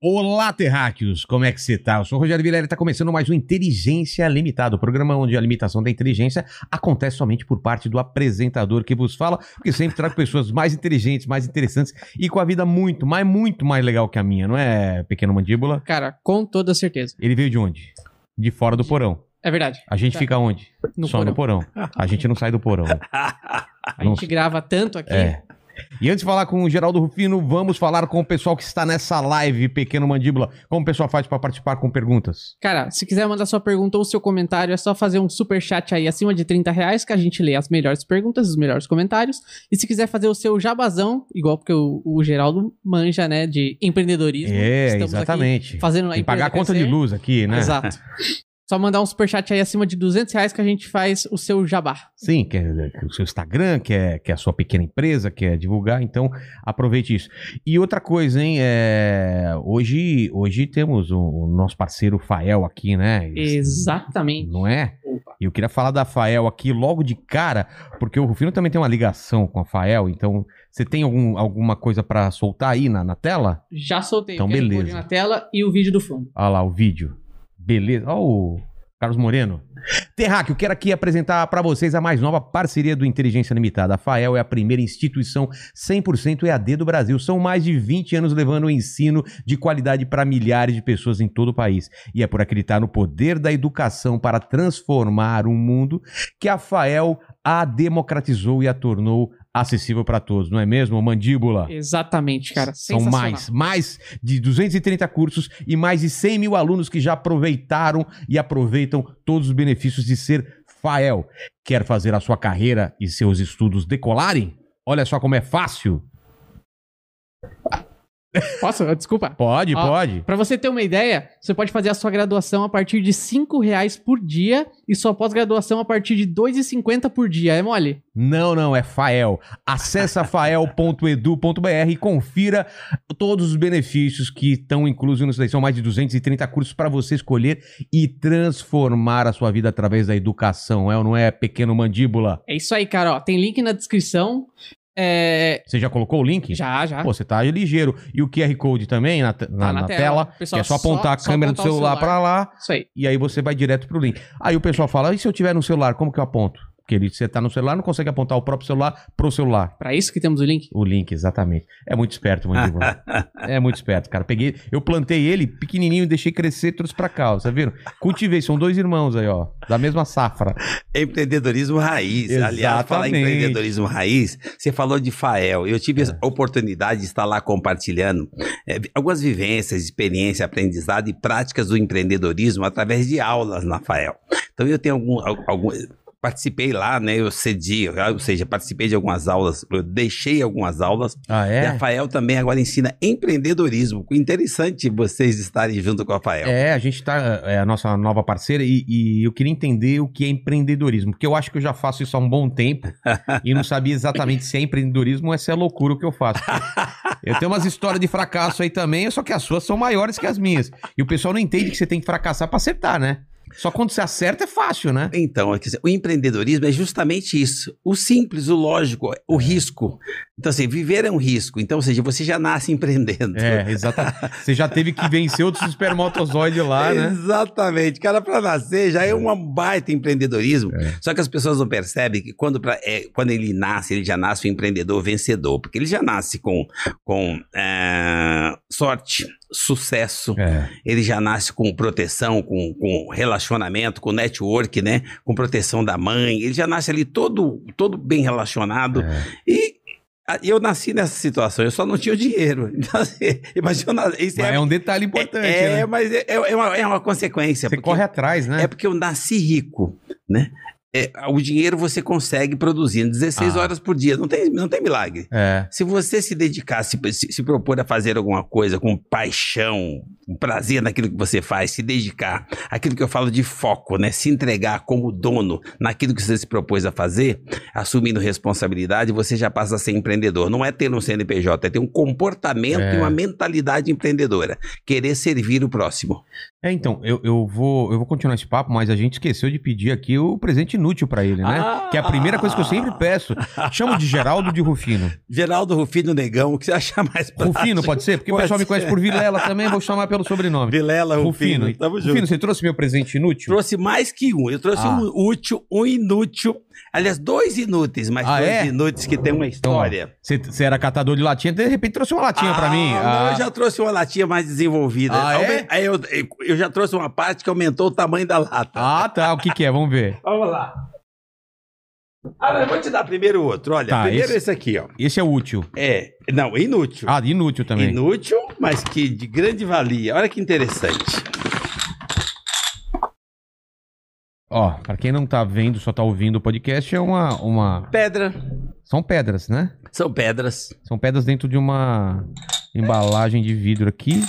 Olá, terráqueos! Como é que você tá? Eu sou o Rogério Vilela e está começando mais um Inteligência Limitada, o programa onde a limitação da inteligência acontece somente por parte do apresentador que vos fala, porque sempre trago pessoas mais inteligentes, mais interessantes e com a vida muito, mas muito mais legal que a minha, não é, pequeno mandíbula? Cara, com toda certeza. Ele veio de onde? De fora do porão. É verdade. A gente Tá. fica onde? No Só no porão. A gente não sai do porão. A Não- gente grava tanto aqui. É. E antes de falar com o Geraldo Rufino, vamos falar com o pessoal que está nessa live, Pequeno Mandíbula. Como o pessoal faz para participar com perguntas? Cara, se quiser mandar sua pergunta ou seu comentário, é só fazer um super chat aí acima de 30 reais que a gente lê as melhores perguntas, os melhores comentários. E se quiser fazer o seu jabazão, igual porque o, o Geraldo manja, né, de empreendedorismo. É, Estamos aqui exatamente. fazendo a Tem pagar a conta de luz aqui, né? Exato. Só mandar um super chat aí acima de 200 reais que a gente faz o seu jabá. Sim, que é, é o seu Instagram, que é, que é a sua pequena empresa, que é divulgar, então aproveite isso. E outra coisa, hein? é, hoje, hoje temos o, o nosso parceiro Fael aqui, né? Exatamente. Não é? E eu queria falar da Fael aqui logo de cara, porque o Rufino também tem uma ligação com a Fael, então você tem algum, alguma coisa pra soltar aí na, na tela? Já soltei Então, beleza. na tela e o vídeo do fundo. Olha lá o vídeo. Beleza. Olha o Carlos Moreno. Terráqueo, quero aqui apresentar para vocês a mais nova parceria do Inteligência Limitada. A FAEL é a primeira instituição 100% EAD do Brasil. São mais de 20 anos levando o ensino de qualidade para milhares de pessoas em todo o país. E é por acreditar no poder da educação para transformar o mundo que a FAEL a democratizou e a tornou acessível para todos, não é mesmo, mandíbula? Exatamente, cara. São mais, mais de 230 cursos e mais de 100 mil alunos que já aproveitaram e aproveitam todos os benefícios de ser FAEL. Quer fazer a sua carreira e seus estudos decolarem? Olha só como é fácil. Posso? Desculpa. Pode, Ó, pode. Pra você ter uma ideia, você pode fazer a sua graduação a partir de 5 reais por dia e sua pós-graduação a partir de R$ 2,50 por dia. É mole? Não, não, é FAEL. Acesse fael.edu.br e confira todos os benefícios que estão inclusos daí. São mais de 230 cursos para você escolher e transformar a sua vida através da educação. É ou não é, pequeno mandíbula? É isso aí, cara. Ó, tem link na descrição. É... Você já colocou o link? Já, já. Pô, você tá ligeiro. E o QR Code também na, Tá na na tela. tela. Pessoal, é só apontar só- a câmera apontar do celular, celular. pra lá Isso aí. e aí você vai direto pro link. Aí o pessoal fala, e se eu tiver no celular, como que eu aponto? Porque ele, você tá no celular, não consegue apontar o próprio celular pro celular. Pra isso que temos o link? O link, exatamente. É muito esperto, mandíbula. é muito esperto, cara. Peguei, eu plantei ele pequenininho, deixei crescer, trouxe pra cá, ó, você viram? Cultivei, são dois irmãos aí, ó, da mesma safra. Empreendedorismo raiz. Aliás, falar em Exatamente. empreendedorismo raiz, você falou de Fael. Eu tive É. a oportunidade de estar lá compartilhando eh, algumas vivências, experiência, aprendizado e práticas do empreendedorismo através de aulas na Fael. Então eu tenho algum, al- algum participei lá, né? Eu cedi, ou seja, participei de algumas aulas, eu deixei algumas aulas. Ah, E a é? Fael também agora ensina empreendedorismo. Interessante vocês estarem junto com a Fael. É, a gente tá, é a nossa nova parceira e, e eu queria entender o que é empreendedorismo, porque eu acho que eu já faço isso há um bom tempo e não sabia exatamente se é empreendedorismo ou se é loucura o que eu faço. Eu tenho umas histórias de fracasso aí também, só que as suas são maiores que as minhas. E o pessoal não entende que você tem que fracassar pra acertar, né? Só quando você acerta é fácil, né? Então, dizer, o empreendedorismo é justamente isso. O simples, o lógico, o risco. Então, assim, viver é um risco. Então, ou seja, você já nasce empreendendo. É, exatamente. Você já teve que vencer outros espermatozoides lá, né? Exatamente. Cara, para nascer já é uma baita empreendedorismo. É. Só que as pessoas não percebem que quando, pra- é, quando ele nasce, ele já nasce um empreendedor vencedor. Porque ele já nasce com, com é, sorte, sucesso, É. ele já nasce com proteção, com, com relacionamento, com network, né? Com proteção da mãe. Ele já nasce ali todo, todo bem relacionado. É. E eu nasci nessa situação, eu só não tinha o dinheiro. Então, assim, imagina, isso Mas é, é um detalhe importante, é, né? mas é, é uma, é uma consequência. Você corre atrás, né? É porque eu nasci rico, né? É, o dinheiro você consegue produzindo 16 Ah. horas por dia. Não tem, não tem milagre. É. Se você se dedicar, se, se, se propor a fazer alguma coisa com paixão, com prazer naquilo que você faz, se dedicar, aquilo que eu falo de foco, né? Se entregar como dono naquilo que você se propôs a fazer, assumindo responsabilidade, você já passa a ser empreendedor. Não é ter um CNPJ, é ter um comportamento É. e uma mentalidade empreendedora. Querer servir o próximo. É, então, eu, eu, vou, eu vou continuar esse papo, mas a gente esqueceu de pedir aqui o presente inútil pra ele, né? Ah! Que é a primeira coisa que eu sempre peço. Chamo de Geraldo de Rufino. Geraldo Rufino Negão, o que você acha mais Rufino, prático? pode ser? Porque o Pode pessoal me ser. conhece por Vilela também, vou chamar pelo sobrenome. Vilela Rufino. Rufino. Tamo junto. Rufino, você trouxe meu presente inútil? Trouxe mais que um. Eu trouxe Ah. um útil, um inútil. Aliás, dois inúteis, mas Ah, dois é? inúteis que tem uma história. Você, era catador de latinha, de repente trouxe uma latinha pra Ah, mim. não, Ah, eu já trouxe uma latinha mais desenvolvida. Ah, é? Aí eu, eu já trouxe uma parte que aumentou o tamanho da lata. ah, tá. O que que é? Vamos ver. Vamos lá. Ah, eu vou te dar primeiro outro. Olha, Tá, primeiro esse- esse aqui, ó. Esse é útil. É, não, inútil. Ah, inútil também. Inútil, mas que de grande valia. Olha que interessante. Ó, pra quem não tá vendo, só tá ouvindo o podcast, é uma, uma... Pedra. São pedras, né? São pedras. São pedras dentro de uma embalagem de vidro aqui.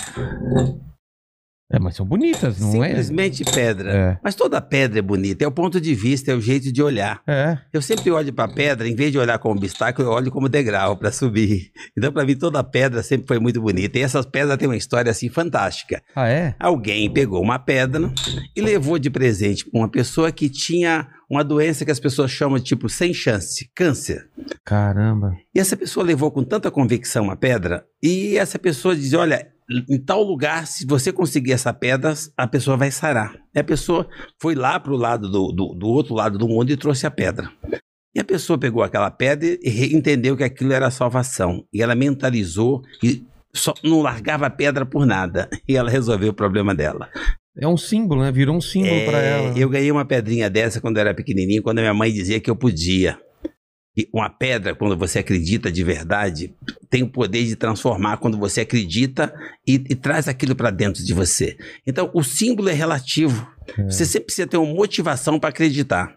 É, mas são bonitas, não é? Simplesmente pedra. É. Mas toda pedra é bonita. É o ponto de vista, é o jeito de olhar. É. Eu sempre olho para pedra, em vez de olhar como obstáculo, eu olho como degrau para subir. Então, para mim, toda pedra sempre foi muito bonita. E essas pedras têm uma história assim fantástica. Ah, é? Alguém pegou uma pedra e levou de presente para uma pessoa que tinha uma doença que as pessoas chamam de tipo sem chance, câncer. Caramba. E essa pessoa levou com tanta convicção a pedra, e essa pessoa diz: Olha, em tal lugar, se você conseguir essa pedra, a pessoa vai sarar. E a pessoa foi lá para o lado do, do, do outro lado do mundo e trouxe a pedra. E a pessoa pegou aquela pedra e entendeu que aquilo era salvação. E ela mentalizou e só não largava a pedra por nada. E ela resolveu o problema dela. É um símbolo, né? Virou um símbolo É, pra ela. Eu ganhei uma pedrinha dessa quando eu era pequenininho, quando a minha mãe dizia que eu podia. E uma pedra, quando você acredita de verdade, tem o poder de transformar quando você acredita e, e traz aquilo para dentro de você. Então, o símbolo é relativo. Você sempre precisa ter uma motivação para acreditar.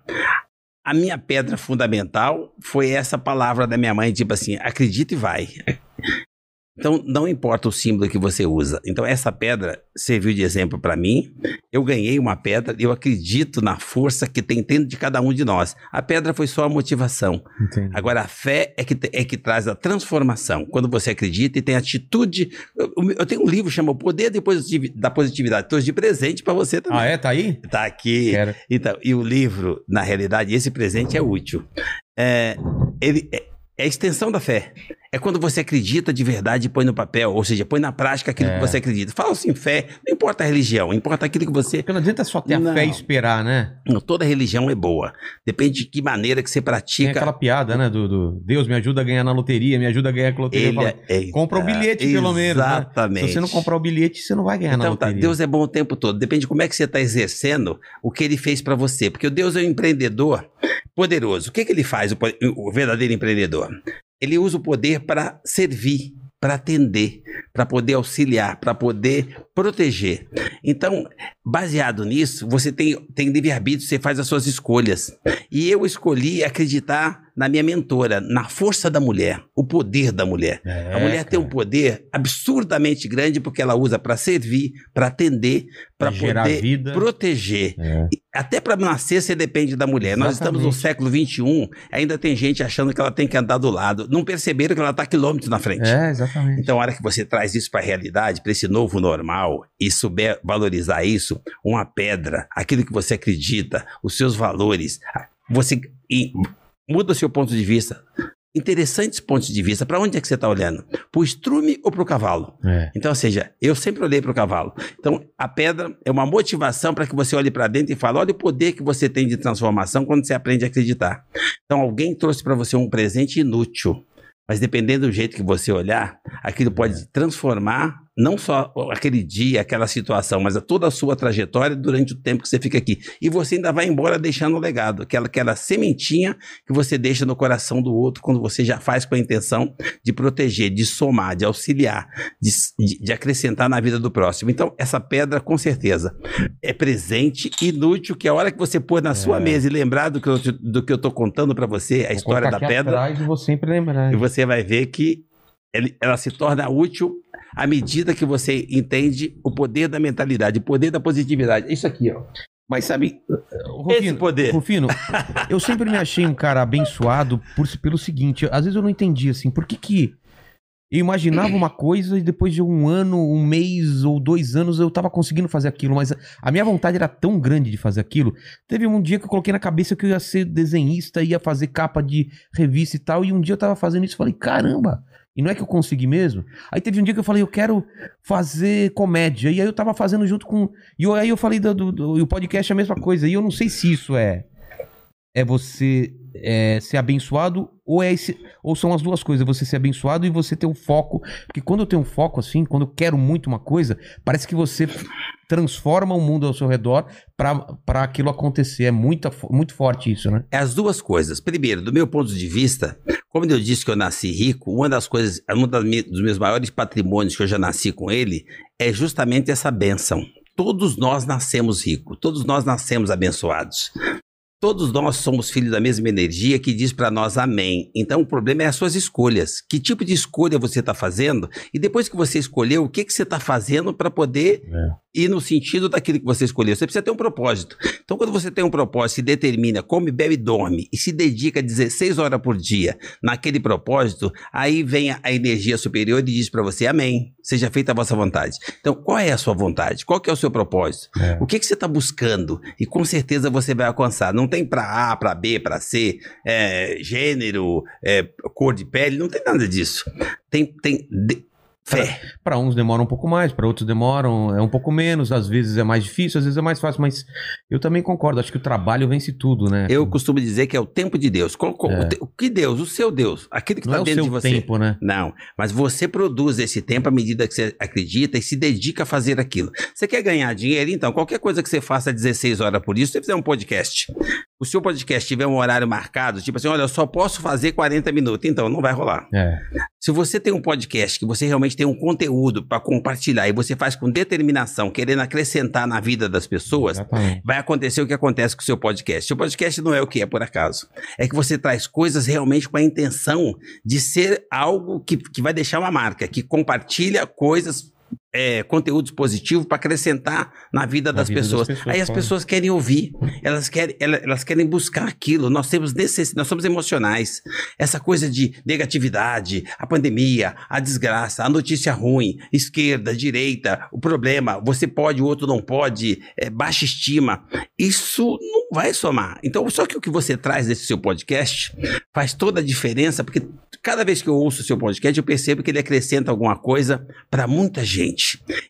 A minha pedra fundamental foi essa palavra da minha mãe, tipo assim, acredita e vai. Então, não importa o símbolo que você usa. Então, essa pedra serviu de exemplo para mim. Eu ganhei uma pedra, eu acredito na força que tem dentro de cada um de nós. A pedra foi só a motivação. Entendi. Agora, a fé é que, é que traz a transformação. Quando você acredita e tem atitude. Eu, eu tenho um livro que chama O Poder da Positividade. Trouxe de presente para você também. Ah, é? Tá aí? Tá aqui. Quero. Então, e o livro, na realidade, esse presente é útil. É, ele é, é a extensão da fé. É quando você acredita de verdade e põe no papel, ou seja, põe na prática aquilo É. que você acredita. Fala assim, fé, não importa a religião, importa aquilo que você. Porque não adianta só ter a Não. fé e esperar, né? Não, toda religião é boa. Depende de que maneira que você Tem pratica. aquela piada, né? Do, do Deus me ajuda a ganhar na loteria, me ajuda a ganhar com a loteria. Ele Fala, é, Compra o bilhete, pelo menos. Né? Exatamente. Se você não comprar o bilhete, você não vai ganhar na Então tá, loteria. Deus é bom o tempo todo. Depende de como é que você está exercendo o que ele fez para você. Porque o Deus é um empreendedor poderoso. O que, que ele faz, o, o verdadeiro empreendedor? Ele usa o poder para servir, para atender, para poder auxiliar, para poder proteger. Então, baseado nisso, você tem, tem livre-arbítrio, você faz as suas escolhas. E eu escolhi acreditar na minha mentora, na força da mulher, o poder da mulher. É, A mulher tem um cara. poder absurdamente grande porque ela usa para servir, para atender, para poder vida. proteger. É. Até para nascer você depende da mulher. Nós estamos no século XXI, ainda tem gente achando que ela tem que andar do lado. Não perceberam que ela está quilômetros na frente. É, exatamente. Então, a hora que você traz isso para a realidade, para esse novo normal, e souber valorizar isso, uma pedra, aquilo que você acredita, os seus valores, você e muda o seu ponto de vista. Interessantes pontos de vista. Para onde é que você está olhando? Para o estrume ou para o cavalo? É. Então, ou seja, eu sempre olhei para o cavalo. Então, a pedra é uma motivação para que você olhe para dentro e fale: olha o poder que você tem de transformação quando você aprende a acreditar. Então, alguém trouxe para você um presente inútil. Mas dependendo do jeito que você olhar, aquilo pode transformar não só aquele dia, aquela situação, mas a toda a sua trajetória durante o tempo que você fica aqui. E você ainda vai embora deixando um legado, aquela, aquela sementinha que você deixa no coração do outro quando você já faz com a intenção de proteger, de somar, de auxiliar, de, de, de acrescentar na vida do próximo. Então, essa pedra, com certeza, é presente, inútil, que a hora que você pôr na sua mesa e lembrar do que eu, do que eu tô contando para você, a Vou história da pedra, atrás e vou sempre lembrar. e você vai ver que ele- ela se torna útil à medida que você entende o poder da mentalidade, o poder da positividade. Isso aqui, ó. Mas sabe, Esse poder. Rufino, eu sempre me achei um cara abençoado por, pelo seguinte, às vezes eu não entendi assim, por que que eu imaginava uma coisa e depois de um ano, um mês ou dois anos eu tava conseguindo fazer aquilo, mas a minha vontade era tão grande de fazer aquilo. Teve um dia que eu coloquei na cabeça que eu ia ser desenhista, ia fazer capa de revista e tal, e um dia eu tava fazendo isso e falei, caramba, e não é que eu consegui mesmo? Aí teve um dia que eu falei, eu quero fazer comédia, e aí eu tava fazendo junto com... E aí eu falei, do, do, do- e o podcast é a mesma coisa, e eu não sei se isso é é você é, ser abençoado ou é esse, ou são as duas coisas, você ser abençoado e você ter um foco. Porque quando eu tenho um foco assim, quando eu quero muito uma coisa, parece que você transforma o mundo ao seu redor para aquilo acontecer. É muita, fo- muito forte isso, né? É as duas coisas. Primeiro, do meu ponto de vista, como eu disse que eu nasci rico, uma das coisas, um dos meus maiores patrimônios que eu já nasci com ele é justamente essa bênção. Todos nós nascemos ricos, todos nós nascemos abençoados. Todos nós somos filhos da mesma energia que diz para nós amém. Então o problema é as suas escolhas. Que tipo de escolha você está fazendo? E depois que você escolheu, o que, que você está fazendo para poder ir no sentido daquilo que você escolheu? Você precisa ter um propósito. Então quando você tem um propósito, se determina, come, bebe e dorme e se dedica 16 horas por dia naquele propósito, aí vem a, energia superior e diz para você amém. Seja feita a vossa vontade. Então qual é a sua vontade? Qual que é o seu propósito? O que, que você está buscando? E com certeza você vai alcançar. Não tem para A, para B, para C, é, gênero, é, cor de pele, não tem nada disso. Tem, tem de- fé. Para uns demora um pouco mais, para outros demoram é um pouco menos, às vezes é mais difícil, às vezes é mais fácil, mas eu também concordo, acho que o trabalho vence tudo, né? Eu costumo dizer que é o tempo de Deus. É. o te- que Deus? O seu Deus. Aquele que está é dentro de você. tempo, né? Não, mas você produz esse tempo à medida que você acredita e se dedica a fazer aquilo. Você quer ganhar dinheiro? Então, qualquer coisa que você faça 16 horas por isso, você fizer um podcast. O seu podcast tiver um horário marcado, tipo assim, olha, eu só posso fazer 40 minutos, então não vai rolar. É. Se você tem um podcast que você realmente tem um conteúdo para compartilhar e você faz com determinação, querendo acrescentar na vida das pessoas, Exatamente. vai acontecer o que acontece com o seu podcast. Seu podcast não é o que é por acaso. É que você traz coisas realmente com a intenção de ser algo que, que vai deixar uma marca, que compartilha coisas. É, conteúdos positivos para acrescentar na vida, Na das, vida das pessoas. pessoas, Aí as claro. pessoas querem ouvir, elas querem, elas, elas querem buscar aquilo. Nós temos necess... nós somos emocionais. Essa coisa de negatividade, a pandemia, a desgraça, a notícia ruim, esquerda, direita, o problema, você pode, o outro não pode, é, baixa estima. Isso não vai somar. Então, só que o que você traz desse seu podcast faz toda a diferença, porque cada vez que eu ouço o seu podcast, eu percebo que ele acrescenta alguma coisa para muita gente.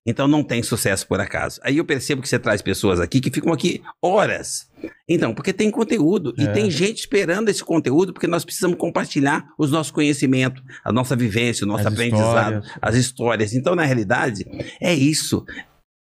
Então, não tem sucesso por acaso. Aí eu percebo que você traz pessoas aqui que ficam aqui horas. Então, porque tem conteúdo e É. tem gente esperando esse conteúdo, porque nós precisamos compartilhar os nossos conhecimentos, a nossa vivência, o nosso As aprendizado, histórias. as histórias. Então, na realidade, é isso.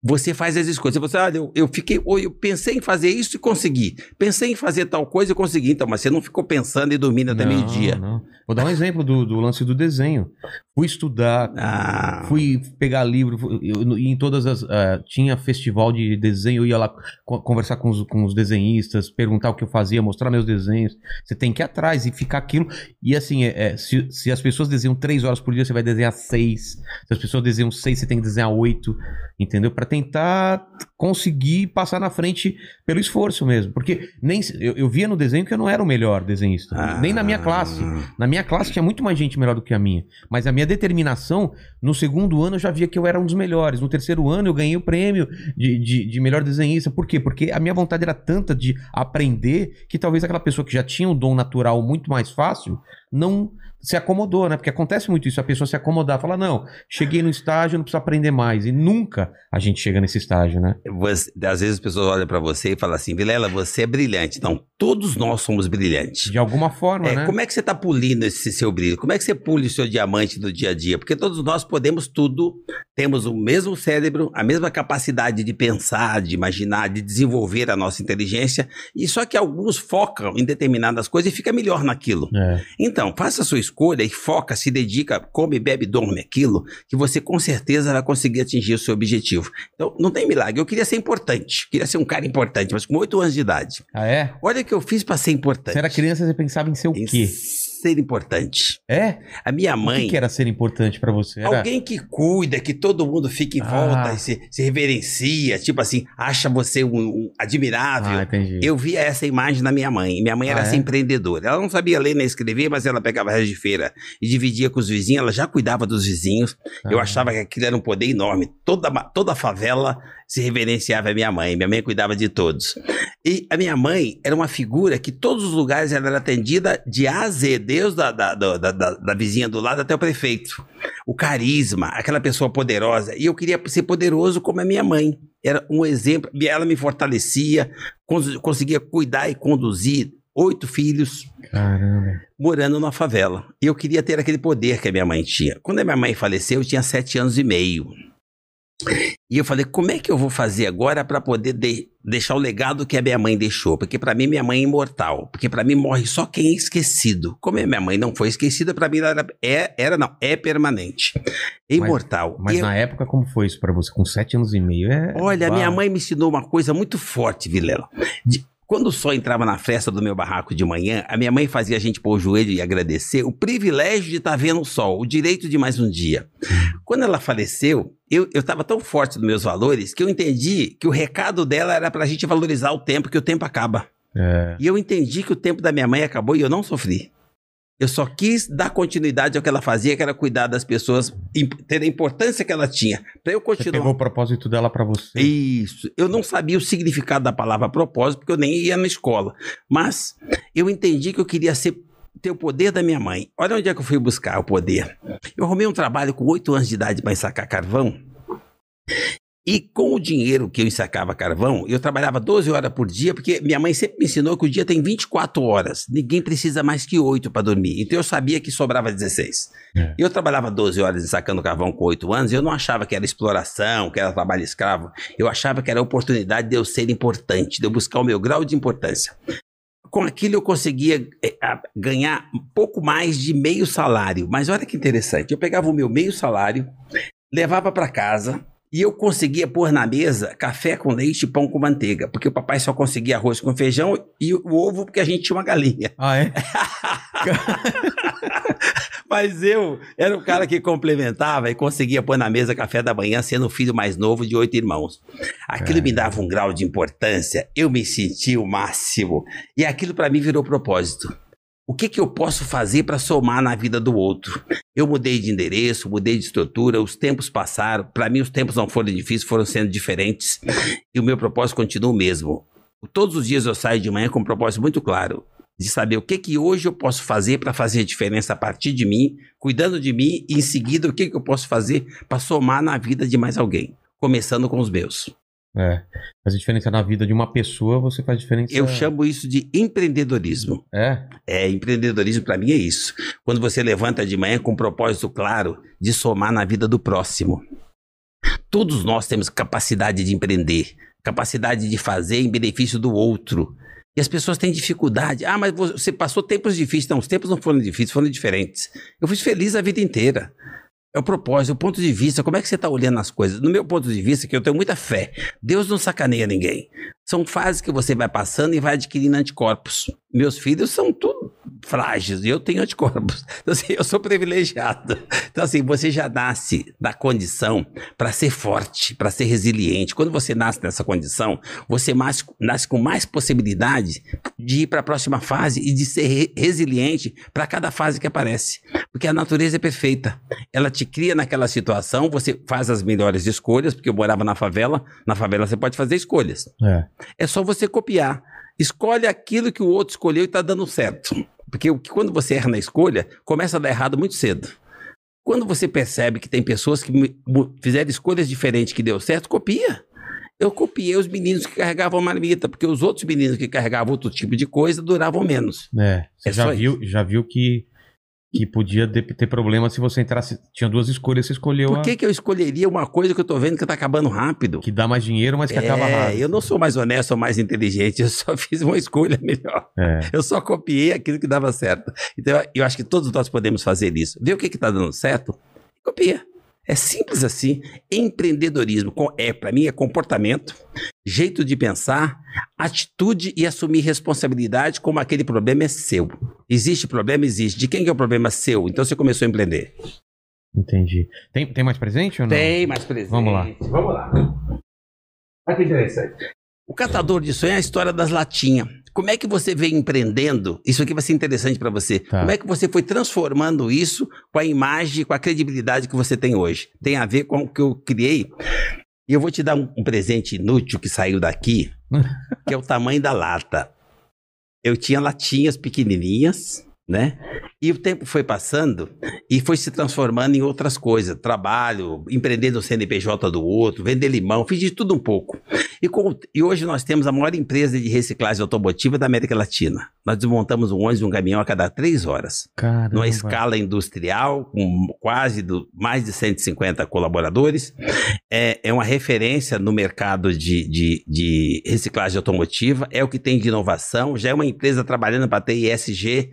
Você faz as escolhas. Você, olha, eu, eu fiquei, ou eu pensei em fazer isso e consegui. Pensei em fazer tal coisa e consegui. Então, mas você não ficou pensando e dormindo até meio-dia. Vou dar um exemplo do, do lance do desenho. Fui estudar, Ah. fui pegar livro, fui- eu- em todas as. ah, tinha festival de desenho, eu ia lá co- conversar com os, com os desenhistas, perguntar o que eu fazia, mostrar meus desenhos. Você tem que ir atrás e ficar aquilo. E assim, é, é, se, se as pessoas desenham três horas por dia, você vai desenhar seis. Se as pessoas desenham seis, você tem que desenhar oito. Entendeu? Pra tentar conseguir passar na frente pelo esforço mesmo. Porque nem eu, eu via no desenho que eu não era o melhor desenhista. Ah. Nem na minha classe. Na minha classe tinha muito mais gente melhor do que a minha. Mas a minha determinação, no segundo ano eu já via que eu era um dos melhores. No terceiro ano eu ganhei o prêmio de, de, de melhor desenhista. Por quê? Porque a minha vontade era tanta de aprender que talvez aquela pessoa que já tinha um dom natural muito mais fácil, não se acomodou, né? Porque acontece muito isso, a pessoa se acomodar, falar, não, cheguei no estágio, não preciso aprender mais. E nunca a gente chega nesse estágio, né? Você- às vezes as pessoas olham pra você e falam assim, Vilela, você é brilhante. Não, todos nós somos brilhantes. De alguma forma, É, né? Como é que você está polindo esse seu brilho? Como é que você pule o seu diamante do dia a dia? Porque todos nós podemos tudo, temos o mesmo cérebro, a mesma capacidade de pensar, de imaginar, de desenvolver a nossa inteligência, e só que alguns focam em determinadas coisas e fica melhor naquilo. É. Então, faça a sua escolha e foca, se dedica, come, bebe, dorme aquilo, que você com certeza vai conseguir atingir o seu objetivo. Então, não tem milagre. Eu queria ser importante, queria ser um cara importante, mas com oito anos de idade. Ah, é? Olha o que eu fiz para ser importante. Você era criança, você pensava em ser o Em quê? Ser importante. É? A minha O mãe, que, que era ser importante pra você? Era... alguém que cuida, que todo mundo fica em volta Ah. e se, se reverencia, tipo assim, acha você um, um admirável. Ah, entendi. Eu via essa imagem na minha mãe. Minha mãe era Ah, essa é? empreendedora. Ela não sabia ler nem escrever, mas ela pegava resto de feira e dividia com os vizinhos. Ela já cuidava dos vizinhos. Eu Ah. achava que aquilo era um poder enorme. Toda, toda a favela se reverenciava a minha mãe. Minha mãe cuidava de todos. E a minha mãe era uma figura que todos os lugares ela era atendida de A a Z, desde da, da, da, da, vizinha do lado até o prefeito. O carisma, aquela pessoa poderosa. E eu queria ser poderoso como a minha mãe. Era um exemplo. E Ela me fortalecia, cons- conseguia cuidar e conduzir oito filhos Caramba. morando na favela. E eu queria ter aquele poder que a minha mãe tinha. Quando a minha mãe faleceu, eu tinha sete anos e meio. E eu falei, como é que eu vou fazer agora para poder de- deixar o legado que a minha mãe deixou? Porque para mim minha mãe é imortal. Porque para mim morre só quem é esquecido. Como a minha mãe não foi esquecida, para mim ela era, é, era não, é permanente. É imortal. Mas E eu- na época, como foi isso pra você? Com sete anos e meio? É... Olha, a minha Uau. mãe me ensinou uma coisa muito forte, Vilela. De- quando o sol entrava na festa do meu barraco de manhã, a minha mãe fazia a gente pôr o joelho e agradecer o privilégio de estar vendo o sol, o direito de mais um dia. Quando ela faleceu, eu estava tão forte nos meus valores que eu entendi que o recado dela era para a gente valorizar o tempo, que o tempo acaba. É. E eu entendi que o tempo da minha mãe acabou e eu não sofri. Eu só quis dar continuidade ao que ela fazia, que era cuidar das pessoas, ter a importância que ela tinha, para eu Você continuar. pegou o propósito dela pra você. Isso. Eu não sabia o significado da palavra propósito, porque eu nem ia na escola. Mas eu entendi que eu queria ser, ter o poder da minha mãe. Olha onde é que eu fui buscar o poder. Eu arrumei um trabalho com 8 anos de idade para ensacar carvão. E com o dinheiro que eu ensacava carvão, eu trabalhava 12 horas por dia, porque minha mãe sempre me ensinou que o dia tem 24 horas. Ninguém precisa mais que 8 para dormir. Então eu sabia que sobrava 16. É. Eu trabalhava 12 horas ensacando carvão com 8 anos, e eu não achava que era exploração, que era trabalho escravo. Eu achava que era oportunidade de eu ser importante, de eu buscar o meu grau de importância. Com aquilo eu conseguia a- ganhar um pouco mais de meio salário. Mas olha que interessante, eu pegava o meu meio salário, levava para casa e eu conseguia pôr na mesa café com leite e pão com manteiga, porque o papai só conseguia arroz com feijão e o ovo porque a gente tinha uma galinha. Ah, é? Mas eu era o cara que complementava e conseguia pôr na mesa café da manhã, sendo o filho mais novo de oito irmãos. Aquilo me dava um grau de importância, eu me sentia o máximo. E aquilo para mim virou propósito. O que, que eu posso fazer para somar na vida do outro? Eu mudei de endereço, mudei de estrutura, os tempos passaram. Para mim, os tempos não foram difíceis, foram sendo diferentes. E o meu propósito continua o mesmo. Todos os dias eu saio de manhã com um propósito muito claro de saber o que que hoje eu posso fazer para fazer diferença a partir de mim, cuidando de mim e em seguida o que que eu posso fazer para somar na vida de mais alguém, começando com os meus. É. Fazer diferença na vida de uma pessoa, você faz diferença. Eu chamo isso de empreendedorismo. É. É, empreendedorismo para mim é isso. Quando você levanta de manhã com um propósito claro de somar na vida do próximo. Todos nós temos capacidade de empreender, capacidade de fazer em benefício do outro. E as pessoas têm dificuldade. Ah, mas você passou tempos difíceis. Não, os tempos não foram difíceis, foram diferentes. Eu fui feliz a vida inteira. É o propósito, o ponto de vista, como é que você está olhando as coisas? No meu ponto de vista, que eu tenho muita fé, Deus não sacaneia ninguém. São fases que você vai passando e vai adquirindo anticorpos. Meus filhos são tudo frágeis e eu tenho anticorpos. Então, assim, eu sou privilegiado. Então, assim, você já nasce na condição para ser forte, para ser resiliente. Quando você nasce nessa condição, você nasce, nasce com mais possibilidade de ir para a próxima fase e de ser re- resiliente para cada fase que aparece. Porque a natureza é perfeita. Ela te cria naquela situação, você faz as melhores escolhas, porque eu morava na favela. Na favela você pode fazer escolhas. É. É só você copiar. Escolhe aquilo que o outro escolheu e está dando certo. Porque quando você erra na escolha, começa a dar errado muito cedo. Quando você percebe que tem pessoas que fizeram escolhas diferentes que deu certo, copia. Eu copiei os meninos que carregavam marmita, porque os outros meninos que carregavam outro tipo de coisa duravam menos. É, você É já viu, já viu que, que podia ter problema se você entrasse. Tinha duas escolhas, você escolheu Por a que, que eu escolheria uma coisa que eu tô vendo que tá acabando rápido? que dá mais dinheiro, mas que acaba é, rápido. eu não sou mais honesto ou mais inteligente, eu só fiz uma escolha melhor. É. Eu só copiei aquilo que dava certo. Então, eu- acho que todos nós podemos fazer isso. Ver o que está dando certo, copia. É simples assim. Empreendedorismo é, para mim, é comportamento, jeito de pensar, atitude e assumir responsabilidade como aquele problema é seu. Existe problema? Existe. De quem que é o problema seu? Então você começou a empreender. Entendi. Tem, tem mais presente ou não? Tem mais presente. Vamos lá. Vamos lá. Olha que interessante. O catador de sonho é a história das latinhas. Como é que você veio empreendendo? Isso aqui vai ser interessante para você. Tá. Como é que você foi transformando isso com a imagem, com a credibilidade que você tem hoje? Tem a ver com o que eu criei. E eu vou te dar um, um presente inútil que saiu daqui, que é o tamanho da lata. Eu tinha latinhas pequenininhas, né? E o tempo foi passando e foi se transformando em outras coisas. Trabalho, empreender no CNPJ do outro, vender limão, fiz de tudo um pouco. E, com- e hoje nós temos a maior empresa de reciclagem automotiva da América Latina. Nós desmontamos um ônibus e um caminhão a cada três horas. Caramba. Numa escala industrial, com quase do, mais de 150 colaboradores. É, é uma referência no mercado de, de, de reciclagem automotiva, é o que tem de inovação, já é uma empresa trabalhando para ter ISG.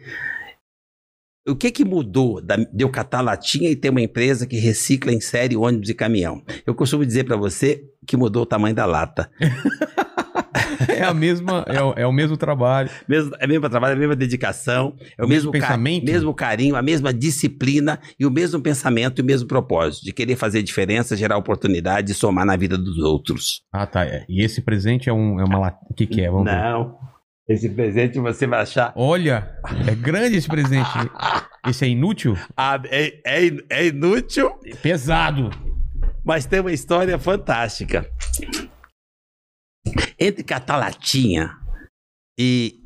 O que, que mudou da, de eu catar latinha e ter uma empresa que recicla em série ônibus e caminhão? Eu costumo dizer para você que mudou o tamanho da lata. É a mesma, é o, é o mesmo trabalho. Mesmo, é o mesmo trabalho, é a mesma dedicação, é o, O mesmo mesmo, pensamento? mesmo carinho, a mesma disciplina e o mesmo pensamento e o mesmo propósito de querer fazer diferença, gerar oportunidade e somar na vida dos outros. Ah, tá. E esse presente é, um, é uma. O que, que é? Vamos ver. Esse presente você vai achar. Olha, é grande esse presente. Esse é inútil? Ah, é, é, é inútil, Pesado. mas tem uma história fantástica. Entre catar latinha e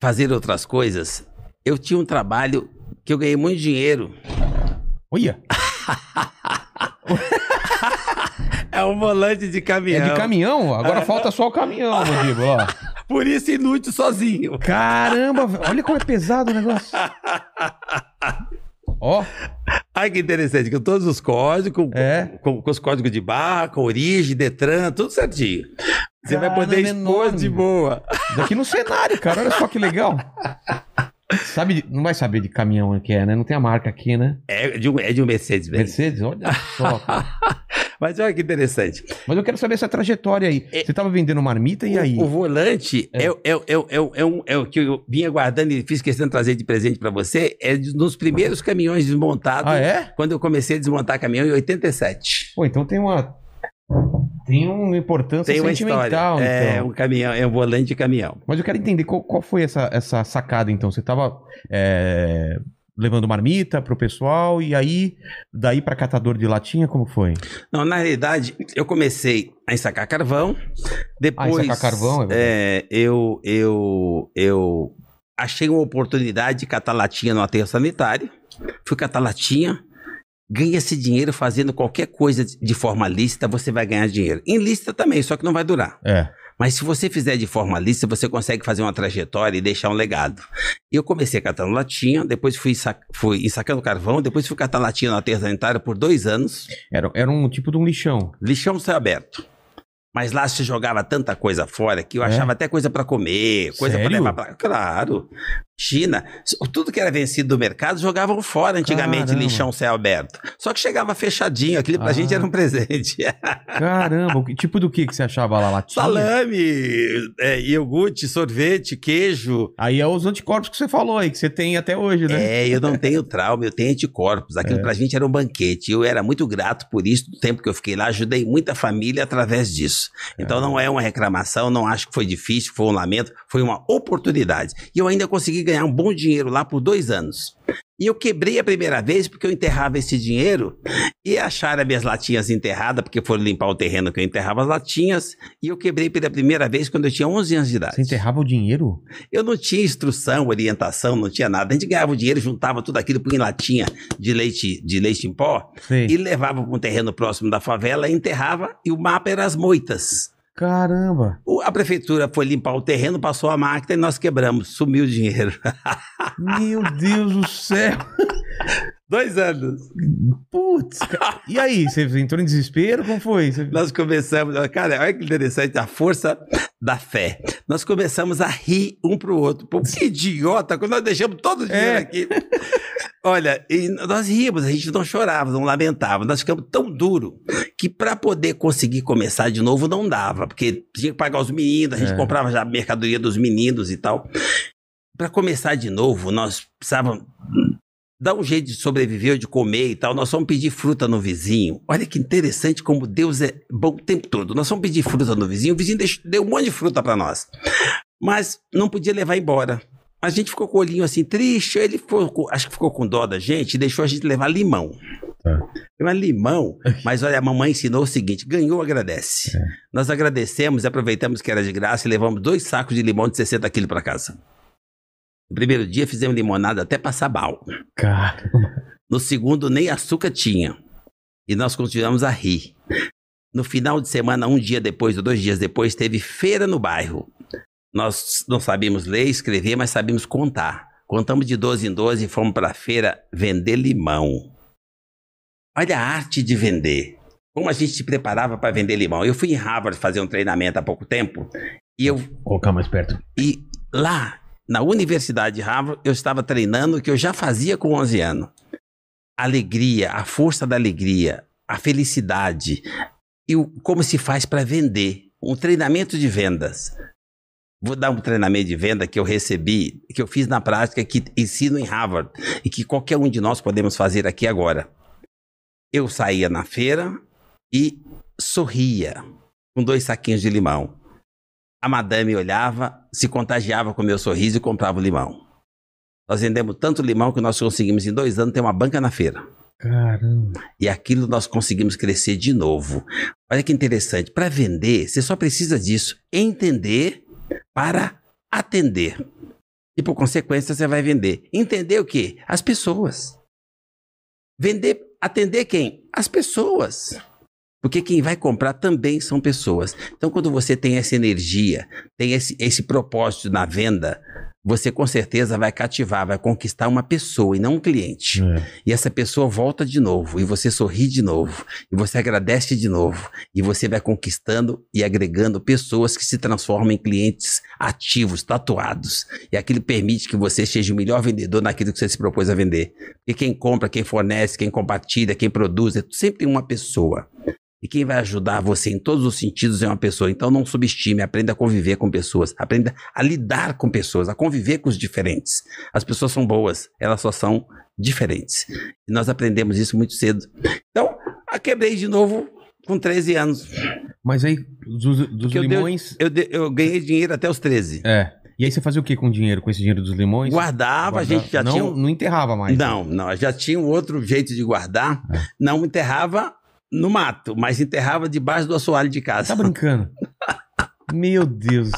fazer outras coisas, eu tinha um trabalho que eu ganhei muito dinheiro. Olha, É um volante de caminhão. é de caminhão. Agora falta só o caminhão, mandíbula. ó. Por isso inútil sozinho. Caramba, olha como é pesado o negócio. Ó, Ai, que interessante, com todos os códigos, com, É. com, com os códigos de barra, com origem, Detran, tudo certinho. Você vai Caramba, poder é expor enorme. de boa. daqui no cenário, cara. Olha só que legal. Sabe, não vai saber de caminhão que é, né? Não tem a marca aqui, né? É de um, é de um Mercedes-Benz. Mercedes, olha só. Mas olha que interessante. Mas eu quero saber essa trajetória aí. Você tava vendendo marmita e aí? O, volante é. É. o- é, é, é, é, um- é o que eu vinha guardando e fiz questão de trazer de presente para você. É de- dos primeiros caminhões desmontados. Ah, é? Quando eu comecei a desmontar caminhão em 87. Pô, então tem uma. Tem uma importância Tem uma história. sentimental, É então. um caminhão, é um volante de caminhão. Mas eu quero entender qual, qual foi essa, essa sacada, então. Você tava é, levando marmita pro pessoal e aí, daí pra catador de latinha, como foi? Não, na realidade, eu comecei a ensacar carvão. Depois. Ah, ensacar carvão, é verdade. é, eu, eu, eu achei uma oportunidade de catar latinha no aterro sanitário. Fui catar latinha. Ganha esse dinheiro fazendo qualquer coisa de- forma lícita, você vai ganhar dinheiro. Em lícita também, só que não vai durar. É. Mas se você fizer de forma lícita, você consegue fazer uma trajetória e deixar um legado. Eu comecei catando latinha, depois fui, sa- fui ensacando carvão, depois fui catar latinha no aterro sanitário por dois anos. Era, era um tipo de um lixão. Lixão céu aberto. Mas lá se jogava tanta coisa fora que eu É? achava até coisa pra comer, coisa Sério? levar pra. Claro. China, tudo que era vencido do mercado jogavam fora antigamente Caramba. lixão céu aberto. Só que chegava fechadinho, aquilo pra Ah. gente era um presente. Caramba, que tipo do que que você achava lá? Latinha? Salame, é, iogurte, sorvete, queijo. Aí é os anticorpos que você falou aí, que você tem até hoje, né? É, eu não tenho trauma, eu tenho anticorpos. Aquilo É. pra gente era um banquete. Eu era muito grato por isso, do tempo que eu fiquei lá, ajudei muita família através disso. Então não é uma reclamação, não acho que foi difícil, foi um lamento, foi uma oportunidade. E eu ainda consegui ganhar um bom dinheiro lá por dois anos. E eu quebrei a primeira vez porque eu enterrava esse dinheiro e acharam as minhas latinhas enterradas, porque foram limpar o terreno que eu enterrava as latinhas. E eu quebrei pela primeira vez quando eu tinha 11 anos de idade. Você enterrava o dinheiro? Eu não tinha instrução, orientação, não tinha nada. A gente ganhava o dinheiro, juntava tudo aquilo, punha em latinha de leite, de leite em pó Sei. e levava para um terreno próximo da favela, enterrava e o mapa era as moitas. Caramba. A prefeitura foi limpar o terreno, passou a máquina e nós quebramos. Sumiu o dinheiro. Meu Deus do céu. Dois anos. Putz. E aí, você entrou em desespero? Como foi? Você- Nós começamos, cara, olha que interessante a força da fé. Nós começamos a rir um pro outro. Pô, que idiota, quando nós deixamos todo o dinheiro É. aqui. Olha, nós ríamos, a gente não chorava, não lamentava. Nós ficamos tão duro que para poder conseguir começar de novo não dava, porque tinha que pagar os meninos, a gente É. comprava já a mercadoria dos meninos e tal. Para começar de novo, nós precisávamos dar um jeito de sobreviver, de comer e tal. Nós fomos pedir fruta no vizinho. Olha que interessante como Deus é bom o tempo todo. Nós fomos pedir fruta no vizinho, o vizinho deixou- deu um monte de fruta para nós. Mas não podia levar embora. A gente ficou com o olhinho assim, triste. Ele ficou, acho que ficou com dó da gente e deixou a gente levar limão. Tá. Levar limão, mas olha, a mamãe ensinou o seguinte: ganhou, agradece. É. Nós agradecemos e aproveitamos que era de graça e levamos dois sacos de limão de 60 quilos para casa. No primeiro dia fizemos limonada até passar mal. Caramba. No segundo, nem açúcar tinha. E nós continuamos a rir. No final de semana, um dia depois ou dois dias depois, teve feira no bairro. Nós não sabíamos ler, escrever, mas sabíamos contar. Contamos de 12 em 12 e fomos para a feira vender limão. Olha a arte de vender. Como a gente se preparava para vender limão. Eu fui em Harvard fazer um treinamento há pouco tempo e eu Vou colocar mais perto. e lá, na Universidade de Harvard, eu estava treinando o que eu já fazia com 11 anos. A alegria, a força da alegria, a felicidade e o, como se faz para vender. Um treinamento de vendas. Vou dar um treinamento de venda que eu recebi, que eu fiz na prática, que ensino em Harvard e que qualquer um de nós podemos fazer aqui agora. Eu saía na feira e sorria com dois saquinhos de limão. A madame olhava, se contagiava com meu sorriso e comprava o limão. Nós vendemos tanto limão que nós conseguimos em dois anos ter uma banca na feira. Caramba. E aquilo nós conseguimos crescer de novo. Olha que interessante. Para vender, você só precisa disso. Entender para atender. E por consequência, você vai vender. Entender o quê? As pessoas. Vender, atender quem? As pessoas. Porque quem vai comprar também são pessoas. Então, quando você tem essa energia, tem esse, esse propósito na venda, você com certeza vai cativar, vai conquistar uma pessoa e não um cliente. É. E essa pessoa volta de novo, e você sorri de novo, e você agradece de novo, e você vai conquistando e agregando pessoas que se transformam em clientes ativos, tatuados. E aquilo permite que você seja o melhor vendedor naquilo que você se propôs a vender. Porque quem compra, quem fornece, quem compartilha, quem produz, é sempre uma pessoa. E quem vai ajudar você em todos os sentidos é uma pessoa. Então não subestime, aprenda a conviver com pessoas, aprenda a lidar com pessoas, a conviver com os diferentes. As pessoas são boas, elas só são diferentes. E nós aprendemos isso muito cedo. Então, a quebrei de novo com 13 anos. Mas aí, dos, dos Que eu dei- limões. Eu, eu ganhei dinheiro até os 13. É. E aí você fazia o que com o dinheiro, com esse dinheiro dos limões? Guardava, a gente já não, tinha. Não enterrava mais. Não, não, já tinha um outro jeito de guardar. É. Não enterrava no mato, mas enterrava debaixo do assoalho de casa. Tá brincando? Meu Deus.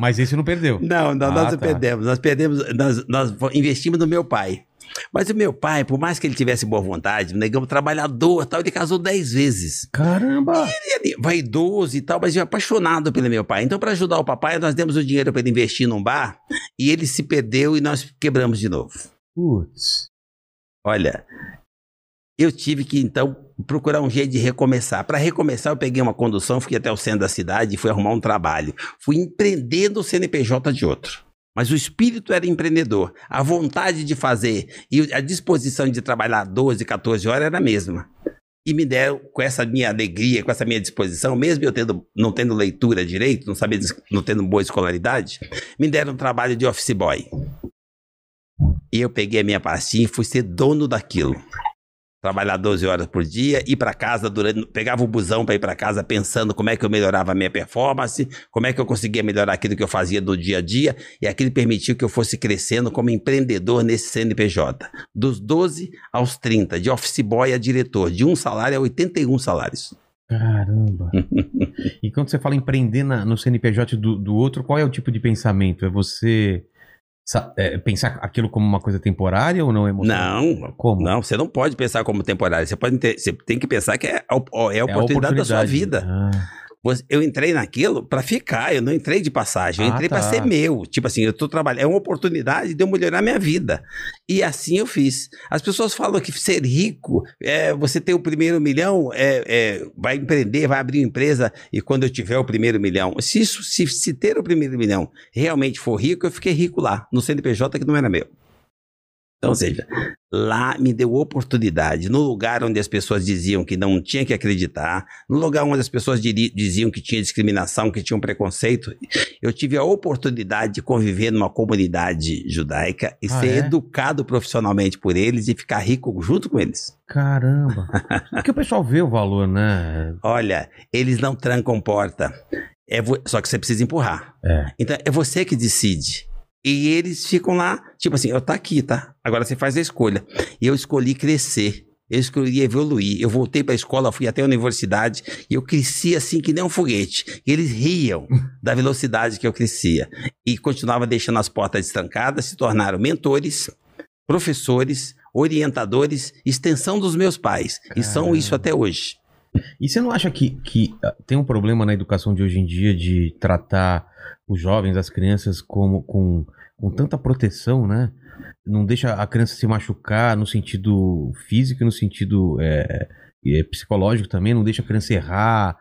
Mas esse não perdeu. Não, não Ah, nós tá. perdemos. Nós perdemos, nós, nós investimos no meu pai. Mas o meu pai, por mais que ele tivesse boa vontade, um negão trabalhador tal, ele casou dez vezes. Caramba! Ele vaidoso e tal, mas eu apaixonado pelo meu pai. Então, para ajudar o papai, nós demos o dinheiro para ele investir num bar e ele se perdeu e nós quebramos de novo. Putz. Olha, eu tive que então procurar um jeito de recomeçar. Para recomeçar, eu peguei uma condução, fui até o centro da cidade e fui arrumar um trabalho. Fui empreendendo o CNPJ de outro. Mas o espírito era empreendedor. A vontade de fazer e a disposição de trabalhar 12, 14 horas era a mesma. E me deram, com essa minha alegria, com essa minha disposição, mesmo eu tendo, não tendo leitura direito, não, sabia, não tendo boa escolaridade, me deram um trabalho de office boy. E eu peguei a minha pastinha e fui ser dono daquilo. Trabalhar 12 horas por dia, ir para casa durante, pegava o busão para ir para casa pensando como é que eu melhorava a minha performance, como é que eu conseguia melhorar aquilo que eu fazia do dia a dia, e aquilo permitiu que eu fosse crescendo como empreendedor nesse CNPJ. Dos 12 aos 30, de office boy a diretor, de um salário a 81 salários. Caramba. e quando você fala empreender na- no CNPJ do, do outro, qual é o tipo de pensamento? É você é, pensar aquilo como uma coisa temporária ou não é emocional? Não, Como? não, você não pode pensar como temporário. Você pode ter- você tem que pensar que é a, op- é a oportunidade, da sua vida. Ah, Eu entrei naquilo pra ficar, eu não entrei de passagem, eu Ah, entrei tá. ser meu. Tipo assim, eu tô trabalhando, é uma oportunidade de eu melhorar minha vida. E assim eu fiz. As pessoas falam que ser rico, é, você ter o primeiro milhão, é, é, vai empreender, vai abrir uma empresa e quando eu tiver o primeiro milhão. Se, isso, se, se ter o primeiro milhão realmente for rico, eu fiquei rico lá, no CNPJ que não era meu. Então, ou seja, lá me deu oportunidade, no lugar onde as pessoas diziam que não tinha que acreditar, no lugar onde as pessoas diziam que tinha discriminação, que tinha um preconceito, eu tive a oportunidade de conviver numa comunidade judaica e Ah, ser é? educado profissionalmente por eles e ficar rico junto com eles. caramba. Porque o pessoal vê o valor, né? Olha, eles não trancam porta. É vo- Só que você precisa empurrar. É. Então é você que decide. E eles ficam lá, tipo assim, eu tá aqui, tá? Agora você faz a escolha. E eu escolhi crescer. Eu escolhi evoluir. Eu voltei pra escola, fui até a universidade e eu cresci assim que nem um foguete. E eles riam da velocidade que eu crescia. E continuava deixando as portas estancadas, se tornaram mentores, professores, orientadores, extensão dos meus pais. E são Caramba. isso até hoje. E você não acha que, que ah, tem um problema na educação de hoje em dia de tratar os jovens, as crianças, como com, com tanta proteção, né? Não deixa a criança se machucar no sentido físico e no sentido é, é, psicológico também, não deixa a criança errar.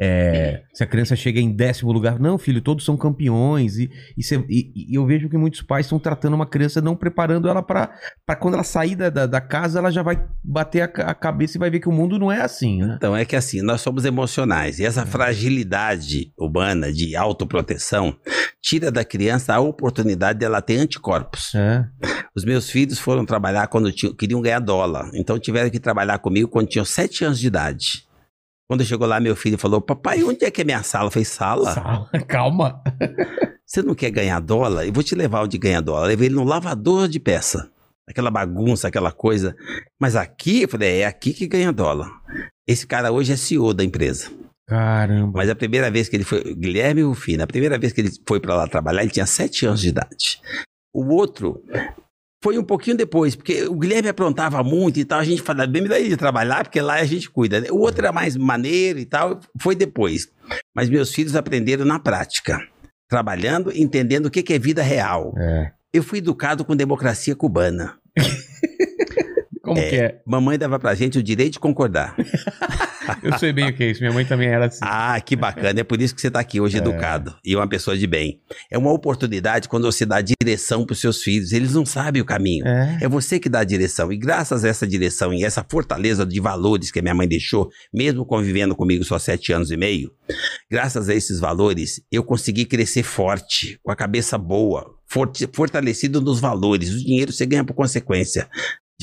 É, se a criança chega em décimo lugar, não, filho, todos são campeões. E, e, cê- e- e eu vejo que muitos pais estão tratando uma criança, não preparando ela para quando ela sair da, da, da casa, ela já vai bater a, a cabeça e vai ver que o mundo não é assim, né? Então é que assim, nós somos emocionais e essa fragilidade humana de autoproteção tira da criança a oportunidade dela ter anticorpos. É. Os meus filhos foram trabalhar quando tinham- queriam ganhar dólar, então tiveram que trabalhar comigo quando tinham sete anos de idade. Quando chegou lá, meu filho falou: Papai, onde é que é minha sala? Eu falei: Sala? Sala, Calma. Você não quer ganhar dólar? Eu vou te levar onde ganha dólar. Eu levei ele no lavador de peça. Aquela bagunça, aquela coisa. Mas aqui, eu falei, é aqui que ganha dólar. Esse cara hoje é CEO da empresa. Caramba. Mas a primeira vez que ele foi, Guilherme Rufino, a primeira vez que ele foi para lá trabalhar, ele tinha sete anos de idade. O outro foi um pouquinho depois, porque o Guilherme aprontava muito e tal, a gente falava, bem melhor ele trabalhar, porque lá a gente cuida. né? O outro era mais maneiro e tal, foi depois. Mas meus filhos aprenderam na prática, trabalhando, entendendo o que que é vida real. É. Eu fui educado com democracia cubana. Como que é? Mamãe dava pra gente o direito de concordar. Eu sei bem o que é isso. Minha mãe também era assim. Ah, que bacana. É por isso que você está aqui hoje educado e uma pessoa de bem. É uma oportunidade quando você dá direção para os seus filhos. Eles não sabem o caminho. É. É você que dá a direção. E graças a essa direção e essa fortaleza de valores que a minha mãe deixou, mesmo convivendo comigo só sete anos e meio, graças a esses valores, eu consegui crescer forte, com a cabeça boa, fortalecido nos valores. O dinheiro você ganha por consequência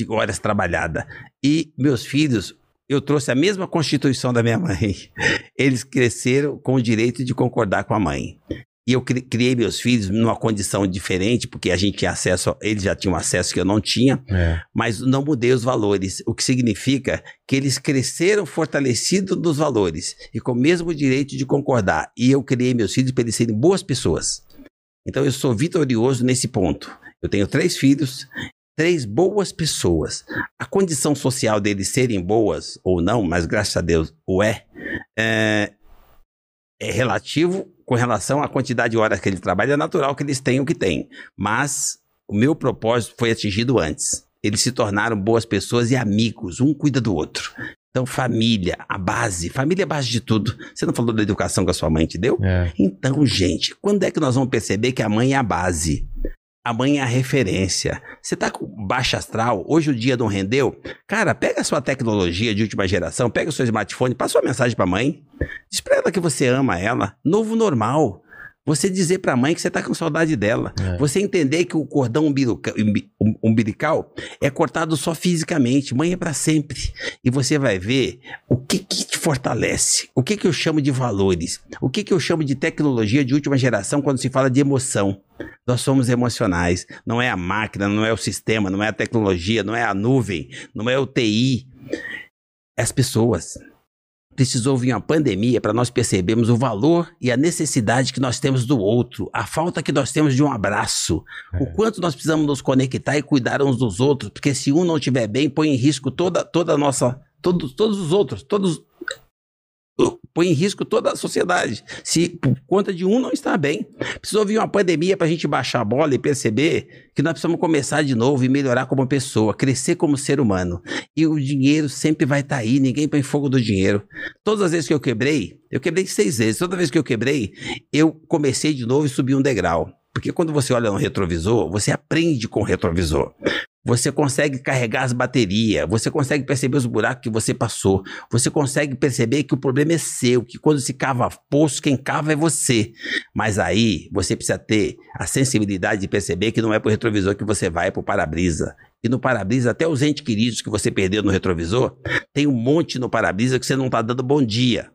de horas trabalhadas. E meus filhos, eu trouxe a mesma constituição da minha mãe. Eles cresceram com o direito de concordar com a mãe. E eu cri- criei meus filhos numa condição diferente, porque a gente tinha acesso, eles já tinham acesso que eu não tinha, É. mas não mudei os valores, o que significa que eles cresceram fortalecidos nos valores e com o mesmo direito de concordar. E eu criei meus filhos para eles serem boas pessoas. Então eu sou vitorioso nesse ponto. Eu tenho três filhos, três boas pessoas. A condição social deles serem boas ou não, mas graças a Deus o é, é, é relativo com relação à quantidade de horas que ele trabalha. É natural que eles tenham o que têm. Mas o meu propósito foi atingido antes. Eles se tornaram boas pessoas e amigos, um cuida do outro. Então, família, a base. Família é a base de tudo. Você não falou da educação que a sua mãe te deu? É. Então, gente, quando é que nós vamos perceber que a mãe é a base? A mãe é a referência. Você tá com baixa astral, hoje o dia não rendeu? Cara, pega a sua tecnologia de última geração, pega o seu smartphone, passa uma mensagem pra mãe. Diz pra ela que você ama ela. Novo normal. Você dizer pra mãe que você tá com saudade dela. É. Você entender que o cordão umbilica- umbi- um- umbilical é cortado só fisicamente. Mãe é pra sempre. E você vai ver o que, que te fortalece. O que, que eu chamo de valores. O que, que eu chamo de tecnologia de última geração quando se fala de emoção. Nós somos emocionais. Não é a máquina, não é o sistema, não é a tecnologia, não é a nuvem, não é o TI. É as pessoas. Precisou vir uma pandemia para nós percebermos o valor e a necessidade que nós temos do outro, a falta que nós temos de um abraço, o quanto nós precisamos nos conectar e cuidar uns dos outros, porque se um não estiver bem, põe em risco toda, toda a nossa, todos, todos os outros, todos põe em risco toda a sociedade. Se por conta de um não estar bem, precisou vir uma pandemia para a gente baixar a bola e perceber que nós precisamos começar de novo e melhorar como pessoa, crescer como ser humano. E o dinheiro sempre vai estar aí, ninguém põe fogo do dinheiro. Todas as vezes que eu quebrei, eu quebrei seis vezes. Toda vez que eu quebrei, eu comecei de novo e subi um degrau. Porque quando você olha no retrovisor, você aprende com o retrovisor. Você consegue carregar as baterias, você consegue perceber os buracos que você passou, você consegue perceber que o problema é seu, que quando se cava poço, quem cava é você. Mas aí você precisa ter a sensibilidade de perceber que não é pro retrovisor que você vai, é pro para-brisa. E no para-brisa, até os entes queridos que você perdeu no retrovisor, tem um monte no para-brisa que você não tá dando bom dia.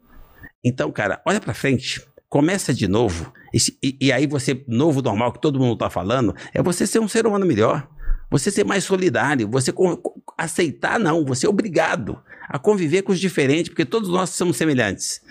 Então, cara, olha pra frente. Começa de novo. E, e- aí você, novo normal, que todo mundo tá falando, é você ser um ser humano melhor. Você ser mais solidário. Você aceitar, não. Você é obrigado a conviver com os diferentes, porque todos nós somos semelhantes.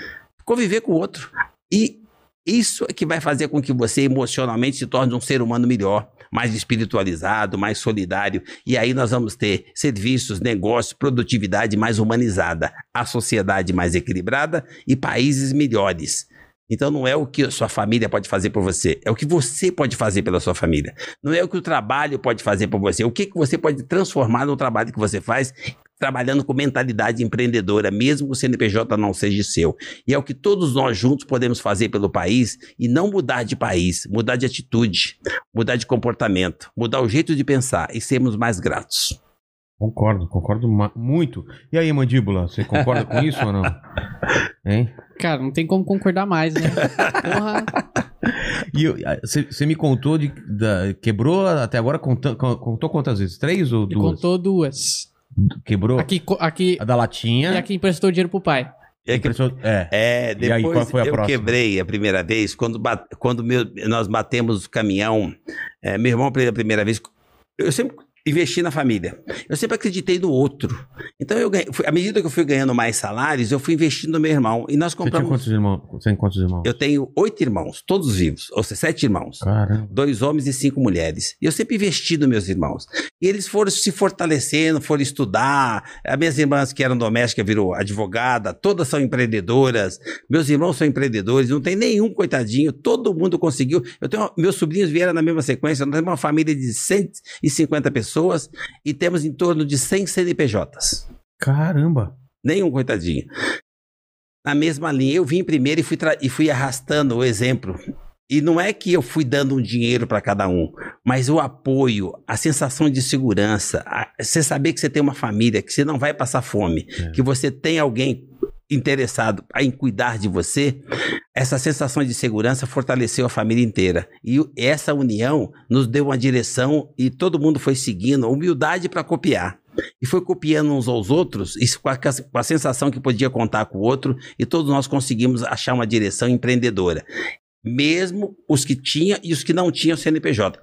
Conviver com o outro. E isso é que vai fazer com que você emocionalmente se torne um ser humano melhor, mais espiritualizado, mais solidário. E aí nós vamos ter serviços, negócios, produtividade mais humanizada, a sociedade mais equilibrada e países melhores. Então não é o que a sua família pode fazer por você, é o que você pode fazer pela sua família. Não é o que o trabalho pode fazer por você, é o que, que você pode transformar no trabalho que você faz, trabalhando com mentalidade empreendedora, mesmo que o CNPJ não seja seu. E é o que todos nós juntos podemos fazer pelo país e não mudar de país, mudar de atitude, mudar de comportamento, mudar o jeito de pensar e sermos mais gratos. Concordo, concordo muito. E aí, mandíbula, você concorda com isso ou não? Hein? Cara, não tem como concordar mais, né? Porra. E ah, você você me contou de. da- quebrou até agora, conta- con- contou quantas vezes? Três ou Ele duas? contou duas. Quebrou Aqui, aqui, a da latinha. e aqui emprestou dinheiro pro pai. É que É. É, E aí, depois qual foi a eu próxima? quebrei a primeira vez, quando, bat- quando meu- nós batemos o caminhão, é, meu irmão pela primeira vez, eu sempre investi na família, eu sempre acreditei no outro, então eu ganhei, fui- à medida que eu fui ganhando mais salários, eu fui investindo no meu irmão, e nós Você compramos, quantos irmãos? Você tem quantos irmãos? eu tenho oito irmãos, todos vivos, ou seja, sete irmãos, Caramba. dois homens e cinco mulheres. E eu sempre investi nos meus irmãos. E eles foram se fortalecendo, foram estudar. As minhas irmãs que eram domésticas virou advogada, todas são empreendedoras. Meus irmãos são empreendedores, não tem nenhum coitadinho, todo mundo conseguiu. Eu tenho, meus sobrinhos vieram na mesma sequência, nós temos uma família de 150 pessoas e temos em torno de 100 CNPJs. Caramba. Nenhum coitadinho. Na mesma linha, eu vim primeiro e fui, e fui arrastando o exemplo. E não é que eu fui dando um dinheiro para cada um, mas o apoio, a sensação de segurança, a- você saber que você tem uma família, que você não vai passar fome, É. que você tem alguém interessado em cuidar de você, essa sensação de segurança fortaleceu a família inteira. E essa união nos deu uma direção e todo mundo foi seguindo, humildade para copiar. E foi copiando uns aos outros, com a, com a sensação que podia contar com o outro, e todos nós conseguimos achar uma direção empreendedora. Mesmo os que tinham e os que não tinham CNPJ.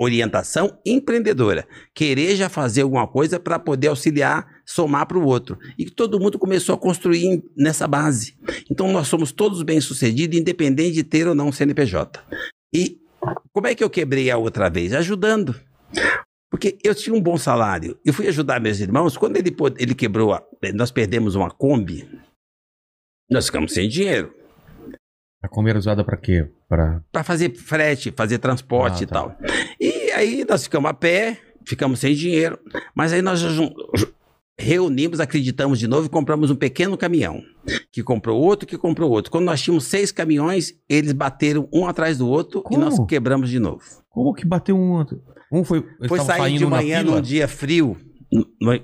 Orientação empreendedora. Querer já fazer alguma coisa para poder auxiliar, somar para o outro. E todo mundo começou a construir nessa base. Então nós somos todos bem-sucedidos, independente de ter ou não CNPJ. E como é que eu quebrei a outra vez? Ajudando. Porque eu tinha um bom salário. Eu fui ajudar meus irmãos. Quando ele, ele quebrou, a- nós perdemos uma Kombi, nós ficamos sem dinheiro. A Kombi era usada pra quê? Pra... para fazer frete, fazer transporte Ah, e tá. tal. E aí nós ficamos a pé, ficamos sem dinheiro, mas aí nós reunimos, acreditamos de novo e compramos um pequeno caminhão, que comprou outro, que comprou outro. Quando nós tínhamos seis caminhões, eles bateram um atrás do outro Como? e nós quebramos de novo. Como que bateu um outro? Um foi. Foi sair de manhã num dia frio,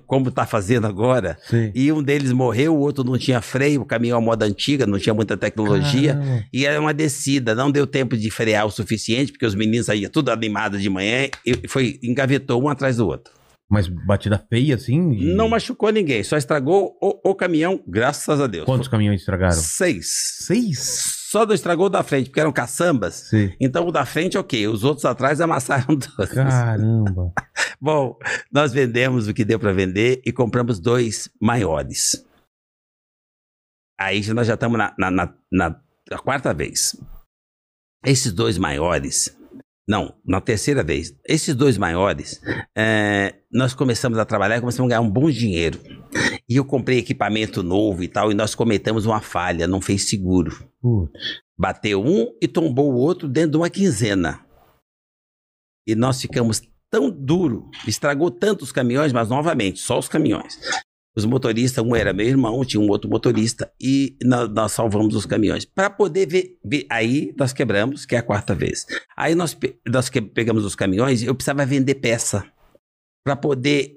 como tá fazendo agora. Sim. E um deles morreu, o outro não tinha freio, o caminhão à moda antiga, não tinha muita tecnologia. Caramba. E era uma descida, não deu tempo de frear o suficiente, porque os meninos saíam tudo animados de manhã e foi, engavetou um atrás do outro. Mas batida feia, assim? de- Não machucou ninguém, só estragou o, o caminhão, graças a Deus. Quantos caminhões estragaram? Seis. Seis? Só não estragou o da frente, porque eram caçambas. Sim. Então o da frente, ok. Os outros atrás amassaram todos. Caramba. Bom, nós vendemos o que deu para vender e compramos dois maiores. Aí nós já estamos na, na- na- na quarta vez. Esses dois maiores. Não, na terceira vez. Esses dois maiores, é, nós começamos a trabalhar e começamos a ganhar um bom dinheiro. E eu comprei equipamento novo e tal, e nós cometemos uma falha, não fez seguro. Putz. Bateu um e tombou o outro dentro de uma quinzena. E nós ficamos tão duro, estragou tanto os caminhões, mas novamente, só os caminhões. Os motoristas, um era meu irmão, tinha um outro motorista, e nós, nós salvamos os caminhões. Para poder ver, ver- aí nós quebramos, que é a quarta vez. Aí nós, nós que- pegamos os caminhões, eu precisava vender peça. Para poder.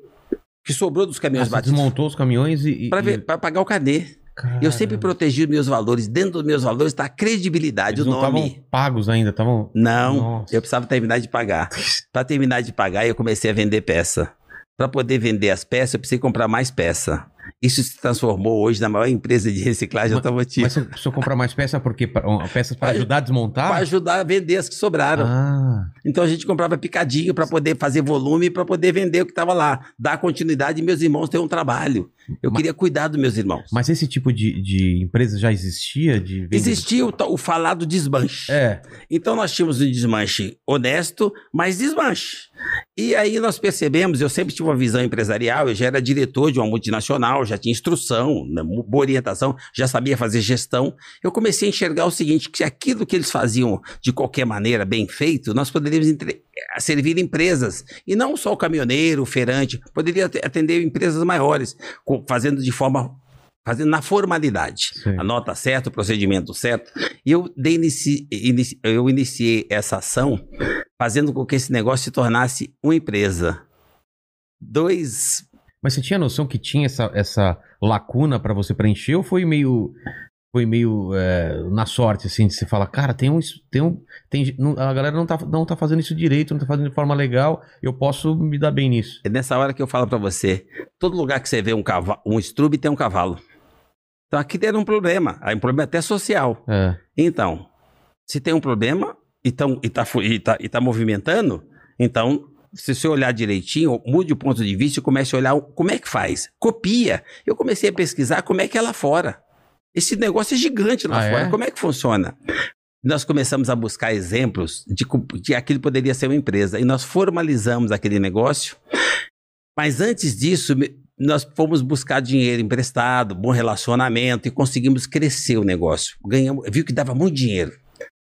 que sobrou dos Ah, caminhões você batidos. desmontou os caminhões e... e- Para pagar o cadê. Eu sempre protegi os meus valores. Dentro dos meus valores está a credibilidade, Eles o não nome. estavam pagos ainda, estavam... Não, Nossa. eu precisava terminar de pagar. Para terminar de pagar, eu comecei a vender peça. Para poder vender as peças, eu precisei comprar mais peça. Isso se transformou hoje na maior empresa de reciclagem automotiva. Mas você precisou comprar mais peça porque peças para ajudar a desmontar? Para ajudar a vender as que sobraram. Ah, Então a gente comprava picadinho para poder fazer volume, para poder vender o que estava lá. Dar continuidade e meus irmãos ter um trabalho. Eu Mas- queria cuidar dos meus irmãos. mas esse tipo de, de empresa já existia? De venda- Existia o, o falado desmanche. É. Então nós tínhamos um desmanche honesto, mas desmanche. E aí nós percebemos, eu sempre tive uma visão empresarial, eu já era diretor de uma multinacional, já tinha instrução, né, boa orientação, já sabia fazer gestão. Eu comecei a enxergar o seguinte, que aquilo que eles faziam de qualquer maneira, bem feito, nós poderíamos entre- eh, servir empresas. E não só o caminhoneiro, o feirante, poderia ate- atender empresas maiores, fazendo de forma... Fazendo na formalidade Sim. a nota certa, o procedimento certo. E eu, dei inici- inici- eu iniciei essa ação fazendo com que esse negócio se tornasse uma empresa. Dois. Mas você tinha noção que tinha essa, essa lacuna pra você preencher ou foi meio foi meio é, na sorte assim de você falar, cara, tem um tem um tem não- a galera não tá não tá fazendo isso direito, não tá fazendo de forma legal, eu posso me dar bem nisso. É nessa hora que eu falo pra você: todo lugar que você vê um cavalo, um estrube tem um cavalo. Então aqui tem um problema. Aí um problema até social. É. Então, se tem um problema e, tão, e, tá, fu- e, tá, e tá movimentando, então, se você olhar direitinho, mude o ponto de vista e comece a olhar como é que faz. Copia. Eu comecei a pesquisar como é que é lá fora. Esse negócio é gigante lá Ah, fora. é? Como é que funciona? Nós começamos a buscar exemplos de de aquilo poderia ser uma empresa. E nós formalizamos aquele negócio. Mas antes disso, nós fomos buscar dinheiro emprestado, bom relacionamento e conseguimos crescer o negócio. Ganhamos, viu que dava muito dinheiro.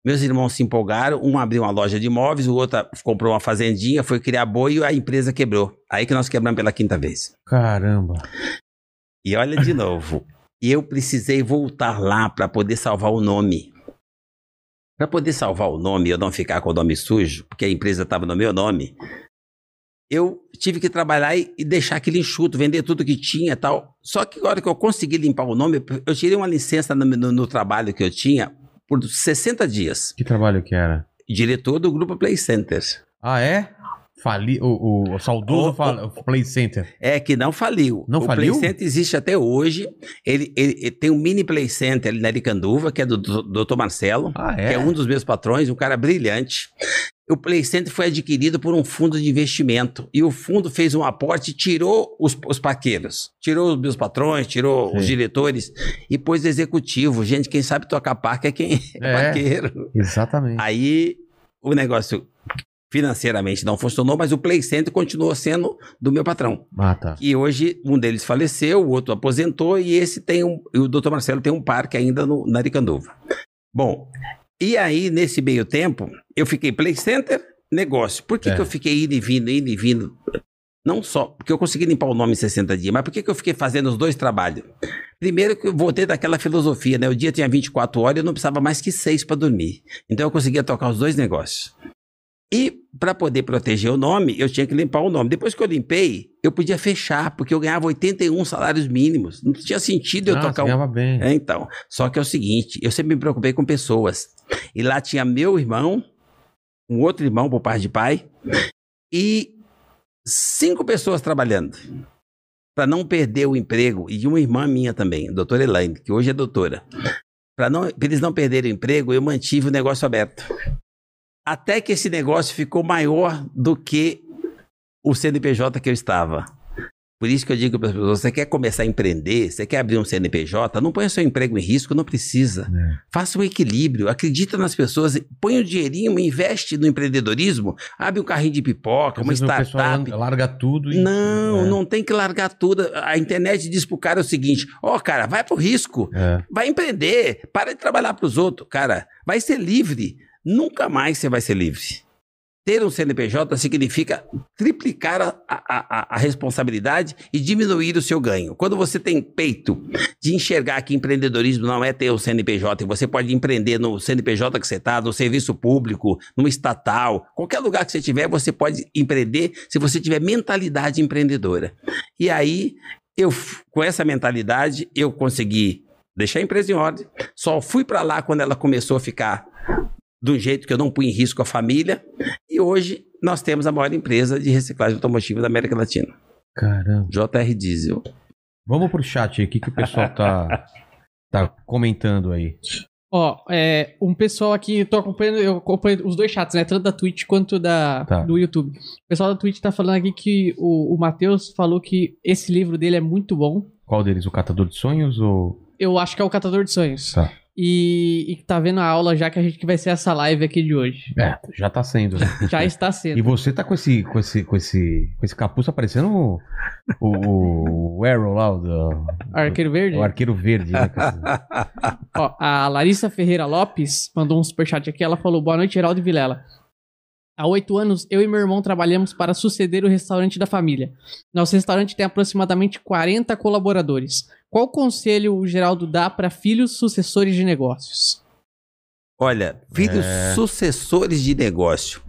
Meus irmãos se empolgaram, um abriu uma loja de imóveis, o outro comprou uma fazendinha, foi criar boi e a empresa quebrou. Aí que nós quebramos pela quinta vez. Caramba. E olha de novo, eu precisei voltar lá para poder salvar o nome. Para poder salvar o nome eu não ficar com o nome sujo, porque a empresa estava no meu nome, eu tive que trabalhar e, e deixar aquele enxuto, vender tudo que tinha e tal. Só que na hora que eu consegui limpar o nome, eu tirei uma licença no, no- no trabalho que eu tinha por 60 dias. Que trabalho que era? Diretor do grupo Play Center. Ah, é? Fali, o, o, saudoso O- fal- o Play Center. É que não faliu. Não o faliu? Play Center existe até hoje. Ele, ele- ele tem um mini Play Center ali na Aricanduva, que é do, do Dr. Marcelo, Ah, que é? é um dos meus patrões, um cara brilhante. O Play Center foi adquirido por um fundo de investimento. E o fundo fez um aporte e tirou os, os paqueiros. Tirou os meus patrões, tirou os Sim. diretores e pôs executivo. Gente, quem sabe tocar parque é quem é, É. parqueiro. Exatamente. Aí o negócio financeiramente não funcionou, mas o Play Center continuou sendo do meu patrão. Ah, tá. E hoje um deles faleceu, o outro aposentou e esse tem um, e o Dr. Marcelo tem um parque ainda no, na Aricanduva. Bom, e aí nesse meio tempo eu fiquei Play Center, negócio. Por que, É. que eu fiquei indo e vindo, indo e vindo? Não só porque eu consegui limpar o nome em 60 dias, mas por que, que eu fiquei fazendo os dois trabalhos? Primeiro que eu voltei daquela filosofia, né? O dia tinha 24 horas e eu não precisava mais que seis para dormir. Então eu conseguia tocar os dois negócios. E para poder proteger o nome, eu tinha que limpar o nome. Depois que eu limpei, eu podia fechar, porque eu ganhava 81 salários mínimos. Não tinha sentido eu Ah, tocar você um. ganhava bem. É, então. Só que é o seguinte, eu sempre me preocupei com pessoas. E lá tinha meu irmão, um outro irmão por parte de pai, e cinco pessoas trabalhando. Para não perder o emprego, e de uma irmã minha também, a doutora Elaine, que hoje é doutora. Para eles não perderem o emprego, eu mantive o negócio aberto. Até que esse negócio ficou maior do que o CNPJ que eu estava. Por isso que eu digo para as pessoas: você quer começar a empreender, você quer abrir um CNPJ, não ponha seu emprego em risco, não precisa. É. Faça um equilíbrio, acredita nas pessoas, põe o dinheirinho, investe no empreendedorismo, abre um carrinho de pipoca, uma o startup. larga- tudo e. Não, É. não tem que largar tudo. A internet diz pro cara o seguinte: ó, cara, vai pro risco, É. vai empreender, para de trabalhar pros outros. Cara, vai ser livre. Nunca mais você vai ser livre. Ter um CNPJ significa triplicar a, a- a- responsabilidade e diminuir o seu ganho. Quando você tem peito de enxergar que empreendedorismo não é ter o CNPJ, e você pode empreender no CNPJ que você está, no serviço público, numa estatal, qualquer lugar que você tiver, você pode empreender se você tiver mentalidade empreendedora. E aí, eu, com essa mentalidade, eu consegui deixar a empresa em ordem. Só fui para lá quando ela começou a ficar um jeito que eu não punha em risco a família. E hoje nós temos a maior empresa de reciclagem automotiva da América Latina, Caramba. JR Diesel. Vamos pro chat aí. O que, que o pessoal tá, tá comentando aí? Ó, é, um pessoal aqui, tô acompanhando, eu acompanho os dois chats, né? Tanto da Twitch quanto da, Tá. do YouTube. O pessoal da Twitch tá falando aqui que o, o Matheus falou que esse livro dele é muito bom. Qual deles? O Catador de Sonhos ou. Eu acho que é o Catador de Sonhos. Tá. E, e tá vendo a aula já que a gente que vai ser essa live aqui de hoje. É, já tá sendo, né? Já está E sendo. você tá com esse, com esse, com esse, com esse capuz tá parecendo o, o, o Arrow lá, o, do- Arqueiro Verde? o arqueiro verde, né? Ó, a Larissa Ferreira Lopes mandou um superchat aqui. Ela falou: Boa noite, Geraldo e Vilela. Há oito anos, eu e meu irmão trabalhamos para suceder o restaurante da família. Nosso restaurante tem aproximadamente 40 colaboradores. Qual conselho o Geraldo dá para filhos sucessores de negócios? Olha, filhos É. sucessores de negócio.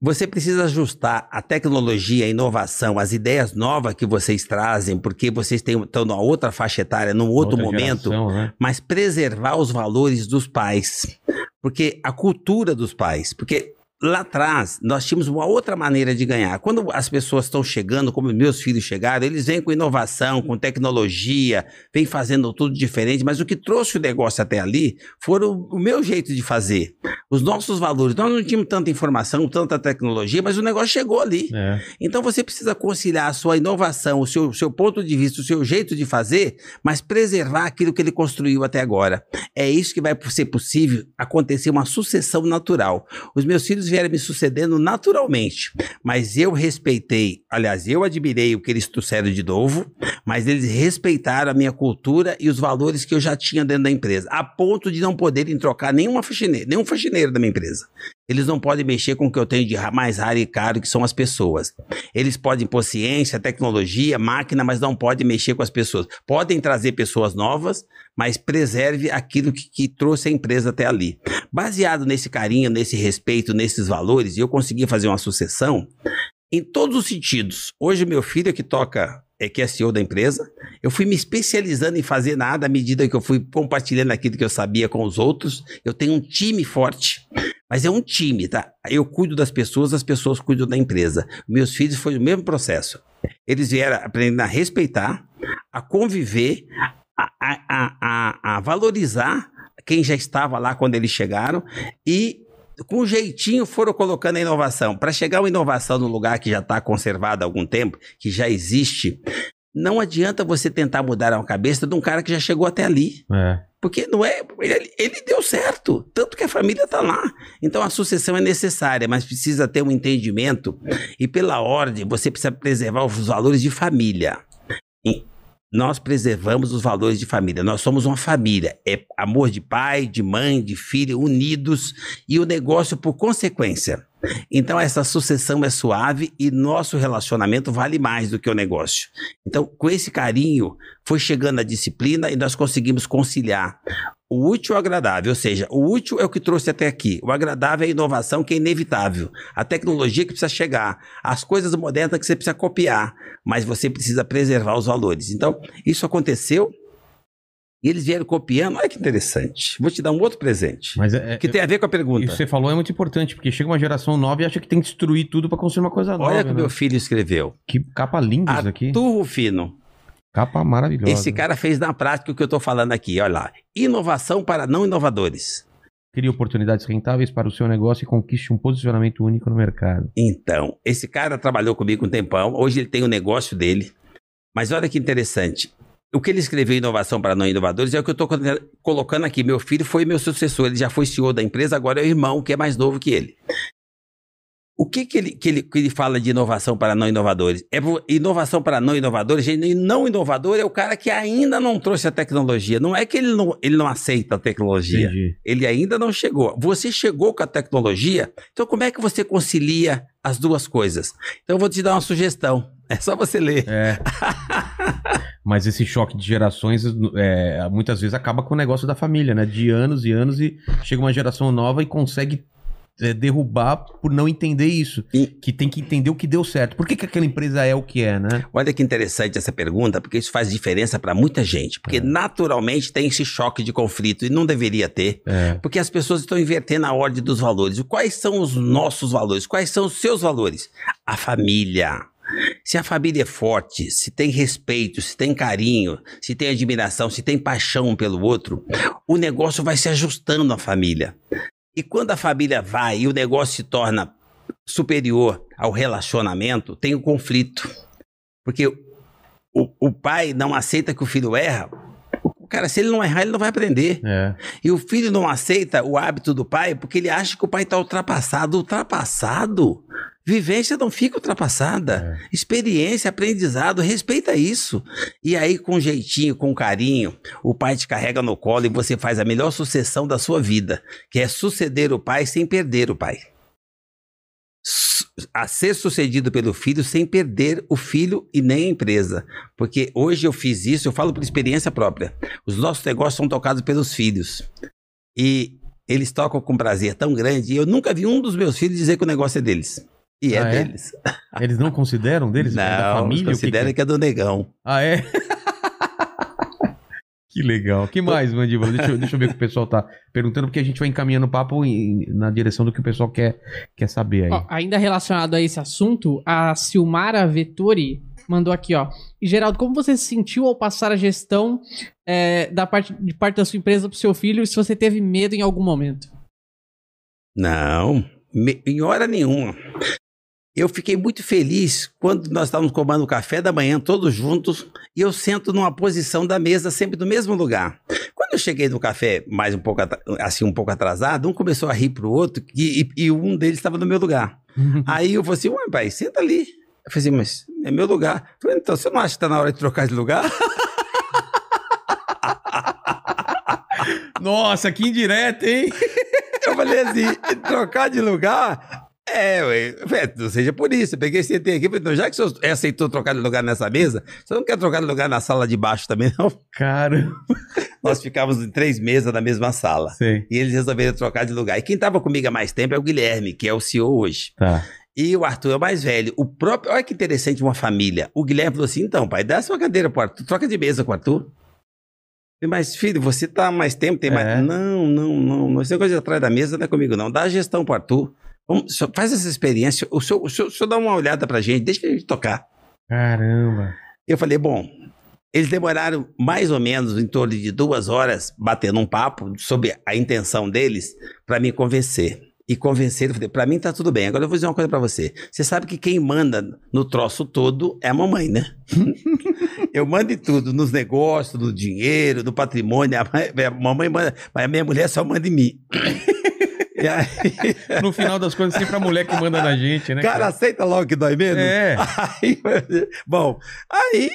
Você precisa ajustar a tecnologia, a inovação, as ideias novas que vocês trazem, porque vocês têm- estão numa outra faixa etária, num outro outra momento. geração, né? mas preservar os valores dos pais. Porque a cultura dos pais. Porque lá atrás nós tínhamos uma outra maneira de ganhar. Quando as pessoas estão chegando, como meus filhos chegaram, eles vêm com inovação, com tecnologia, vêm fazendo tudo diferente, mas o que trouxe o negócio até ali foram o meu jeito de fazer. Os nossos valores. Nós não tínhamos tanta informação, tanta tecnologia, mas o negócio chegou ali. É. Então você precisa conciliar a sua inovação, o seu, seu ponto de vista, o seu jeito de fazer, mas preservar aquilo que ele construiu até agora. É isso que vai ser possível acontecer uma sucessão natural. Os meus filhos vieram me sucedendo naturalmente, mas eu respeitei, aliás, eu admirei o que eles trouxeram de novo, mas eles respeitaram a minha cultura e os valores que eu já tinha dentro da empresa, a ponto de não poderem trocar nenhuma faxineira, nenhum faxineiro da minha empresa. Eles não podem mexer com o que eu tenho de mais raro e caro, que são as pessoas. Eles podem pôr ciência, tecnologia, máquina, mas não podem mexer com as pessoas. Podem trazer pessoas novas, mas preserve aquilo que, que trouxe a empresa até ali. Baseado nesse carinho, nesse respeito, nesses valores, eu consegui fazer uma sucessão em todos os sentidos. Hoje, meu filho é que toca, é que é CEO da empresa. Eu fui me especializando em fazer nada à medida que eu fui compartilhando aquilo que eu sabia com os outros. Eu tenho um time forte. Mas é um time, tá? Eu cuido das pessoas, as pessoas cuidam da empresa. Meus filhos foi o mesmo processo. Eles vieram aprendendo a respeitar, a conviver, a, a, a, a, valorizar quem já estava lá quando eles chegaram e com jeitinho foram colocando a inovação. Para chegar uma inovação no lugar que já está conservado há algum tempo, que já existe, não adianta você tentar mudar a cabeça de um cara que já chegou até ali. É. Porque não é. Ele, ele deu certo. Tanto que a família está lá. Então a sucessão é necessária, mas precisa ter um entendimento. E pela ordem, você precisa preservar os valores de família. E nós preservamos os valores de família. Nós somos uma família. É amor de pai, de mãe, de filho, unidos. E o negócio por consequência. Então essa sucessão é suave e nosso relacionamento vale mais do que o negócio. Então, com esse carinho, foi chegando a disciplina e nós conseguimos conciliar o útil e o agradável, ou seja, o útil é o que trouxe até aqui, o agradável é a inovação que é inevitável, a tecnologia que precisa chegar, as coisas modernas que você precisa copiar, mas você precisa preservar os valores. Então, isso aconteceu e eles vieram copiando. Olha que interessante. Vou te dar um outro presente. Mas é, que tem a ver com a pergunta. Isso que você falou é muito importante, porque chega uma geração nova e acha que tem que destruir tudo pra construir uma coisa nova. Olha o que né? meu filho escreveu. Que capa linda isso aqui. Arthur Rufino. Capa maravilhosa. Esse cara fez na prática o que eu tô falando aqui. Olha lá. Inovação para não inovadores. Crie oportunidades rentáveis para o seu negócio e conquiste um posicionamento único no mercado. Então, esse cara trabalhou comigo um tempão. Hoje ele tem o negócio dele. Mas olha que interessante. O que ele escreveu inovação para não inovadores é o que eu estou colocando aqui. Meu filho foi meu sucessor, ele já foi CEO da empresa, agora é o irmão que é mais novo que ele. O que, que, ele, que, ele, que ele fala de inovação para não inovadores? É inovação para não inovadores. Gente, não inovador é o cara que ainda não trouxe a tecnologia. Não é que ele não, ele não aceita a tecnologia. Entendi. Ele ainda não chegou. Você chegou com a tecnologia, então como é que você concilia as duas coisas? Então eu vou te dar uma sugestão. É só você ler. É. Mas esse choque de gerações, é, muitas vezes acaba com o negócio da família, né? De anos e anos e chega uma geração nova e consegue é, derrubar por não entender isso. E- Que tem que entender o que deu certo. Por que, que aquela empresa é o que é, né? Olha que interessante essa pergunta, porque isso faz diferença para muita gente. É. Porque naturalmente tem esse choque de conflito e não deveria ter. É. Porque as pessoas estão invertendo a ordem dos valores. Quais são os nossos valores? Quais são os seus valores? A família. Se a família é forte, se tem respeito, se tem carinho, se tem admiração, se tem paixão um pelo outro, o negócio vai se ajustando à família. E quando a família vai e o negócio se torna superior ao relacionamento, tem o conflito. Porque o, o pai não aceita que o filho erra. O cara, se ele não errar, ele não vai aprender. É. E o filho não aceita o hábito do pai porque ele acha que o pai está ultrapassado. Ultrapassado? Vivência não fica ultrapassada. Experiência, aprendizado, respeita isso. E aí, com jeitinho, com carinho, o pai te carrega no colo e você faz a melhor sucessão da sua vida, que é suceder o pai sem perder o pai. A ser sucedido pelo filho sem perder o filho e nem a empresa. Porque hoje eu fiz isso, eu falo por experiência própria. Os nossos negócios são tocados pelos filhos. E eles tocam com prazer tão grande. E eu nunca vi um dos meus filhos dizer que o negócio é deles. E é, Ah, é? deles. Eles não consideram deles? Não, É da família? O que que que, é do negão. Ah, é? que legal. que mais, Mandíbula? Deixa, eu- deixa eu ver o que o pessoal tá perguntando, porque a gente vai encaminhando o papo em- na direção do que o pessoal quer, quer saber aí. Ó, ainda relacionado a esse assunto, a Silmara Vettori mandou aqui, ó. E Geraldo, como você se sentiu ao passar a gestão é, da parte, de parte da sua empresa pro seu filho e se você teve medo em algum momento? Não, me- em hora nenhuma. Eu fiquei muito feliz quando nós estávamos tomando café da manhã todos juntos e eu sento numa posição da mesa sempre no mesmo lugar. Quando eu cheguei no café mais um pouco assim um pouco atrasado, um começou a rir pro outro e, e- e um deles estava no meu lugar. Aí eu falei assim, ué, pai, senta ali. Eu falei assim, mas é meu lugar. Eu falei, então você não acha que tá na hora de trocar de lugar? Nossa, que indireta, hein? Eu falei assim, trocar de lugar? É, ué, não seja por isso. Eu peguei e sentei aqui, falei, então, já que o senhor aceitou trocar de lugar nessa mesa, você não quer trocar de lugar na sala de baixo também, não? Cara, Nós ficávamos em três mesas na mesma sala. sei. E eles resolveram trocar de lugar. E quem estava comigo há mais tempo é o Guilherme, que é o CEO hoje. Tá. E o Arthur é o mais velho. O próprio, olha que interessante uma família. O Guilherme falou assim: então, pai, dá essa cadeira pro Arthur, troca de mesa com o Arthur. Mas, filho, você tá há mais tempo, tem É. mais. Não, não, não. Não esse negócio de atrás da mesa não é comigo, não. Dá a gestão pro Arthur. Vamos, faz essa experiência. O senhor, o, senhor, o senhor dá uma olhada pra gente, deixa a gente tocar. Caramba. Eu falei, bom, eles demoraram mais ou menos em torno de duas horas batendo um papo sobre a intenção deles para me convencer. E convencer, eu falei, pra mim tá tudo bem. Agora eu vou dizer uma coisa pra você. Você sabe que quem manda no troço todo é a mamãe, né? eu mando em tudo, nos negócios, no dinheiro, no patrimônio. A mamãe manda, mas a minha mulher só manda em mim. E aí, No final das contas, sempre a mulher que manda na gente, né? cara, aceita logo que dói menos. É. Aí, bom, aí,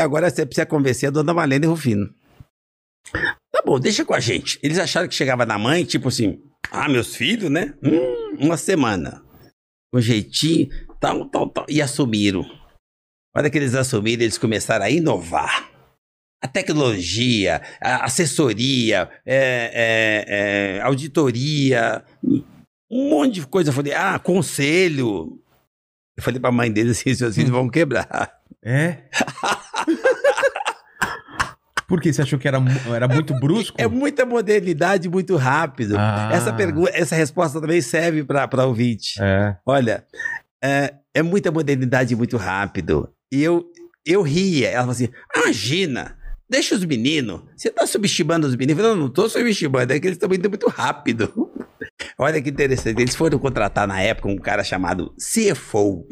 agora você precisa convencer a dona Marlene Rufino. Tá bom, deixa com a gente. Eles acharam que chegava na mãe, tipo assim, ah, meus filhos, né? Hum, uma semana. Com jeitinho, tal, tal, tal. E assumiram. Olha que eles assumiram, eles começaram a inovar. A tecnologia, a assessoria, é, é, é, auditoria, um monte de coisa. Eu falei, ah, conselho. Eu falei pra mãe dele assim, seus filhos vão quebrar. É? Por que você achou que era, era muito brusco? É muita modernidade, muito rápido. Ah. Essa pergunta, essa resposta também serve para ouvinte. É. Olha, é, é muita modernidade muito rápido. E eu, eu ria. Ela falou assim: imagina, deixa os meninos. Você tá subestimando os meninos? Não, não tô subestimando, é que eles estão indo muito rápido. Olha que interessante. Eles foram contratar na época um cara chamado CFO.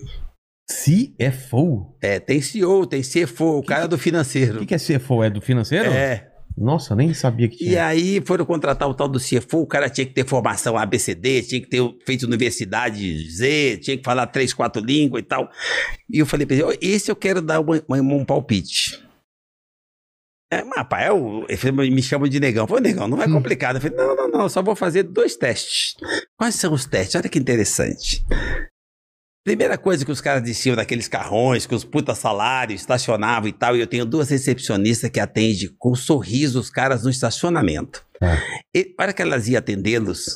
CFO? É, tem CEO, tem CFO, o cara do O financeiro. que, que é CFO? É do financeiro? É. Nossa, nem sabia que E tinha. aí foram contratar o tal do CFO, o cara tinha que ter formação ABCD, tinha que ter feito universidade Z, tinha que falar três, quatro línguas e tal. E eu falei pra ele, "Ó, esse eu quero dar uma- uma- um palpite. É, mas, rapaz, eu, ele falou, me chama de negão. Falei, negão, não vai Hum. complicado. Eu falei, não, não, não, só vou fazer dois testes. Quais são os testes? Olha que interessante. Primeira coisa que os caras desciam daqueles carrões, com os puta salários, estacionavam e tal, e eu tenho duas recepcionistas que atendem com sorriso os caras no estacionamento. Ah. E, para que elas iam atendê-los,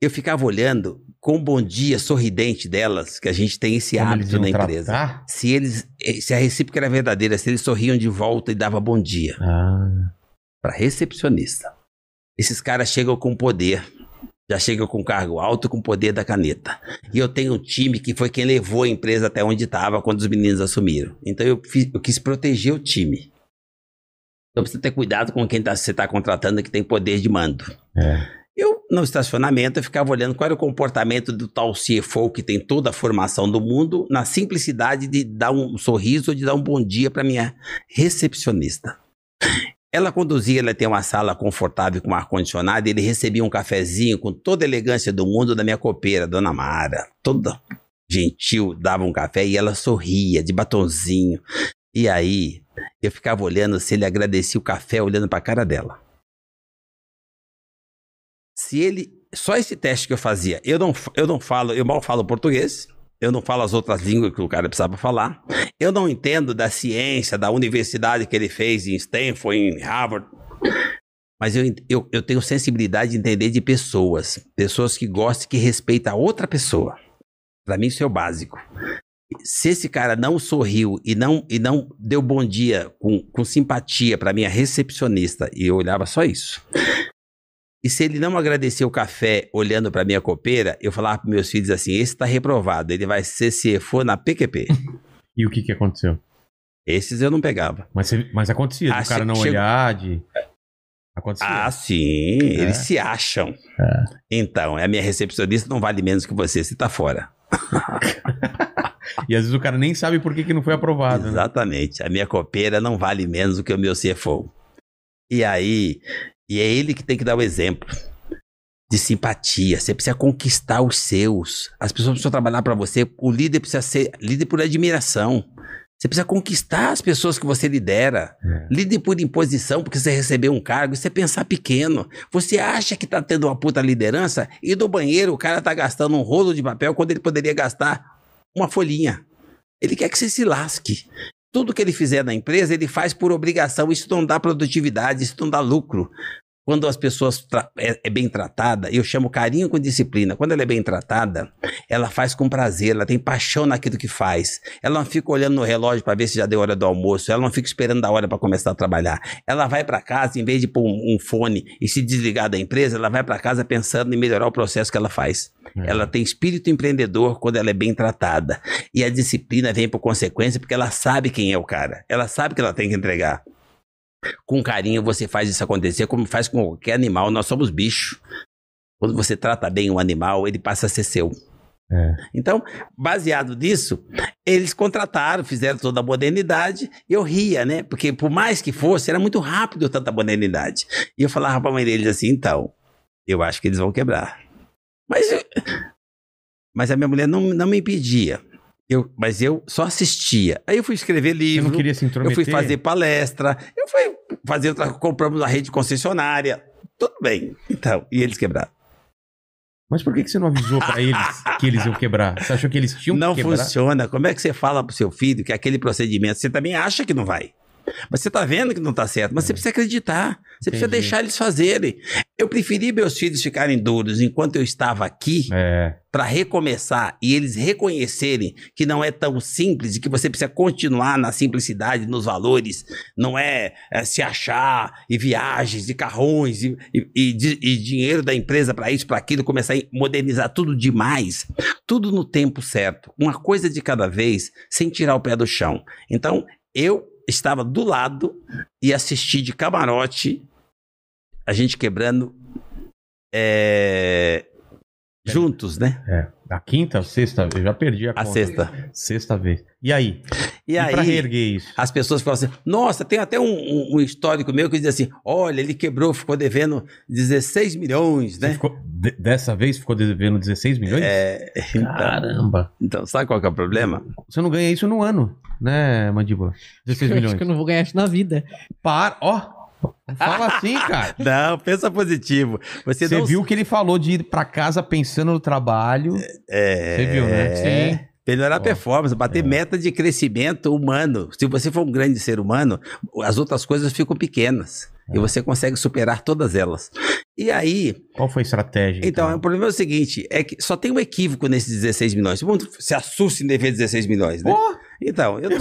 eu ficava olhando com o bom dia sorridente delas, que a gente tem esse Como hábito na iam empresa. tratar? Se eles, eh, se a recíproca era verdadeira, se eles sorriam de volta e dava bom dia Ah. para recepcionista. Esses caras chegam com poder. Já chegam com cargo alto com poder da caneta. E eu tenho um time que foi quem levou a empresa até onde estava quando os meninos assumiram. Então eu, fiz- eu quis proteger o time. Então precisa ter cuidado com quem tá- você está contratando que tem poder de mando. É. Eu, no estacionamento, eu ficava olhando qual era o comportamento do tal CFO que tem toda a formação do mundo, na simplicidade de dar um sorriso ou de dar um bom dia para minha recepcionista. Ela conduzia, ela tem uma sala confortável com ar-condicionado, ele recebia um cafezinho com toda a elegância do mundo da minha copeira, Dona Mara. Toda gentil, dava um café e ela sorria, de batonzinho. E aí, eu ficava olhando se ele agradecia o café, olhando para a cara dela. Se ele. Só esse teste que eu fazia, eu não, eu não falo, eu mal falo português, eu não falo as outras línguas que o cara precisava falar, eu não entendo da ciência, da universidade que ele fez em Stanford, em Harvard. Mas eu, eu, eu tenho sensibilidade de entender de pessoas. Pessoas que gostam, que respeitam a outra pessoa. Para mim, isso é o básico. Se esse cara não sorriu e não, e não deu bom dia com, com simpatia para minha recepcionista, e eu olhava só isso. E se ele não agradeceu o café olhando para minha copeira, eu falava para meus filhos assim: esse está reprovado, ele vai ser CFO na PQP. E o que, que aconteceu? Esses eu não pegava. Mas, mas acontecia, Ah, o cara não chegou- olhar de. Acontecia. Ah, sim, eles se acham. Então, a minha recepcionista não vale menos que você, você tá fora. E às vezes o cara nem sabe por que, que não foi aprovado. né? Exatamente. A minha copeira não vale menos do que o meu CFO. E aí, e é ele que tem que dar o exemplo de simpatia. Você precisa conquistar os seus. As pessoas precisam trabalhar para você. O líder precisa ser líder por admiração. Você precisa conquistar as pessoas que você lidera. É. Líder por imposição, porque você recebeu um cargo, isso é pensar pequeno. Você acha que tá tendo uma puta liderança e do banheiro o cara tá gastando um rolo de papel quando ele poderia gastar uma folhinha. Ele quer que você se lasque. Tudo que ele fizer na empresa, ele faz por obrigação. Isso não dá produtividade, isso não dá lucro. Quando as pessoas é, é bem tratada, eu chamo carinho com disciplina. Quando ela é bem tratada, ela faz com prazer, ela tem paixão naquilo que faz. Ela não fica olhando no relógio para ver se já deu hora do almoço, ela não fica esperando a hora para começar a trabalhar. Ela vai para casa, em vez de pôr um, um fone e se desligar da empresa, ela vai para casa pensando em melhorar o processo que ela faz. É. Ela tem espírito empreendedor quando ela é bem tratada. E a disciplina vem por consequência porque ela sabe quem é o cara. Ela sabe que ela tem que entregar. Com carinho você faz isso acontecer, como faz com qualquer animal. Nós somos bicho. Quando você trata bem um animal, ele passa a ser seu. É. Então, baseado nisso, eles contrataram, fizeram toda a modernidade. E eu ria, né? Porque por mais que fosse, era muito rápido tanta modernidade. E eu falava pra mãe deles assim: então, eu acho que eles vão quebrar. Mas, mas a minha mulher não, não me impedia. Eu, mas eu só assistia. Aí eu fui escrever Você livro. não queria se Eu intrometer? fui fazer palestra, eu fui fazer outra, compramos a rede concessionária. Tudo bem. Então, e eles quebraram. Mas por que, que você não avisou pra eles que eles iam quebrar? Você achou que eles tinham não que quebrar? funciona. Como é que você fala pro seu filho que aquele procedimento você também acha que não vai? Mas você tá vendo que não tá certo, mas você precisa acreditar. Você precisa Entendi. deixar eles fazerem. Eu preferi meus filhos ficarem duros enquanto eu estava aqui É. para recomeçar e eles reconhecerem que não é tão simples e que você precisa continuar na simplicidade, nos valores, não é, é, se achar e viagens e carrões e, e- e e dinheiro da empresa para isso, para aquilo, começar a modernizar tudo demais, tudo no tempo certo, uma coisa de cada vez, sem tirar o pé do chão. Então eu estava do lado e assisti de camarote a gente quebrando é, juntos, né? É. A quinta ou sexta? Eu já perdi a A conta. sexta. Sexta vez. E aí? E, pra aí, reerguer isso? as pessoas falam assim: nossa, tem até um, um- um histórico meu que diz assim: olha, ele quebrou, ficou devendo 16 milhões, né? ficou- de- dessa vez ficou devendo 16 milhões? É, então, Caramba. então, sabe qual que é o problema? Você não ganha isso no ano, né, Mandíbula? 16 Eu milhões. acho que eu não vou ganhar isso na vida. Para, ó. Não fala assim, cara. Não, pensa positivo. Você, Você não viu que ele falou de ir pra casa pensando no trabalho. É, Você viu, né? Sim. Melhorar a performance, bater é. meta de crescimento humano. Se você for um grande ser humano, as outras coisas ficam pequenas. É. E você consegue superar todas elas. E aí, Qual foi a estratégia? Então, o problema é o seguinte: é que só tem um equívoco nesses 16 milhões. Todo mundo se assusta em dever 16 milhões, né? Pô, Então, eu eu,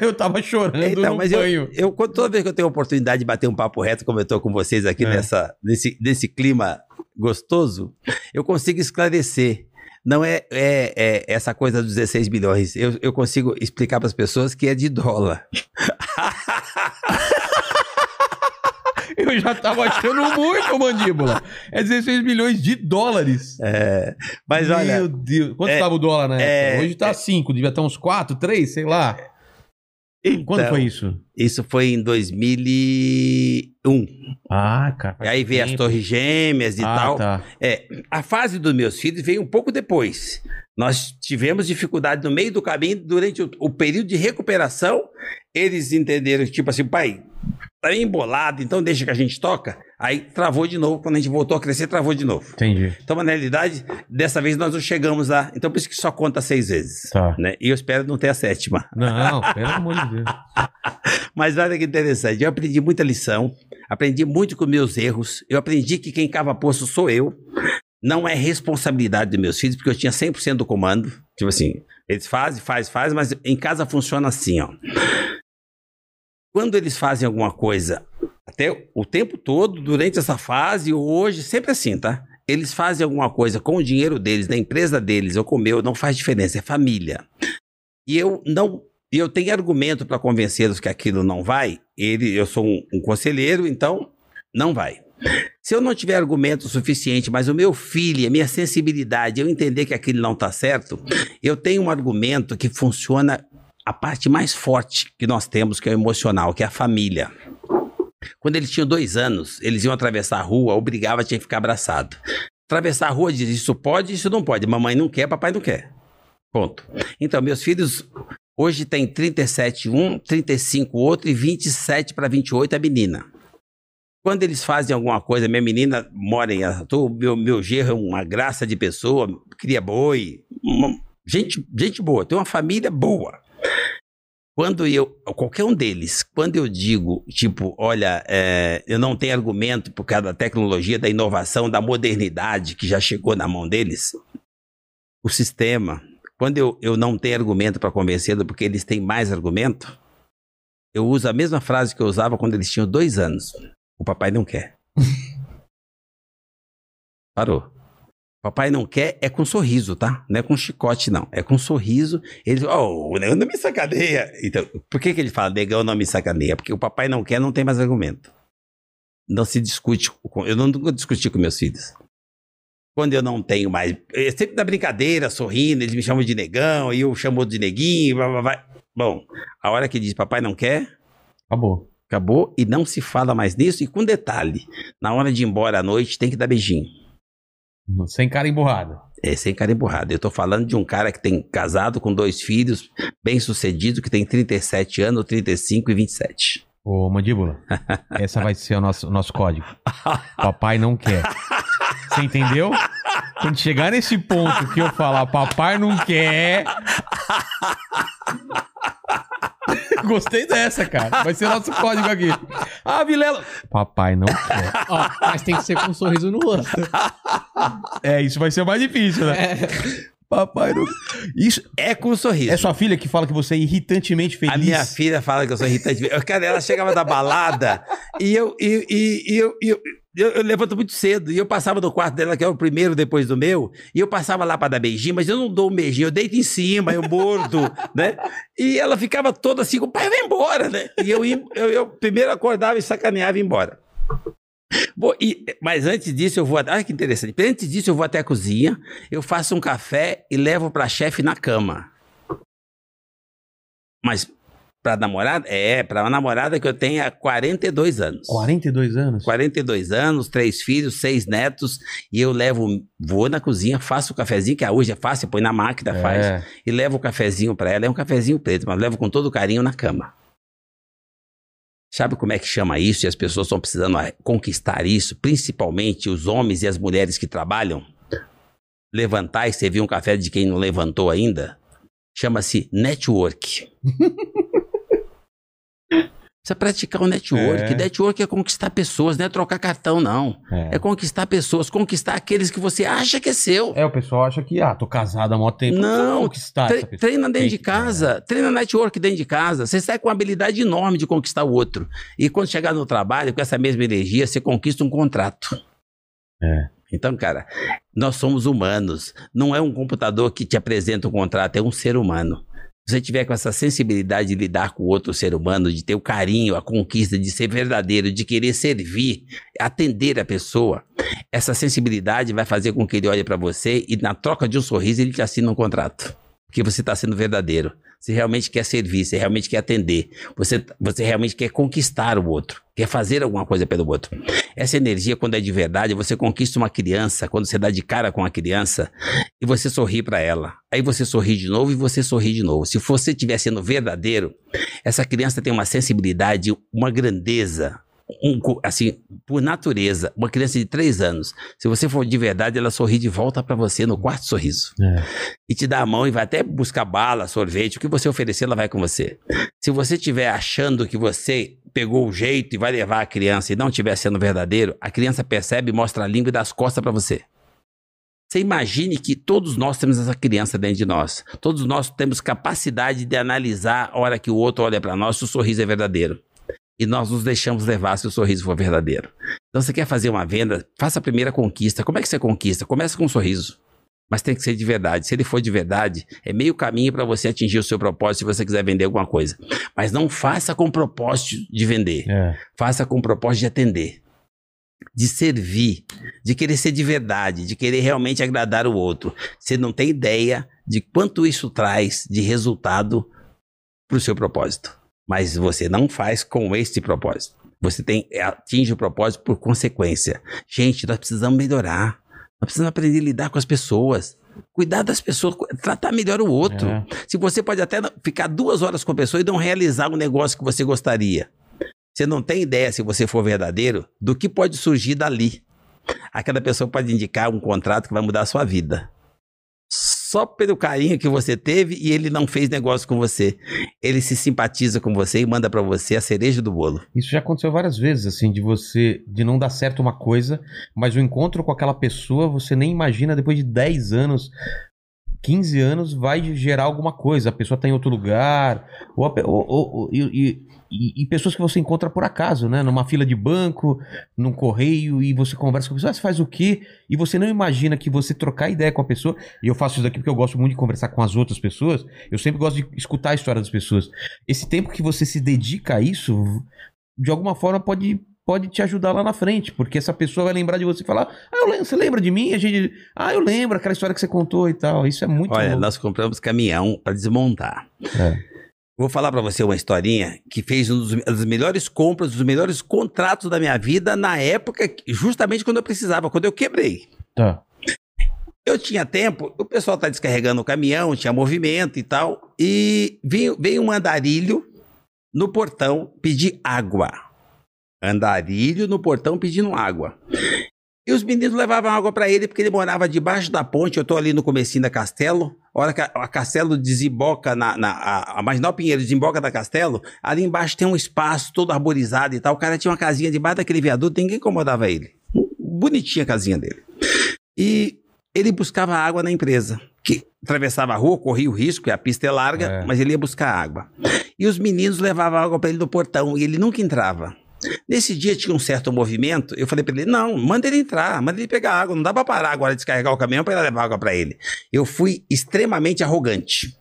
eu tava chorando Então, mas eu, banho. eu, quando- toda vez que eu tenho a oportunidade de bater um papo reto, como eu tô com vocês aqui É. nessa, nesse, nesse clima gostoso, eu consigo esclarecer. Não é, é- é essa coisa dos 16 milhões. Eu, eu consigo explicar para as pessoas que é de dólar. Eu já tava achando muito, mandíbula. É 16 milhões de dólares. É, mas olha, Meu Deus. Quanto é- estava o dólar na época? é- Hoje tá 5, devia estar uns 4, 3, sei lá. Quando então, foi isso? isso foi em 2001. Ah, cara. E aí veio as tempo. torres gêmeas e ah, tal. Tá. É, a fase dos meus filhos veio um pouco depois. Nós tivemos dificuldade no meio do caminho, durante o, o período de recuperação, eles entenderam, tipo assim, pai, tá embolado, então deixa que a gente toca. Aí travou de novo, quando a gente voltou a crescer, travou de novo. Entendi. Então, na realidade, dessa vez nós não chegamos lá. Então, por isso que só conta seis vezes. Tá. Né? E eu espero não ter a sétima. Não, pelo amor de Deus. Mas olha que interessante, eu aprendi muita lição, aprendi muito com meus erros, eu aprendi que quem cava poço sou eu, não é responsabilidade dos meus filhos, porque eu tinha 100% do comando, tipo assim, eles fazem, faz, faz, mas em casa funciona assim, ó. Quando eles fazem alguma coisa, até o tempo todo, durante essa fase, hoje, sempre assim, tá? Eles fazem alguma coisa com o dinheiro deles, da empresa deles, ou com o meu, não faz diferença, é família. E eu não e eu tenho argumento para convencê-los que aquilo não vai, ele, eu sou um, um conselheiro, então não vai. Se eu não tiver argumento suficiente, mas o meu filho, a minha sensibilidade, eu entender que aquilo não está certo, eu tenho um argumento que funciona a parte mais forte que nós temos, que é o emocional, que é a família. Quando eles tinham dois anos, eles iam atravessar a rua, obrigava, tinha que ficar abraçado. Atravessar a rua diz, isso pode, isso não pode. Mamãe não quer, papai não quer. Ponto. Então, meus filhos hoje têm 37 um, 35 outro e 27 para 28 a menina. Quando eles fazem alguma coisa, minha menina mora em Aratu, meu, meu gerro é uma graça de pessoa, cria boi, uma- gente, gente boa, tem uma família boa. Quando eu, qualquer um deles, quando eu digo, tipo, olha, é, eu não tenho argumento por causa da tecnologia, da inovação, da modernidade que já chegou na mão deles, o sistema, quando eu, eu não tenho argumento para convencê-lo, porque eles têm mais argumento, eu uso a mesma frase que eu usava quando eles tinham dois anos. O papai não quer. Parou. Papai não quer é com sorriso, tá? Não é com chicote, não. É com sorriso. Ele oh, o negão não me sacaneia. Então, por que, que ele fala, negão não me sacaneia? Porque o papai não quer, não tem mais argumento. Não se discute. com- Eu não nunca discuti com meus filhos. Quando eu não tenho mais. É sempre na brincadeira, sorrindo, eles me chamam de negão, e eu chamo de neguinho, blá, blá, blá. Bom, a hora que diz papai não quer, Acabou. Acabou e não se fala mais nisso. E com detalhe, na hora de ir embora à noite tem que dar beijinho. Sem cara emburrada. É, sem cara emburrada. Eu tô falando de um cara que tem casado com dois filhos, bem sucedido, que tem 37 anos, 35 e 27. Ô, mandíbula, essa vai ser o nosso, o nosso código. Papai não quer. Você entendeu? Quando chegar nesse ponto que eu falar papai não quer. Gostei dessa, cara. Vai ser nosso código aqui. Ah, Vilela. Papai não quer. Ó, mas tem que ser com um sorriso no rosto. É, isso vai ser mais difícil, né? Papai não. Isso. É com um sorriso. É sua filha que fala que você é irritantemente feliz. A minha filha fala que eu sou irritante. Cara, ela chegava da balada e eu, e, e- e eu, eu, eu, eu levanto muito cedo. E eu passava no quarto dela, que é o primeiro depois do meu, e eu passava lá pra dar beijinho, mas eu não dou um beijinho, eu deito em cima, eu mordo, né? E ela ficava toda assim, o pai vai embora, né? E eu, eu, eu primeiro acordava e sacaneava e ia embora. Bom, e- mas antes disso eu vou. Olha que interessante. Antes disso eu vou até a cozinha, eu faço um café e levo pra chefe na cama. Mas pra namorada? É, pra uma namorada que eu tenho há 42 anos. 42 anos? 42 anos, três filhos, seis netos, e eu levo, vou na cozinha, faço o cafezinho, que hoje é fácil, põe na máquina, faz, É. e levo o cafezinho pra ela, é um cafezinho preto, mas levo com todo carinho na cama. Sabe como é que chama isso? E as pessoas estão precisando conquistar isso, principalmente os homens e as mulheres que trabalham. Levantar e servir um café de quem não levantou ainda. Chama-se network. Precisa praticar o network. É. Network é conquistar pessoas, não é trocar cartão, não. É. É conquistar pessoas, conquistar aqueles que você acha que é seu. É, o pessoal acha que, ah, tô casado há muito tempo. Não, conquistar Tre- treina dentro de casa, treina network dentro de casa. Você sai com uma habilidade enorme de conquistar o outro. E quando chegar no trabalho, com essa mesma energia, você conquista um contrato. É. Então, cara, nós somos humanos. Não é um computador que te apresenta um contrato, é um ser humano. Se você tiver com essa sensibilidade de lidar com o outro ser humano, de ter o carinho, a conquista, de ser verdadeiro, de querer servir, atender a pessoa, essa sensibilidade vai fazer com que ele olhe para você e na troca de um sorriso ele te assina um contrato. Porque você está sendo verdadeiro. Você realmente quer servir, você realmente quer atender. Você, você realmente quer conquistar o outro, quer fazer alguma coisa pelo outro. Essa energia, quando é de verdade, você conquista uma criança, quando você dá de cara com a criança e você sorri para ela. Aí você sorri de novo e você sorri de novo. Se você estiver sendo verdadeiro, essa criança tem uma sensibilidade, uma grandeza, um assim, por natureza, uma criança de três anos. Se você for de verdade, ela sorri de volta para você no quarto sorriso É. e te dá a mão e vai até buscar bala, sorvete, o que você oferecer, ela vai com você. Se você estiver achando que você pegou o jeito e vai levar a criança e não estiver sendo verdadeiro, a criança percebe, mostra a língua e dá as costas para você. Você imagine que todos nós temos essa criança dentro de nós. Todos nós temos capacidade de analisar a hora que o outro olha para nós se o sorriso é verdadeiro. E nós nos deixamos levar se o sorriso for verdadeiro. Então, você quer fazer uma venda, faça a primeira conquista. Como é que você conquista? Começa com um sorriso mas tem que ser de verdade. Se ele for de verdade, é meio caminho para você atingir o seu propósito se você quiser vender alguma coisa. Mas não faça com propósito de vender. É. Faça com propósito de atender, de servir, de querer ser de verdade, de querer realmente agradar o outro. Você não tem ideia de quanto isso traz de resultado para o seu propósito. Mas você não faz com este propósito. Você tem atinge o propósito por consequência. Gente, nós precisamos melhorar. Nós precisamos aprender a lidar com as pessoas. Cuidar das pessoas, tratar melhor o outro. É. Se você pode até ficar duas horas com a pessoa e não realizar um negócio que você gostaria. Você não tem ideia, se você for verdadeiro, do que pode surgir dali. Aquela pessoa pode indicar um contrato que vai mudar a sua vida. Só pelo carinho que você teve e ele não fez negócio com você. Ele se simpatiza com você e manda pra você a cereja do bolo. Isso já aconteceu várias vezes, assim, de você, de não dar certo uma coisa, mas o encontro com aquela pessoa, você nem imagina, depois de 10 anos, 15 anos, vai gerar alguma coisa. A pessoa tá em outro lugar, ou, a ou- ou- ou- e, e- e- pessoas que você encontra por acaso, né? Numa fila de banco, num correio, e você conversa com a pessoa, ah, você faz o quê? E você não imagina que você trocar ideia com a pessoa, e eu faço isso daqui porque eu gosto muito de conversar com as outras pessoas, eu sempre gosto de escutar a história das pessoas. Esse tempo que você se dedica a isso, de alguma forma pode, pode te ajudar lá na frente, porque essa pessoa vai lembrar de você e falar: Ah, lembro, você lembra de mim? A gente, ah, eu lembro aquela história que você contou e tal. Isso é muito Olha, louco. nós compramos caminhão para desmontar. É. Vou falar para você uma historinha que fez um dos, uma das melhores compras, dos melhores contratos da minha vida na época, justamente quando eu precisava, quando eu quebrei. Tá. Eu tinha tempo, o pessoal tá descarregando o caminhão, tinha movimento e tal, e veio, veio um andarilho no portão pedir água. Andarilho no portão pedindo água. E os meninos levavam água pra ele porque ele morava debaixo da ponte. Eu tô ali no comecinho da Castelo. A hora que a, a Castelo desemboca na. na a, a Marginal Pinheiro desemboca da Castelo, ali embaixo tem um espaço todo arborizado e tal. O cara tinha uma casinha debaixo daquele viaduto, ninguém incomodava ele. Bonitinha a casinha dele. E ele buscava água na empresa. Que atravessava a rua, corria o risco, e a pista é larga, É. mas ele ia buscar água. E os meninos levavam água pra ele no portão e ele nunca entrava. Nesse dia tinha um certo movimento, eu falei pra ele: não, manda ele entrar, manda ele pegar água, não dá pra parar agora de descarregar o caminhão ele levar água pra ele. Eu fui extremamente arrogante.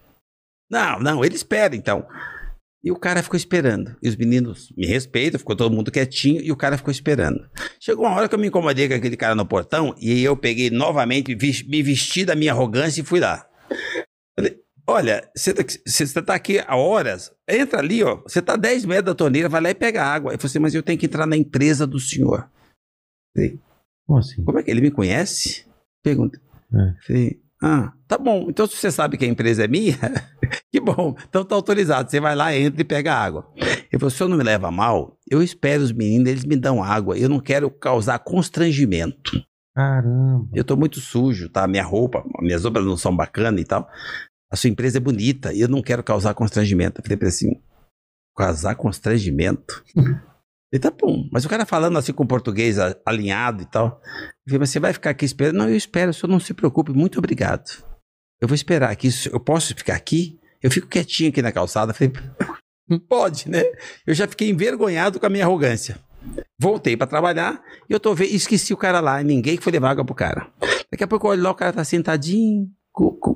Não, não, ele espera então. E o cara ficou esperando. E os meninos me respeitam, ficou todo mundo quietinho e o cara ficou esperando. Chegou uma hora que eu me incomodei com aquele cara no portão e eu peguei novamente, me vesti da minha arrogância e fui lá. Olha, você tá, você tá aqui há horas, entra ali, ó. Você tá a 10 metros da torneira, vai lá e pega água. Eu falei assim, mas eu tenho que entrar na empresa do senhor. Falei, Como assim? como é que ele me conhece? Pergunta. É. Falei, ah, tá bom. Então se você sabe que a empresa é minha, que bom. Então tá autorizado. Você vai lá, entra e pega água. Ele falou, se o senhor não me leva mal, eu espero os meninos, eles me dão água. Eu não quero causar constrangimento. Caramba. Eu tô muito sujo, tá? Minha roupa, minhas roupas não são bacanas e tal. A sua empresa é bonita e eu não quero causar constrangimento. Eu falei pra ele assim, causar constrangimento? Ele tá bom. Mas o cara falando assim com português alinhado e tal. Eu falei, mas você vai ficar aqui esperando? Não, eu espero, o senhor não se preocupe, muito obrigado. Eu vou esperar aqui, eu posso ficar aqui? Eu fico quietinho aqui na calçada. Eu falei, pode, né? Eu já fiquei envergonhado com a minha arrogância. Voltei pra trabalhar e eu tô vendo, esqueci o cara lá, ninguém que foi levar água pro cara. Daqui a pouco eu olho lá, o cara tá sentadinho, com, com,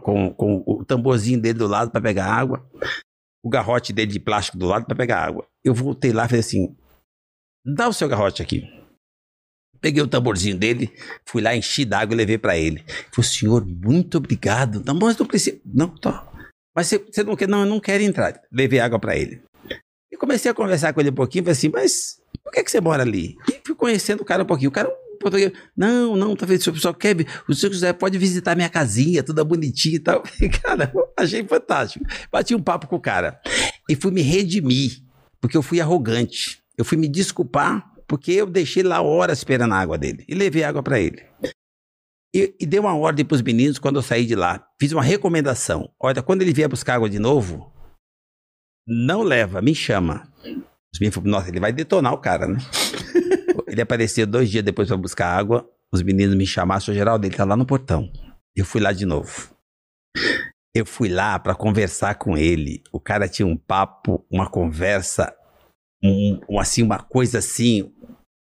com, com, o tamborzinho dele do lado pra pegar água, o garrote dele de plástico do lado pra pegar água. Eu voltei lá e falei assim: dá o seu garrote aqui. Peguei o tamborzinho dele, fui lá, enchi d'água e levei pra ele. Falei, senhor, muito obrigado. Não, mas não precisa. Não, tá. Mas você, não quer? Não, eu não quero entrar. Levei água pra ele. E comecei a conversar com ele um pouquinho, falei assim, mas por que, que você mora ali? E fui conhecendo o cara um pouquinho. O cara, não, não, tá vendo? Se o pessoal quer, o senhor quiser, pode visitar minha casinha, toda bonitinha e tal. E, cara, achei fantástico. Bati um papo com o cara. E fui me redimir, porque eu fui arrogante. Eu fui me desculpar, porque eu deixei lá horas esperando a água dele. E levei água pra ele. E, e dei uma ordem pros meninos quando eu saí de lá. Fiz uma recomendação. Olha, quando ele vier buscar água de novo, não leva, me chama. Os meninos falaram, nossa, ele vai detonar o cara, né? Ele apareceu dois dias depois para buscar água. Os meninos me chamaram, seu Geraldo, ele tá lá no portão. Eu fui lá de novo. Eu fui lá para conversar com ele. O cara tinha um papo, uma conversa, um, um, assim, uma coisa assim,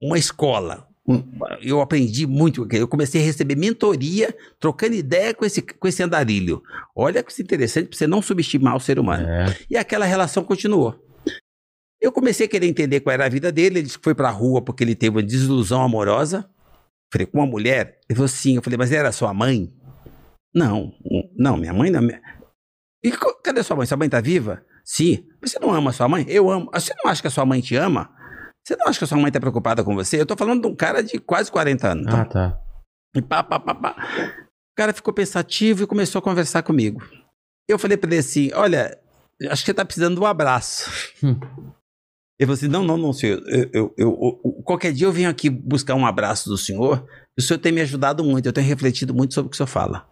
uma escola. Um- eu aprendi muito. Eu comecei a receber mentoria, trocando ideia com esse, com esse andarilho. Olha que interessante para você não subestimar o ser humano. É. E aquela relação continuou. Eu comecei a querer entender qual era a vida dele. Ele disse que foi pra rua porque ele teve uma desilusão amorosa. Falei, com uma mulher? Ele falou sim. Eu falei, mas era sua mãe? Não, não, minha mãe não. Minha... E cadê sua mãe? Sua mãe tá viva? Sim. Mas você não ama sua mãe? Eu amo. Ah, Você não acha que a sua mãe te ama? Você não acha que a sua mãe tá preocupada com você? Eu tô falando de um cara de quase 40 anos. Ah, tá. E pá, pá, pá, pá. O cara ficou pensativo e começou a conversar comigo. Eu falei pra ele assim: olha, acho que você tá precisando de um abraço. Hum. Ele falou assim: não, não, não, senhor. Eu, eu, eu- eu- qualquer dia eu venho aqui buscar um abraço do senhor. O senhor tem me ajudado muito, eu tenho refletido muito sobre o que o senhor fala.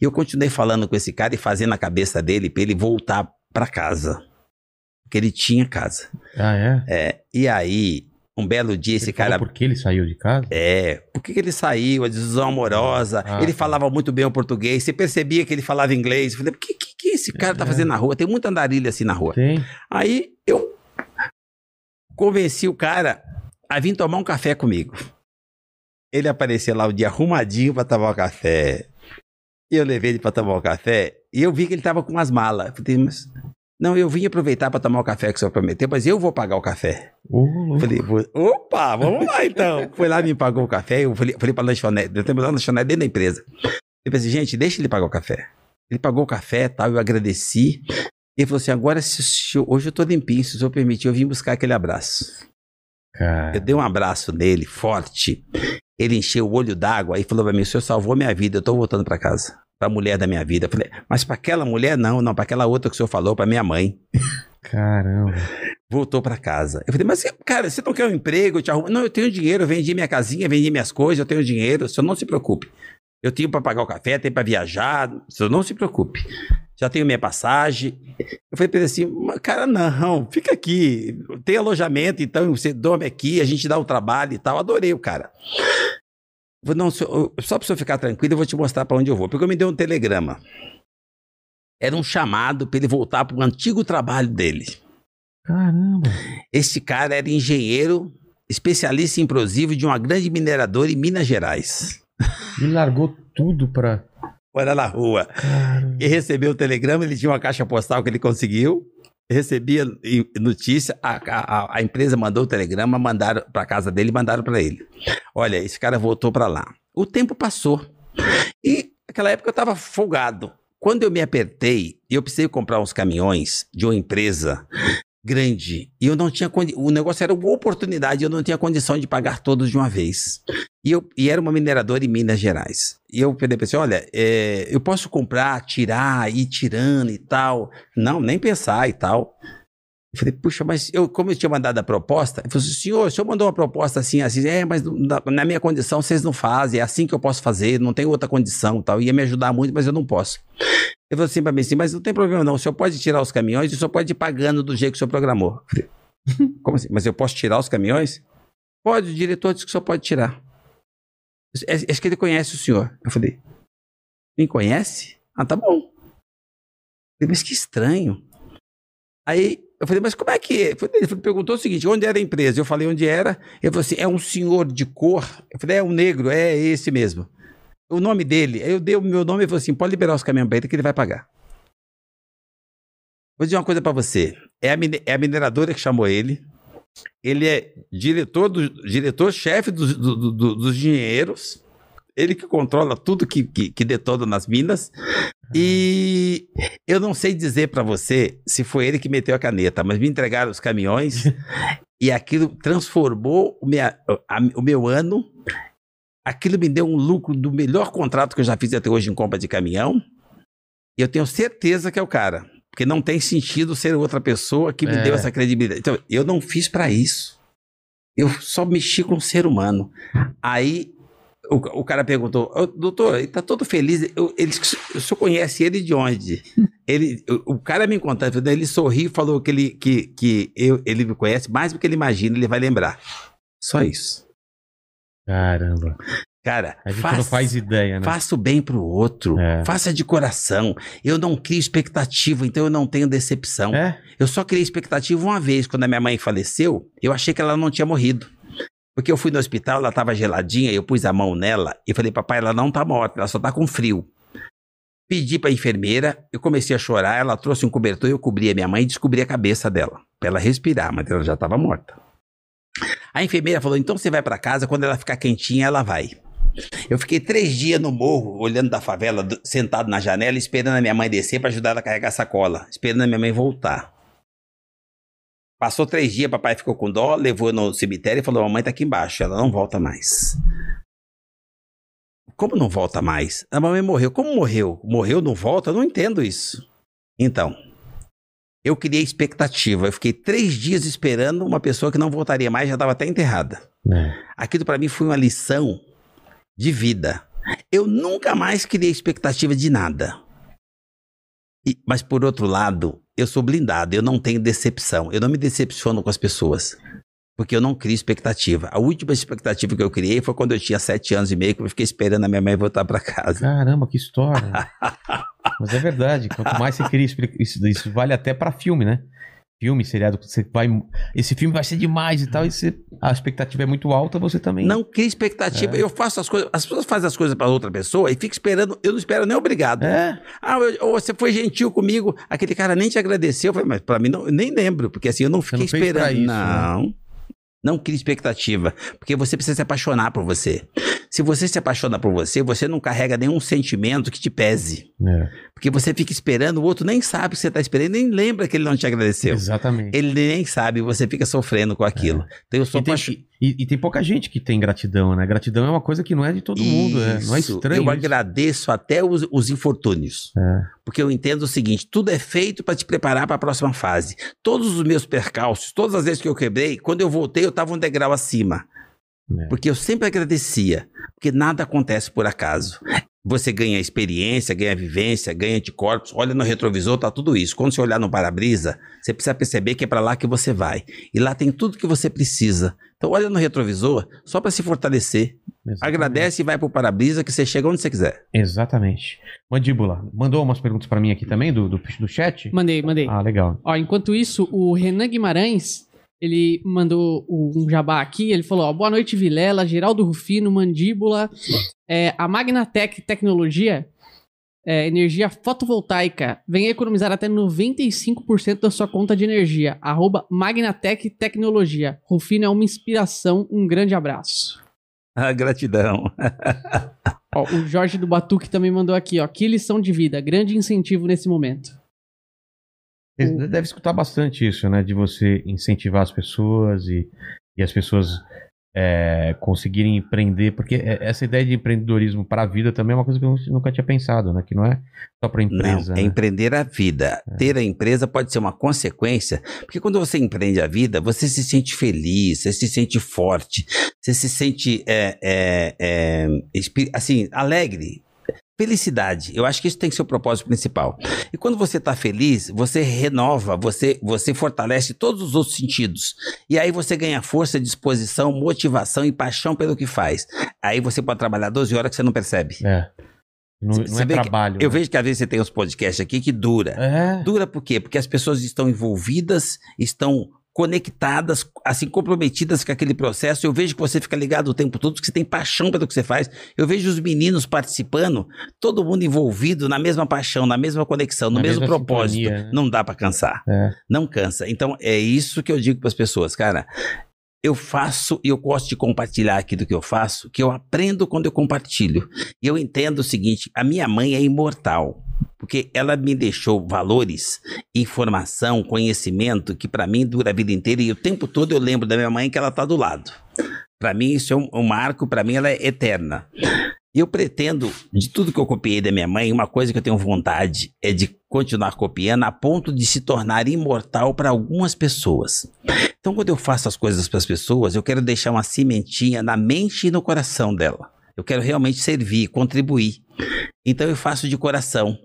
E eu continuei falando com esse cara e fazendo a cabeça dele pra ele voltar pra casa. Porque ele tinha casa. Ah, é? É, e aí, um belo dia, esse Ele cara. por que ele saiu de casa? É, por que, ele saiu? A desilusão amorosa. Ah, ele tá. falava muito bem o português. Você percebia que ele falava inglês. Eu falei, o que, que, que esse cara tá É. fazendo na rua? Tem muita andarilha assim na rua. Tem. Aí convenci o cara a vir tomar um café comigo. Ele apareceu lá o dia arrumadinho pra tomar o café. Eu levei ele pra tomar o café. E eu vi que ele tava com umas malas. Falei, mas. Não, eu vim aproveitar pra tomar o café que o senhor prometeu, mas eu vou pagar o café. Louco. Falei, opa, vamos lá então. Foi lá, me pagou o café. Eu falei, falei pra lanchonete, eu tenho uma lanchonete dentro da empresa. Eu pensei, gente, deixa ele pagar o café. Ele pagou o café tal, eu agradeci. Ele falou assim: agora, se hoje eu tô limpinho, se o senhor permitir, eu vim buscar aquele abraço. Cara. Eu dei um abraço nele, forte. Ele encheu o olho d'água e falou pra mim: o senhor salvou minha vida, eu tô voltando pra casa. Pra mulher da minha vida. Eu falei, mas pra aquela mulher, não, não, pra aquela outra que o senhor falou, pra minha mãe. Caramba. Voltou pra casa. Eu falei, mas, cara, você não quer um emprego? Eu te arrumo. Não, eu tenho dinheiro, eu vendi minha casinha, vendi minhas coisas, eu tenho dinheiro, o senhor não se preocupe. Eu tenho pra pagar o café, tenho pra viajar, o senhor não se preocupe. Já tenho minha passagem. Eu falei pra ele assim, "Mas, cara, não, fica aqui. Tem alojamento, então você dorme aqui, a gente dá o trabalho e tal. Adorei o cara. Eu falei, não, senhor, só pra você ficar tranquilo, eu vou te mostrar pra onde eu vou. Porque eu me deu um telegrama. Era um chamado pra ele voltar pro antigo trabalho dele. Caramba. Esse cara era engenheiro, especialista em implosivo de uma grande mineradora em Minas Gerais. Ele largou tudo pra. Olha na rua. E recebeu o telegrama, ele tinha uma caixa postal que ele conseguiu. Recebia notícia, a, a- a empresa mandou o telegrama, mandaram para casa dele e mandaram para ele. Olha, esse cara voltou para lá. O tempo passou. E naquela época eu estava folgado. Quando eu me apertei e eu precisei comprar uns caminhões de uma empresa grande e eu não tinha condi- o negócio era uma oportunidade, eu não tinha condição de pagar todos de uma vez. E, eu, e era uma mineradora em Minas Gerais. E eu falei pra você, olha, é, eu posso comprar, tirar, ir tirando e tal. Não, nem pensar e tal. Eu falei, puxa, mas eu, como eu tinha mandado a proposta, ele falou assim, senhor, o senhor mandou uma proposta assim, assim, é, mas na, na minha condição vocês não fazem, é assim que eu posso fazer, não tem outra condição tal. Ia me ajudar muito, mas eu não posso. Ele falou assim pra mim assim, mas não tem problema não, o senhor pode tirar os caminhões e o senhor pode ir pagando do jeito que o senhor programou. Eu falei, como assim? Mas eu posso tirar os caminhões? Pode, o diretor disse que o senhor pode tirar. É, Acho que ele conhece o senhor. Eu falei, me conhece? Ah, tá bom. Eu falei, mas que estranho. Aí eu falei, mas como é que é? Ele perguntou o seguinte: onde era a empresa? Eu falei, onde era? Ele falou assim: é um senhor de cor. Eu falei, é um negro, é esse mesmo. O nome dele. Eu dei o meu nome e falou assim: pode liberar os caminhões pra ele que ele vai pagar. Vou dizer uma coisa pra você. É a, é a mineradora que chamou ele. Ele é diretor do diretor-chefe dos, do- do- do- dos engenheiros. Ele que controla tudo que, que, que detona nas minas. E eu não sei dizer pra você se foi ele que meteu a caneta, mas me entregaram os caminhões e aquilo transformou o, minha- a- o meu ano. Aquilo me deu um lucro do melhor contrato que eu já fiz até hoje em compra de caminhão. E eu tenho certeza que é o cara. Porque não tem sentido ser outra pessoa que me É. deu essa credibilidade. Então, eu não fiz pra isso. Eu só mexi com o ser humano. Aí o, o cara perguntou, "Ô, doutor, ele tá todo feliz. Eu, ele, o senhor conhece ele de onde? Ele, o, o cara me contou, ele sorriu e falou que, ele, que, que eu, ele me conhece mais do que ele imagina, ele vai lembrar. Só isso. Caramba. Cara, A gente faça- não faz ideia, né? Faça o bem pro outro. É. Faça de coração. Eu não crio expectativa, então eu não tenho decepção. É? Eu só criei expectativa uma vez, quando a minha mãe faleceu, eu achei que ela não tinha morrido. Porque eu fui no hospital, ela tava geladinha, eu pus a mão nela e falei, papai, ela não tá morta, ela só tá com frio. Pedi pra enfermeira, eu comecei a chorar, ela trouxe um cobertor, eu cobri a minha mãe e descobri a cabeça dela, pra ela respirar, mas ela já tava morta. A enfermeira falou, então você vai pra casa, quando ela ficar quentinha, ela vai. Eu fiquei três dias no morro, olhando da favela, do- sentado na janela, esperando a minha mãe descer pra ajudar ela a carregar a sacola, esperando a minha mãe voltar. Passou três dias, papai ficou com dó, levou no cemitério e falou: Mamãe tá aqui embaixo, ela não volta mais. Como não volta mais? A mamãe morreu. Como morreu? Morreu, não volta? Eu não entendo isso. Então, eu criei expectativa. Eu fiquei três dias esperando uma pessoa que não voltaria mais, já estava até enterrada. É. Aquilo para mim foi uma lição de vida. Eu nunca mais criei expectativa de nada. E- mas por outro lado, eu sou blindado, eu não tenho decepção. Eu não me decepciono com as pessoas. Porque eu não crio expectativa. A última expectativa que eu criei foi quando eu tinha sete anos e meio, que eu fiquei esperando a minha mãe voltar para casa. Caramba, que história. Mas é verdade. Quanto mais você explicar. Isso, isso vale até pra filme, né? Filme, seriado. Você vai, esse filme vai ser demais e tal. E você, a expectativa é muito alta, você também. Não cria expectativa. Eu faço as coisas. As pessoas fazem as coisas para outra pessoa e fica esperando. Eu não espero nem obrigado. É? Ah, eu- ou você foi gentil comigo, aquele cara nem te agradeceu. Eu falei, mas pra mim não, eu nem lembro, porque assim, eu não fiquei não esperando. isso, né? não. Não crie expectativa, porque você precisa se apaixonar por você. Se você se apaixona por você, você não carrega nenhum sentimento que te pese. É, Porque você fica esperando, o outro nem sabe o que você está esperando, nem lembra que ele não te agradeceu. exatamente. Ele nem sabe, você fica sofrendo com aquilo. Então eu sou E apaixonado. e- e tem pouca gente que tem gratidão, né? Gratidão é uma coisa que não é de todo mundo, é, não é Isso. estranho. Eu isso. agradeço até os, os infortúnios. É. Porque eu entendo o seguinte: tudo é feito para te preparar para a próxima fase. Todos os meus percalços, todas as vezes que eu quebrei, quando eu voltei, eu estava um degrau acima. É. Porque eu sempre agradecia. Porque nada acontece por acaso. Você ganha experiência, ganha vivência, ganha anticorpos. Olha no retrovisor, tá tudo isso. Quando você olhar no para-brisa, você precisa perceber que é para lá que você vai. E lá tem tudo que você precisa. Então olha no retrovisor só para se fortalecer. Exatamente. Agradece e vai pro para-brisa que você chega onde você quiser. Exatamente. Mandíbula, mandou umas perguntas pra mim aqui também do, do, do chat? Mandei, mandei. Ah, legal. Ó, enquanto isso, o Renan Guimarães, ele mandou um jabá aqui, ele falou, ó, boa noite Vilela, Geraldo Rufino, Mandíbula, é, a Magnatec Tecnologia, é, energia fotovoltaica, vem economizar até 95% da sua conta de energia, arroba Magnatec Tecnologia. Rufino é uma inspiração, um grande abraço. Ah, gratidão. Ó, o Jorge do Batuque também mandou aqui, ó, que lição de vida, grande incentivo nesse momento. Deve escutar bastante isso, né? De você incentivar as pessoas e, e as pessoas é, conseguirem empreender, porque é- essa ideia de empreendedorismo para a vida também é uma coisa que eu nunca tinha pensado, né? Que não é só para empresa. Não, é né? empreender a vida. Ter a empresa pode ser uma consequência, porque quando você empreende a vida, você se sente feliz, você se sente forte, você se sente é, é, é, assim, alegre. Felicidade, eu acho que isso tem que ser o propósito principal. E quando você está feliz, você renova, você, você fortalece todos os outros sentidos. E aí você ganha força, disposição, motivação e paixão pelo que faz. Aí você pode trabalhar 12 horas que você não percebe. É. Não, não é trabalho. Eu né? vejo que às vezes você tem uns podcasts aqui que dura. É. Dura por quê? Porque as pessoas estão envolvidas, estão conectadas, assim, comprometidas com aquele processo. Eu vejo que você fica ligado o tempo todo, que você tem paixão pelo que você faz. Eu vejo os meninos participando, todo mundo envolvido na mesma paixão, na mesma conexão, no Na mesmo propósito. sintonia, né? Não dá pra cansar. É. Não cansa. Então, é isso que eu digo para as pessoas, cara. Eu faço e eu gosto de compartilhar aquilo que eu faço, que eu aprendo quando eu compartilho. E eu entendo o seguinte: a minha mãe é imortal, porque ela me deixou valores, informação, conhecimento que para mim dura a vida inteira e o tempo todo eu lembro da minha mãe que ela tá do lado. Para mim isso é um, um marco, para mim ela é eterna. E eu pretendo, de tudo que eu copiei da minha mãe, uma coisa que eu tenho vontade é de continuar copiando a ponto de se tornar imortal para algumas pessoas. Então, quando eu faço as coisas para as pessoas, eu quero deixar uma sementinha na mente e no coração dela. Eu quero realmente servir, contribuir. Então, eu faço de coração.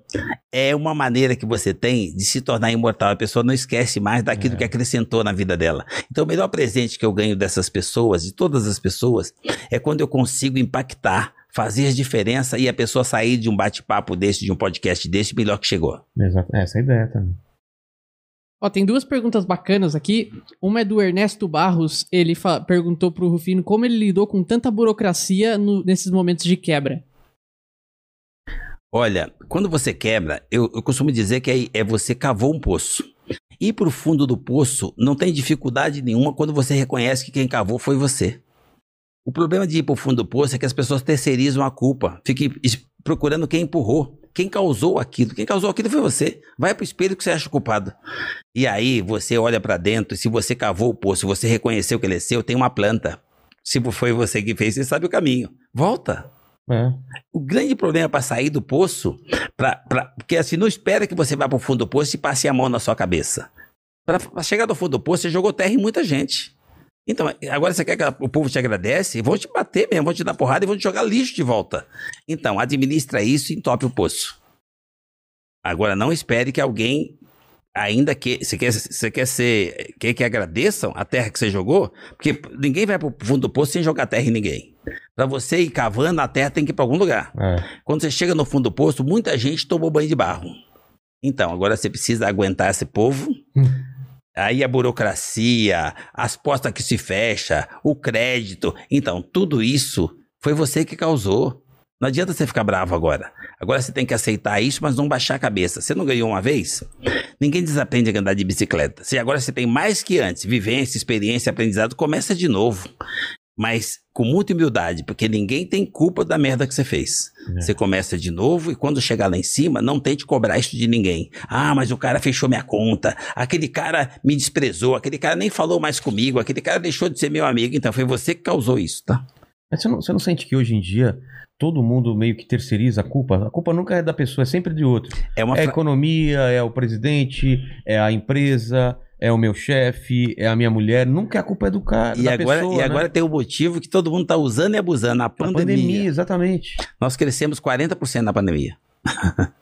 É uma maneira que você tem de se tornar imortal. A pessoa não esquece mais daquilo É. que acrescentou na vida dela. Então, o melhor presente que eu ganho dessas pessoas, de todas as pessoas, é quando eu consigo impactar, fazer diferença e a pessoa sair de um bate-papo desse, de um podcast desse, melhor que chegou. Exato. Essa é a ideia também. Ó, tem duas perguntas bacanas aqui. Uma é do Ernesto Barros. Ele perguntou pro Rufino como ele lidou com tanta burocracia no- nesses momentos de quebra. Olha, quando você quebra, eu, eu costumo dizer que é, é você cavou um poço. Ir para o fundo do poço não tem dificuldade nenhuma quando você reconhece que quem cavou foi você. O problema de ir para o fundo do poço é que as pessoas terceirizam a culpa, fiquem procurando quem empurrou, quem causou aquilo. Quem causou aquilo foi você. Vai para o espelho que você acha culpado. E aí você olha para dentro, se você cavou o poço, você reconheceu que ele é seu, tem uma planta. Se foi você que fez, você sabe o caminho. Volta. É. O grande problema para sair do poço, pra, pra, porque assim, não espera que você vá para o fundo do poço e passe a mão na sua cabeça. Para chegar no fundo do poço, você jogou terra em muita gente. Então, agora você quer que o povo te agradece? Vão te bater mesmo, vão te dar porrada e vão te jogar lixo de volta. Então, administra isso e entope o poço. Agora, não espere que alguém ainda que você quer, você quer ser quer que agradeçam a terra que você jogou, porque ninguém vai pro fundo do poço sem jogar terra em ninguém. Para você ir cavando, a terra tem que ir para algum lugar. É. Quando você chega no fundo do poço, muita gente tomou banho de barro. Então, agora você precisa aguentar esse povo. Aí a burocracia, as portas que se fecha, o crédito. Então, tudo isso foi você que causou. Não adianta você ficar bravo agora. Agora você tem que aceitar isso, mas não baixar a cabeça. Você não ganhou uma vez? Ninguém desaprende a andar de bicicleta. Se agora você tem mais que antes, vivência, experiência, aprendizado, começa de novo. Mas com muita humildade, porque ninguém tem culpa da merda que você fez. É. Você começa de novo e quando chegar lá em cima, não tente cobrar isso de ninguém. Ah, mas o cara fechou minha conta, aquele cara me desprezou, aquele cara nem falou mais comigo, aquele cara deixou de ser meu amigo, então foi você que causou isso, tá? Mas você não, você não sente que hoje em dia todo mundo meio que terceiriza a culpa? A culpa nunca é da pessoa, é sempre de outro. É uma É a economia, é o presidente, é a empresa, é o meu chefe, é a minha mulher. Nunca a culpa é do cara, E da agora, pessoa, e né? agora tem o motivo que todo mundo tá usando e abusando, a A pandemia. pandemia, exatamente. Nós crescemos 40% na pandemia.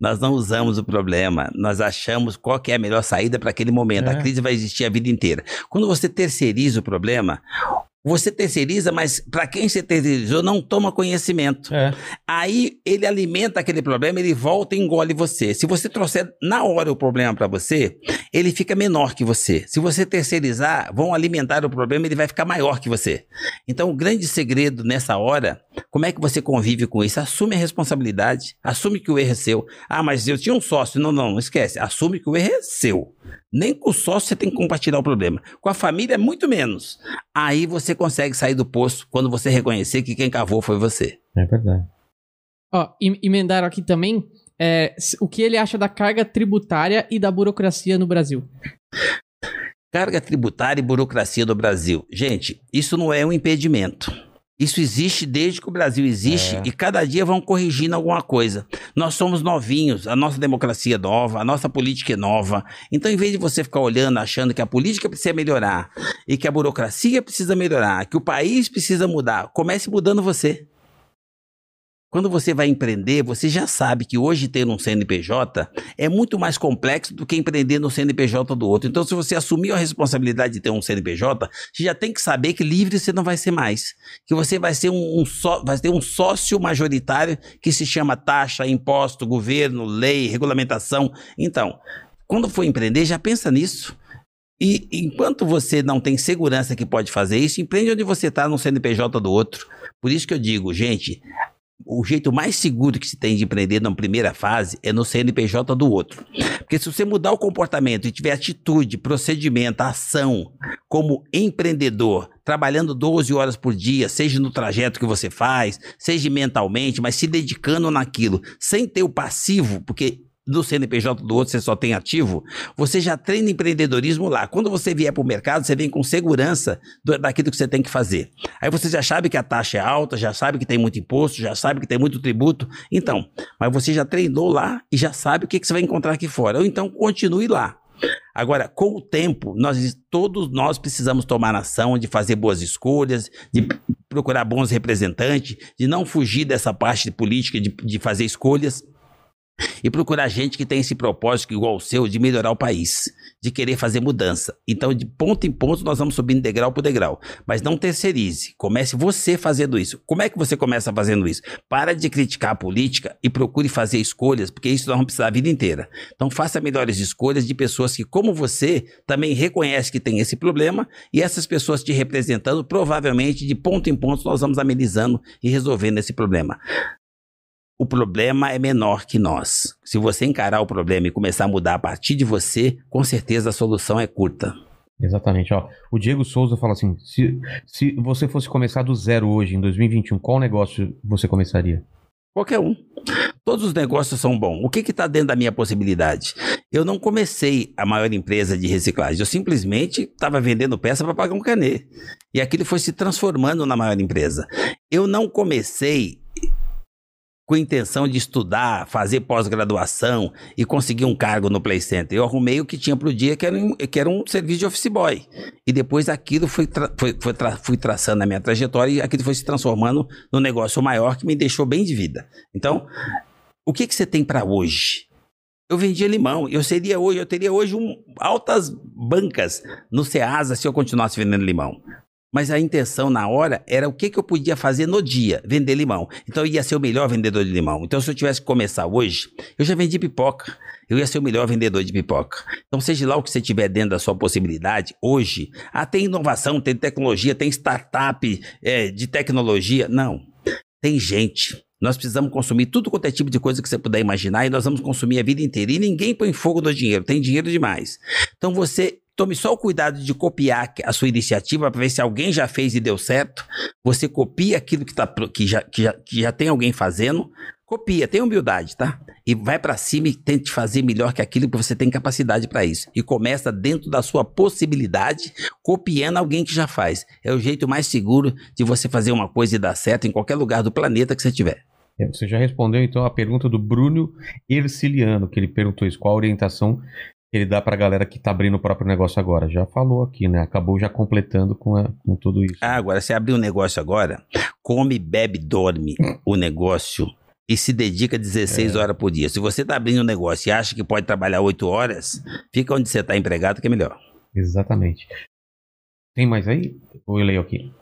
nós não usamos o problema, nós achamos qual que é a melhor saída para aquele momento. É. A crise vai existir a vida inteira. Quando você terceiriza o problema, você terceiriza, mas para quem você terceirizou não toma conhecimento. É. Aí ele alimenta aquele problema, ele volta e engole você. Se você trouxer na hora o problema para você, ele fica menor que você. Se você terceirizar, vão alimentar o problema, ele vai ficar maior que você. Então, o grande segredo nessa hora, como é que você convive com isso? Assume a responsabilidade, assume que o erro é seu. Ah, mas eu tinha um sócio. Não, não, não esquece. Assume que o erro é seu. Nem com o sócio você tem que compartilhar o problema. Com a família, muito menos. Aí você consegue sair do poço quando você reconhecer que quem cavou foi você. É verdade. Ó, em- emendaram aqui também é, o que ele acha da carga tributária e da burocracia no Brasil. Carga tributária e burocracia do Brasil. Gente, isso não é um impedimento. Isso existe desde que o Brasil existe É. e cada dia vão corrigindo alguma coisa. Nós somos novinhos, a nossa democracia é nova, a nossa política é nova. Então, em vez de você ficar olhando, achando que a política precisa melhorar e que a burocracia precisa melhorar, que o país precisa mudar, comece mudando você. Quando você vai empreender, você já sabe que hoje ter um CNPJ é muito mais complexo do que empreender no CNPJ do outro. Então, se você assumiu a responsabilidade de ter um CNPJ, você já tem que saber que livre você não vai ser mais. Que você vai ser um, um só, vai ter um sócio majoritário que se chama taxa, imposto, governo, lei, regulamentação. Então, quando for empreender, já pensa nisso. E enquanto você não tem segurança que pode fazer isso, empreende onde você está no CNPJ do outro. Por isso que eu digo, gente, o jeito mais seguro que se tem de empreender na primeira fase é no CNPJ do outro. Porque se você mudar o comportamento e tiver atitude, procedimento, ação como empreendedor, trabalhando 12 horas por dia, seja no trajeto que você faz, seja mentalmente, mas se dedicando naquilo, sem ter o passivo, porque no CNPJ do outro você só tem ativo, você já treina empreendedorismo lá. Quando você vier para o mercado, você vem com segurança do- daquilo que você tem que fazer. Aí você já sabe que a taxa é alta, já sabe que tem muito imposto, já sabe que tem muito tributo. Então, mas você já treinou lá e já sabe o que, que você vai encontrar aqui fora. Ou então continue lá. Agora, com o tempo, nós todos nós precisamos tomar ação de fazer boas escolhas, de procurar bons representantes, de não fugir dessa parte de política, de, de fazer escolhas e procurar gente que tem esse propósito igual o seu de melhorar o país, de querer fazer mudança. Então, de ponto em ponto, nós vamos subindo degrau por degrau. Mas não terceirize. Comece você fazendo isso. Como é que você começa fazendo isso? Para de criticar a política e procure fazer escolhas, porque isso nós vamos precisar a vida inteira. Então, faça melhores escolhas de pessoas que, como você, também reconhece que tem esse problema e essas pessoas te representando, provavelmente, de ponto em ponto, nós vamos amenizando e resolvendo esse problema o problema é menor que nós. Se você encarar o problema e começar a mudar a partir de você, com certeza a solução é curta. Exatamente, ó. O Diego Souza fala assim: se, se você fosse começar do zero hoje, em 2021, qual negócio você começaria? Qualquer um. Todos os negócios são bons. O que está dentro da minha possibilidade? Eu não comecei a maior empresa de reciclagem. Eu simplesmente estava vendendo peça para pagar um canê. E aquilo foi se transformando na maior empresa. Eu não comecei com intenção de estudar, fazer pós-graduação e conseguir um cargo no Play Center. Eu arrumei o que tinha para o dia, que era, um, que era um serviço de office boy. E depois aquilo foi, tra foi, foi tra fui traçando a minha trajetória e aquilo foi se transformando num negócio maior que me deixou bem de vida. Então, o que, que você tem para hoje? Eu vendia limão. Eu seria hoje, eu teria hoje um, altas bancas no Ceasa se eu continuasse vendendo limão. Mas a intenção na hora era o que, que eu podia fazer no dia, vender limão. Então eu ia ser o melhor vendedor de limão. Então se eu tivesse que começar hoje, eu já vendi pipoca. Eu ia ser o melhor vendedor de pipoca. Então seja lá o que você tiver dentro da sua possibilidade, hoje, ah, tem inovação, tem tecnologia, tem startup é, de tecnologia. Não, tem gente. Nós precisamos consumir tudo quanto é tipo de coisa que você puder imaginar e nós vamos consumir a vida inteira. E ninguém põe fogo no dinheiro, tem dinheiro demais. Então você tome só o cuidado de copiar a sua iniciativa para ver se alguém já fez e deu certo. Você copia aquilo que, tá, que, já, que, já, que já tem alguém fazendo, copia, tem humildade, tá? E vai para cima e tente fazer melhor que aquilo que você tem capacidade para isso. E começa dentro da sua possibilidade, copiando alguém que já faz. É o jeito mais seguro de você fazer uma coisa e dar certo em qualquer lugar do planeta que você tiver. É, Você já respondeu então a pergunta do Bruno Erciliano, que ele perguntou isso, qual a orientação ele dá pra galera que tá abrindo o próprio negócio agora. Já falou aqui, né? Acabou já completando com, a- com tudo isso. Ah, agora, você abrir um negócio agora, come, bebe, dorme o negócio e se dedica 16 horas por dia. Se você tá abrindo um negócio e acha que pode trabalhar 8 horas, fica onde você tá empregado que é melhor. Exatamente. Tem mais aí? Ou eu leio aqui?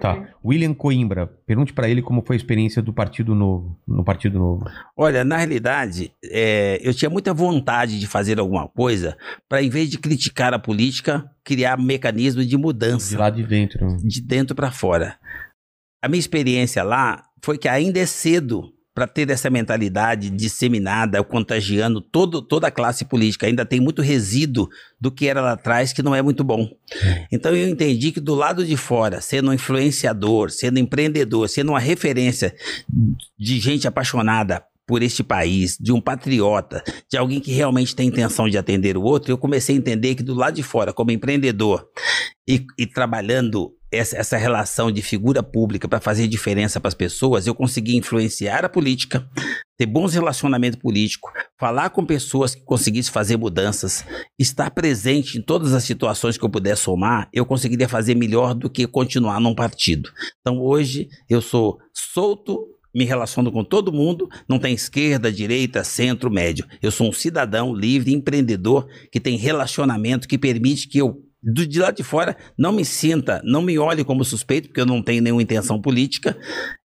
Tá. William Coimbra, pergunte pra ele como foi a experiência do Partido Novo, no Partido Novo. Olha, na realidade, é, eu tinha muita vontade de fazer alguma coisa para, em vez de criticar a política, criar mecanismos de mudança. De lá de dentro. né? de dentro para fora. A minha experiência lá foi que ainda é cedo para ter essa mentalidade disseminada, contagiando todo, toda a classe política. Ainda tem muito resíduo do que era lá atrás que não é muito bom. Então eu entendi que do lado de fora, sendo um influenciador, sendo empreendedor, sendo uma referência de gente apaixonada por este país, de um patriota, de alguém que realmente tem intenção de atender o outro, eu comecei a entender que do lado de fora, como empreendedor e, e trabalhando essa, essa relação de figura pública para fazer diferença para as pessoas, eu consegui influenciar a política, ter bons relacionamentos políticos, falar com pessoas que conseguissem fazer mudanças, estar presente em todas as situações que eu pudesse somar, eu conseguiria fazer melhor do que continuar num partido. Então hoje eu sou solto, me relaciono com todo mundo, não tem esquerda, direita, centro, médio. Eu sou um cidadão livre, empreendedor, que tem relacionamento que permite que eu, do, de lá de fora, não me sinta, não me olhe como suspeito, porque eu não tenho nenhuma intenção política,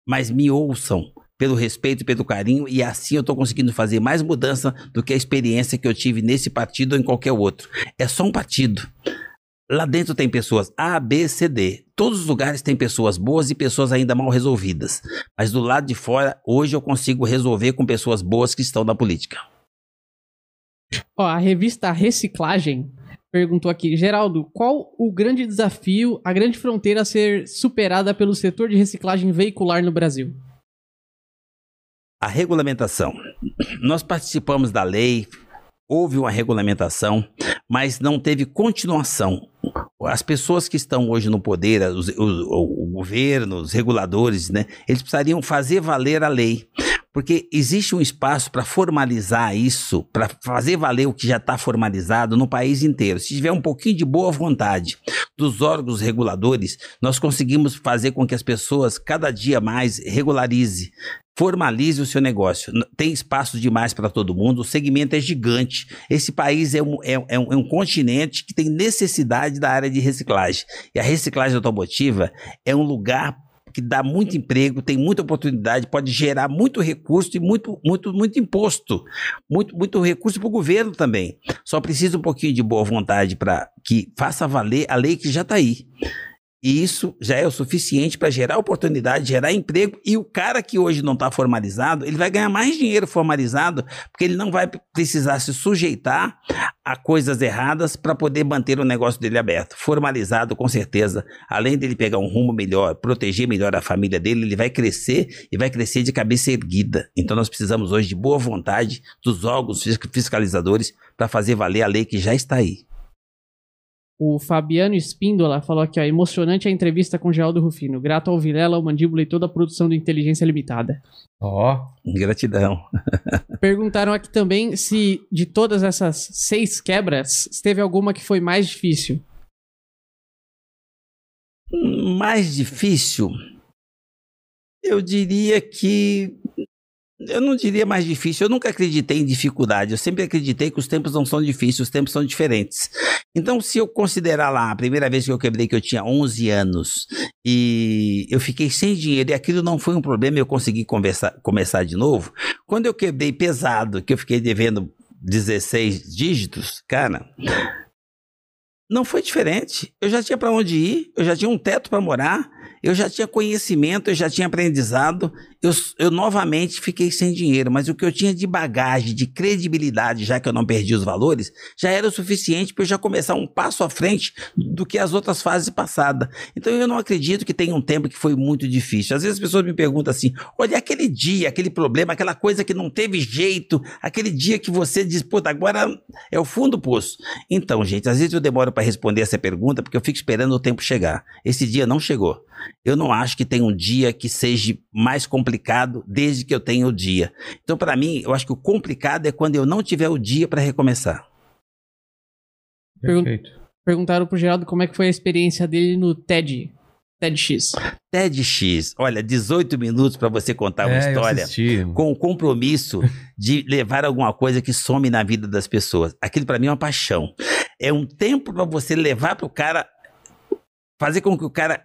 mas me ouçam pelo respeito e pelo carinho, e assim eu estou conseguindo fazer mais mudança do que a experiência que eu tive nesse partido ou em qualquer outro. É só um partido. Lá dentro tem pessoas A, B, C, D. Todos os lugares têm pessoas boas e pessoas ainda mal resolvidas. Mas do lado de fora, hoje eu consigo resolver com pessoas boas que estão na política. Ó, a revista Reciclagem perguntou aqui, Geraldo, qual o grande desafio, a grande fronteira a ser superada pelo setor de reciclagem veicular no Brasil? A regulamentação. Nós participamos da lei, houve uma regulamentação, mas não teve continuação. As pessoas que estão hoje no poder, os, o, o governo, os reguladores, né, eles precisariam fazer valer a lei. Porque existe um espaço para formalizar isso, para fazer valer o que já está formalizado no país inteiro. Se tiver um pouquinho de boa vontade dos órgãos reguladores, nós conseguimos fazer com que as pessoas cada dia mais regularize, formalize o seu negócio. Tem espaço demais para todo mundo, o segmento é gigante. Esse país é um, é, é um, é um continente que tem necessidade da área de reciclagem. E a reciclagem automotiva é um lugar que dá muito emprego, tem muita oportunidade, pode gerar muito recurso e muito, muito, muito imposto, muito, muito recurso para o governo também. Só precisa um pouquinho de boa vontade para que faça valer a lei que já está aí. E isso já é o suficiente para gerar oportunidade, gerar emprego. E o cara que hoje não está formalizado, ele vai ganhar mais dinheiro formalizado, porque ele não vai precisar se sujeitar a coisas erradas para poder manter o negócio dele aberto. Formalizado, com certeza, além dele pegar um rumo melhor, proteger melhor a família dele, ele vai crescer e vai crescer de cabeça erguida. Então nós precisamos hoje de boa vontade dos órgãos fisc- fiscalizadores para fazer valer a lei que já está aí. O Fabiano Espíndola falou aqui, ó, emocionante a entrevista com Geraldo Rufino. Grato ao Vilela, ao Mandíbula e toda a produção do Inteligência Limitada. Ó, Gratidão. Perguntaram aqui também se de todas essas seis quebras, teve alguma que foi mais difícil. Mais difícil, eu diria que. Eu não diria mais difícil, eu nunca acreditei em dificuldade, eu sempre acreditei que os tempos não são difíceis, os tempos são diferentes. Então, se eu considerar lá a primeira vez que eu quebrei, que eu tinha 11 anos, e eu fiquei sem dinheiro, e aquilo não foi um problema, eu consegui conversar, começar de novo. Quando eu quebrei pesado, que eu fiquei devendo 16 dígitos, cara, não foi diferente. Eu já tinha para onde ir, eu já tinha um teto para morar, eu já tinha conhecimento, eu já tinha aprendizado, eu, eu novamente fiquei sem dinheiro, mas o que eu tinha de bagagem, de credibilidade, já que eu não perdi os valores, já era o suficiente para eu já começar um passo à frente do que as outras fases passadas. Então eu não acredito que tenha um tempo que foi muito difícil. Às vezes as pessoas me perguntam assim: olha, aquele dia, aquele problema, aquela coisa que não teve jeito, aquele dia que você diz, pô, agora é o fundo do poço. Então, gente, às vezes eu demoro para responder essa pergunta porque eu fico esperando o tempo chegar. Esse dia não chegou. Eu não acho que tem um dia que seja mais complicado desde que eu tenha o dia. Então, para mim, eu acho que o complicado é quando eu não tiver o dia para recomeçar. Perfeito. Perguntaram pro Geraldo como é que foi a experiência dele no TED. TEDx. TEDx, olha, 18 minutos para você contar uma É, eu história. com o compromisso de levar alguma coisa que some na vida das pessoas. Aquilo para mim é uma paixão. É um tempo para você levar para o cara, fazer com que o cara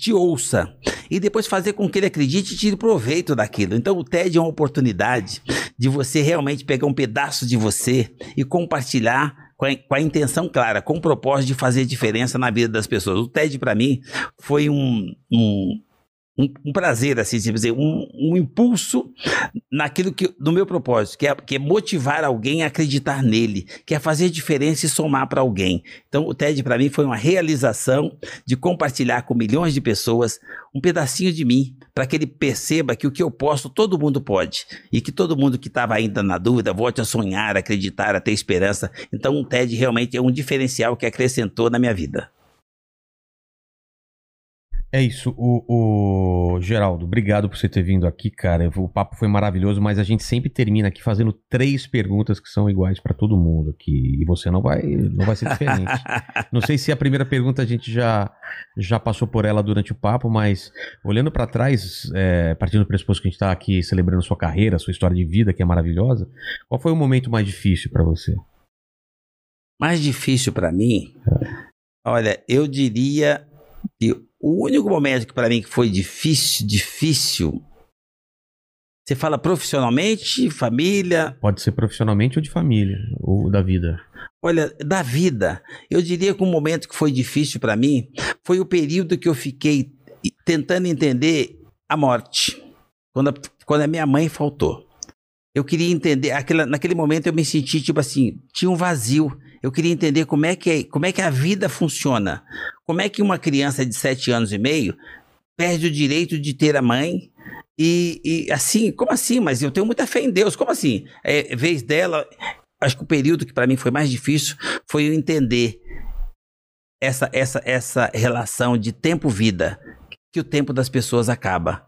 te ouça e depois fazer com que ele acredite e tire proveito daquilo. Então o TED é uma oportunidade de você realmente pegar um pedaço de você e compartilhar com a, com a intenção clara, com o propósito de fazer diferença na vida das pessoas. O TED para mim foi um, um um, um prazer, assim, dizer, um, um impulso naquilo que, do meu propósito, que é, que é motivar alguém a acreditar nele, que é fazer diferença e somar para alguém. Então, o TED para mim foi uma realização de compartilhar com milhões de pessoas um pedacinho de mim, para que ele perceba que o que eu posso, todo mundo pode. E que todo mundo que estava ainda na dúvida volte a sonhar, acreditar, a ter esperança. Então, o TED realmente é um diferencial que acrescentou na minha vida. É isso, o, o Geraldo, obrigado por você ter vindo aqui, cara. O papo foi maravilhoso, mas a gente sempre termina aqui fazendo três perguntas que são iguais pra todo mundo aqui. E você não vai, não vai ser diferente. não sei se a primeira pergunta a gente já, já passou por ela durante o papo, mas olhando pra trás, é, partindo do pressuposto que a gente tá aqui celebrando sua carreira, sua história de vida, que é maravilhosa, qual foi o momento mais difícil pra você? Mais difícil para mim, olha, eu diria que o único momento que para mim que foi difícil, difícil. Você fala profissionalmente, família, Pode ser profissionalmente ou de família, ou da vida. olha, da vida. Eu diria que um momento que foi difícil para mim foi o período que eu fiquei tentando entender a morte. Quando a, quando a minha mãe faltou. Eu queria entender, aquela, naquele momento eu me senti tipo assim, tinha um vazio. Eu queria entender como é que, é, como é que a vida funciona. Como é que uma criança de sete anos e meio perde o direito de ter a mãe e, e assim, como assim? Mas eu tenho muita fé em Deus. Como assim? É vez dela. Acho que o período que para mim foi mais difícil foi eu entender essa, essa, essa relação de tempo-vida, que o tempo das pessoas acaba.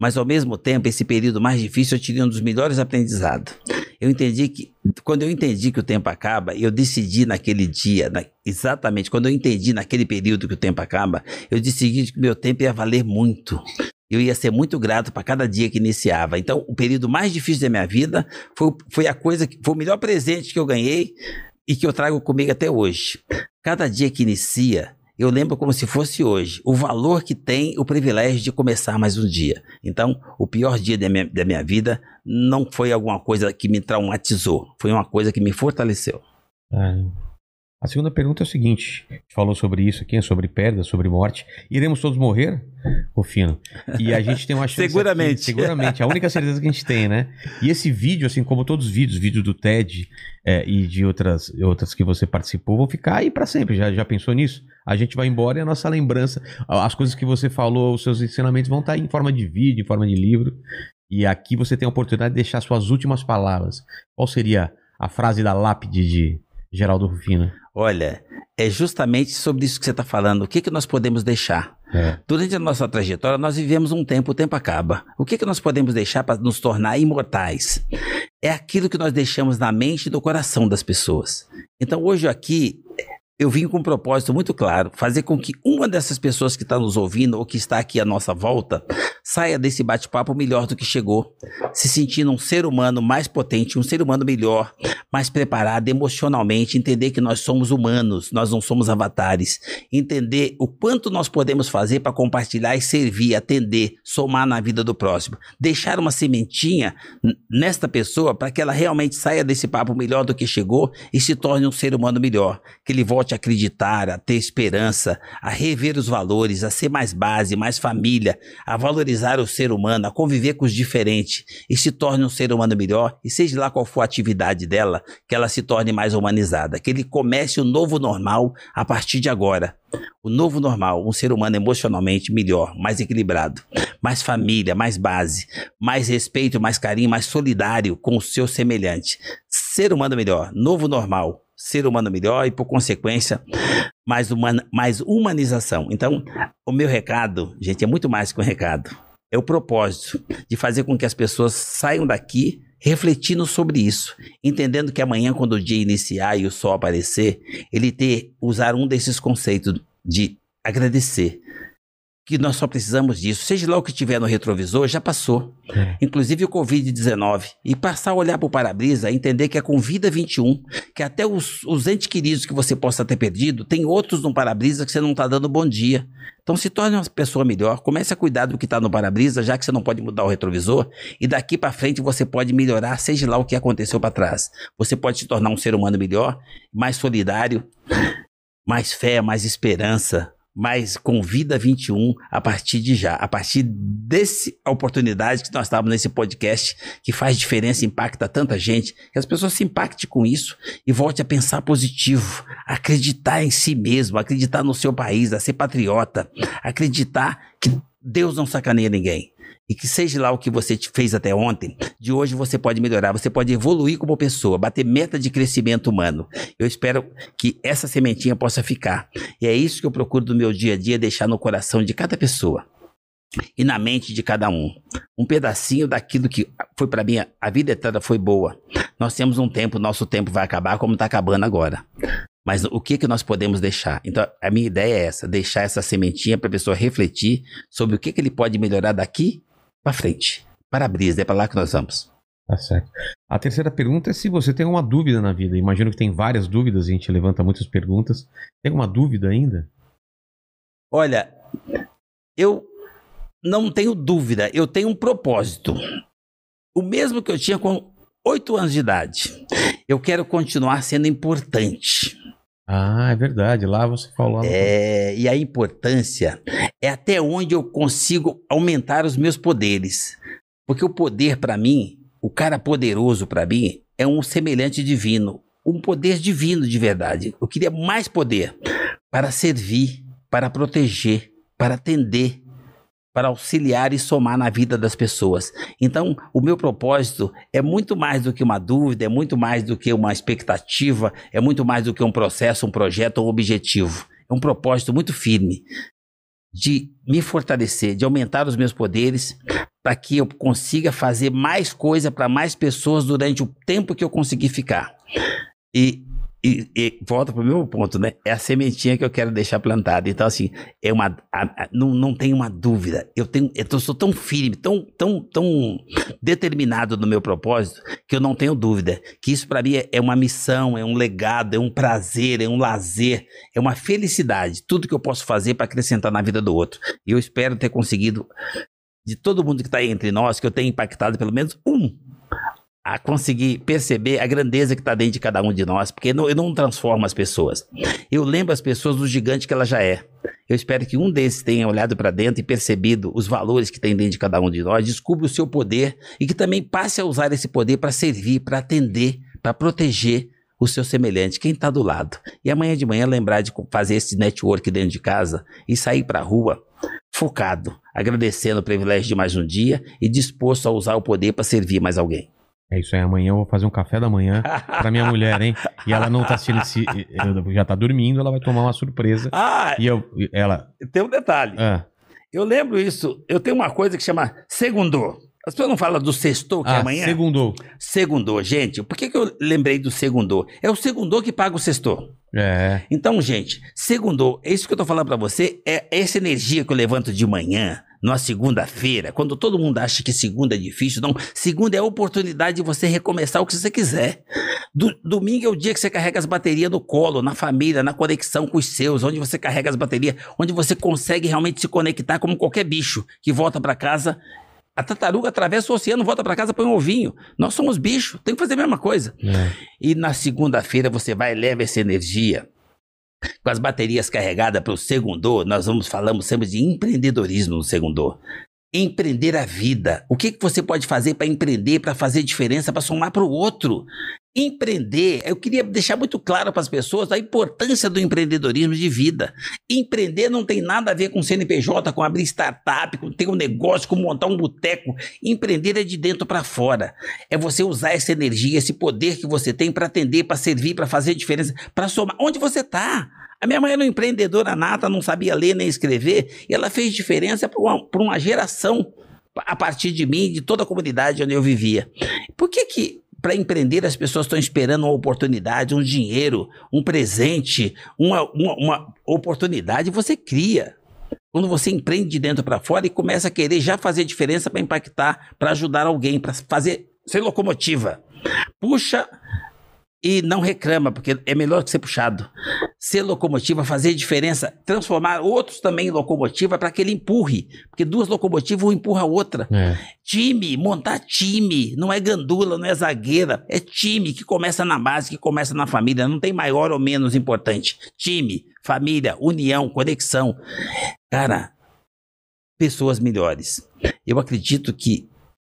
Mas ao mesmo tempo, esse período mais difícil eu tirei um dos melhores aprendizados. Eu entendi que, quando eu entendi que o tempo acaba, eu decidi naquele dia, na- exatamente, quando eu entendi naquele período que o tempo acaba, eu decidi que meu tempo ia valer muito. Eu ia ser muito grato para cada dia que iniciava. Então, o período mais difícil da minha vida foi, foi a coisa que foi o melhor presente que eu ganhei e que eu trago comigo até hoje. Cada dia que inicia, eu lembro como se fosse hoje, o valor que tem o privilégio de começar mais um dia. Então, o pior dia da minha, da minha vida não foi alguma coisa que me traumatizou, foi uma coisa que me fortaleceu. É. A segunda pergunta é o seguinte: a gente falou sobre isso aqui, sobre perda, sobre morte. Iremos todos morrer, Rufino? E a gente tem uma chance. Seguramente. aqui- seguramente. A única certeza que a gente tem, né? E esse vídeo, assim como todos os vídeos, vídeo do TED é, e de outras, outras que você participou, vão ficar aí pra sempre. Já, já pensou nisso? A gente vai embora e a nossa lembrança, as coisas que você falou, os seus ensinamentos vão estar em forma de vídeo, em forma de livro. E aqui você tem a oportunidade de deixar suas últimas palavras. Qual seria a frase da lápide de Geraldo Rufino? Olha, é justamente sobre isso que você está falando. O que, que nós podemos deixar? É. Durante a nossa trajetória, nós vivemos um tempo, o tempo acaba. O que, que nós podemos deixar para nos tornar imortais? É aquilo que nós deixamos na mente e no coração das pessoas. Então, hoje aqui, eu vim com um propósito muito claro: fazer com que uma dessas pessoas que está nos ouvindo ou que está aqui à nossa volta saia desse bate-papo melhor do que chegou, se sentindo um ser humano mais potente, um ser humano melhor, mais preparado emocionalmente, entender que nós somos humanos, nós não somos avatares, entender o quanto nós podemos fazer para compartilhar e servir, atender, somar na vida do próximo, deixar uma sementinha nesta pessoa para que ela realmente saia desse papo melhor do que chegou e se torne um ser humano melhor, que ele volte volte a acreditar, a ter esperança, a rever os valores, a ser mais base, mais família, a valorizar o ser humano, a conviver com os diferentes e se torne um ser humano melhor, e seja lá qual for a atividade dela, que ela se torne mais humanizada, que ele comece o novo normal a partir de agora. O novo normal, um ser humano emocionalmente melhor, mais equilibrado, mais família, mais base, mais respeito, mais carinho, mais solidário com o seu semelhante. Ser humano melhor, novo normal, ser humano melhor e, por consequência, mais, humana, mais humanização. Então, o meu recado, gente, é muito mais que um recado. É o propósito de fazer com que as pessoas saiam daqui refletindo sobre isso, entendendo que amanhã, quando o dia iniciar e o sol aparecer, ele ter usar um desses conceitos de agradecer. Que nós só precisamos disso. Seja lá o que tiver no retrovisor, já passou. É. Inclusive o Covid-19. E passar a olhar para o para-brisa, entender que é com Vida 21, que até os, os entes queridos que você possa ter perdido, tem outros no para-brisa que você não está dando bom dia. Então se torne uma pessoa melhor, comece a cuidar do que está no para-brisa, já que você não pode mudar o retrovisor, e daqui para frente você pode melhorar, seja lá o que aconteceu para trás. Você pode se tornar um ser humano melhor, mais solidário, mais fé, mais esperança, mais com Vida 21 a partir de já, a partir desse oportunidade que nós estávamos nesse podcast, que faz diferença, impacta tanta gente, que as pessoas se impactem com isso e volte a pensar positivo, acreditar em si mesmo, acreditar no seu país, a ser patriota, acreditar que Deus não sacaneia ninguém. E que seja lá o que você fez até ontem, de hoje você pode melhorar, você pode evoluir como pessoa, bater meta de crescimento humano. Eu espero que essa sementinha possa ficar. E é isso que eu procuro do meu dia a dia deixar no coração de cada pessoa e na mente de cada um. Um pedacinho daquilo que foi para mim, a vida eterna foi boa. Nós temos um tempo, nosso tempo vai acabar como está acabando agora. Mas o que que nós podemos deixar? Então, a minha ideia é essa, deixar essa sementinha para a pessoa refletir sobre o que que ele pode melhorar daqui para frente. Para-brisa, é para lá que nós vamos. Tá certo. A terceira pergunta é se você tem uma dúvida na vida. Imagino que tem várias dúvidas, a gente levanta muitas perguntas. Tem uma dúvida ainda? Olha, eu não tenho dúvida, eu tenho um propósito. O mesmo que eu tinha com oito anos de idade. Eu quero continuar sendo importante. Ah, é verdade. Lá você falou. É, e a importância é até onde eu consigo aumentar os meus poderes. Porque o poder, para mim, o cara poderoso, para mim, é um semelhante divino. Um poder divino de verdade. Eu queria mais poder para servir, para proteger, para atender, para auxiliar e somar na vida das pessoas. Então, o meu propósito é muito mais do que uma dúvida, é muito mais do que uma expectativa, é muito mais do que um processo, um projeto um objetivo. É um propósito muito firme de me fortalecer, de aumentar os meus poderes, para que eu consiga fazer mais coisa para mais pessoas durante o tempo que eu conseguir ficar. E e, e volta para o meu ponto, né? É a sementinha que eu quero deixar plantada. Então, assim, é uma, a, a, não, não tem uma dúvida. Eu, tenho, eu sou tão firme, tão, tão, tão determinado no meu propósito, que eu não tenho dúvida que isso para mim é, é uma missão, é um legado, é um prazer, é um lazer, é uma felicidade. Tudo que eu posso fazer para acrescentar na vida do outro. E eu espero ter conseguido, de todo mundo que está entre nós, que eu tenha impactado pelo menos um a conseguir perceber a grandeza que está dentro de cada um de nós, porque não, eu não transformo as pessoas. Eu lembro as pessoas do gigante que ela já é. Eu espero que um desses tenha olhado para dentro e percebido os valores que tem dentro de cada um de nós, descubra o seu poder e que também passe a usar esse poder para servir, para atender, para proteger o seu semelhante, quem está do lado. E amanhã de manhã lembrar de fazer esse network dentro de casa e sair para a rua focado, agradecendo o privilégio de mais um dia e disposto a usar o poder para servir mais alguém. É isso aí, amanhã eu vou fazer um café da manhã pra minha mulher, hein? E ela não tá assistindo esse. Já tá dormindo, ela vai tomar uma surpresa. Ah, E eu. Ela. tem um detalhe. Ah, Eu lembro isso. Eu tenho uma coisa que chama segundô. As pessoas não falam do sextou, que é ah amanhã? segundou. Segundô, gente. Por que, que eu lembrei do segundô? É o segundô que paga o sextou. É. Então, gente, segundou, é isso que eu tô falando pra você, é essa energia que eu levanto de manhã, numa segunda-feira, quando todo mundo acha que segunda é difícil, não, segunda é a oportunidade de você recomeçar o que você quiser. Do- domingo é o dia que você carrega as baterias no colo, na família, na conexão com os seus, onde você carrega as baterias, onde você consegue realmente se conectar como qualquer bicho que volta pra casa. A tartaruga atravessa o oceano, volta pra casa, põe um ovinho. Nós somos bicho, tem que fazer a mesma coisa. é. E na segunda-feira você vai, leva essa energia com as baterias carregadas para o segundo, nós vamos falamos sempre de empreendedorismo no segundo. Empreender a vida. O que, que você pode fazer para empreender, para fazer diferença, para somar para o outro? Empreender, eu queria deixar muito claro para as pessoas a importância do empreendedorismo de vida. Empreender não tem nada a ver com CNPJ, com abrir startup, com ter um negócio, com montar um boteco. Empreender é de dentro para fora. É você usar essa energia, esse poder que você tem para atender, para servir, para fazer diferença, para somar. Onde você está? A minha mãe era uma empreendedora nata, não sabia ler nem escrever, e ela fez diferença para uma, uma geração a partir de mim, de toda a comunidade onde eu vivia. Por que que para empreender, as pessoas estão esperando uma oportunidade, um dinheiro, um presente, uma, uma, uma oportunidade, você cria. Quando você empreende de dentro para fora e começa a querer já fazer diferença para impactar, para ajudar alguém, para fazer ser locomotiva. Puxa e não reclama, porque é melhor que ser puxado. Ser locomotiva, fazer diferença, transformar outros também em locomotiva para que ele empurre. Porque duas locomotivas, uma empurra a outra. É. Time, montar time, não é gandula, não é zagueira, é time que começa na base, que começa na família, não tem maior ou menos importante. Time, família, união, conexão. Cara, pessoas melhores. Eu acredito que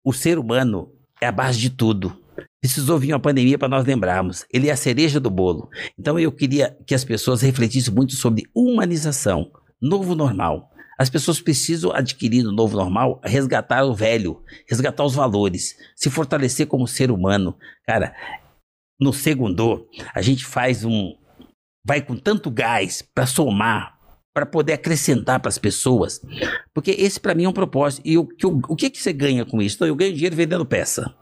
o ser humano é a base de tudo. Precisou vir uma pandemia para nós lembrarmos. Ele é a cereja do bolo. Então eu queria que as pessoas refletissem muito sobre humanização, novo normal. As pessoas precisam adquirir no novo normal, resgatar o velho, resgatar os valores, se fortalecer como ser humano. Cara, no segundo, a gente faz um. Vai com tanto gás para somar, para poder acrescentar para as pessoas. Porque esse para mim é um propósito. E o, que eu- o que, que você ganha com isso? Então, eu ganho dinheiro vendendo peça.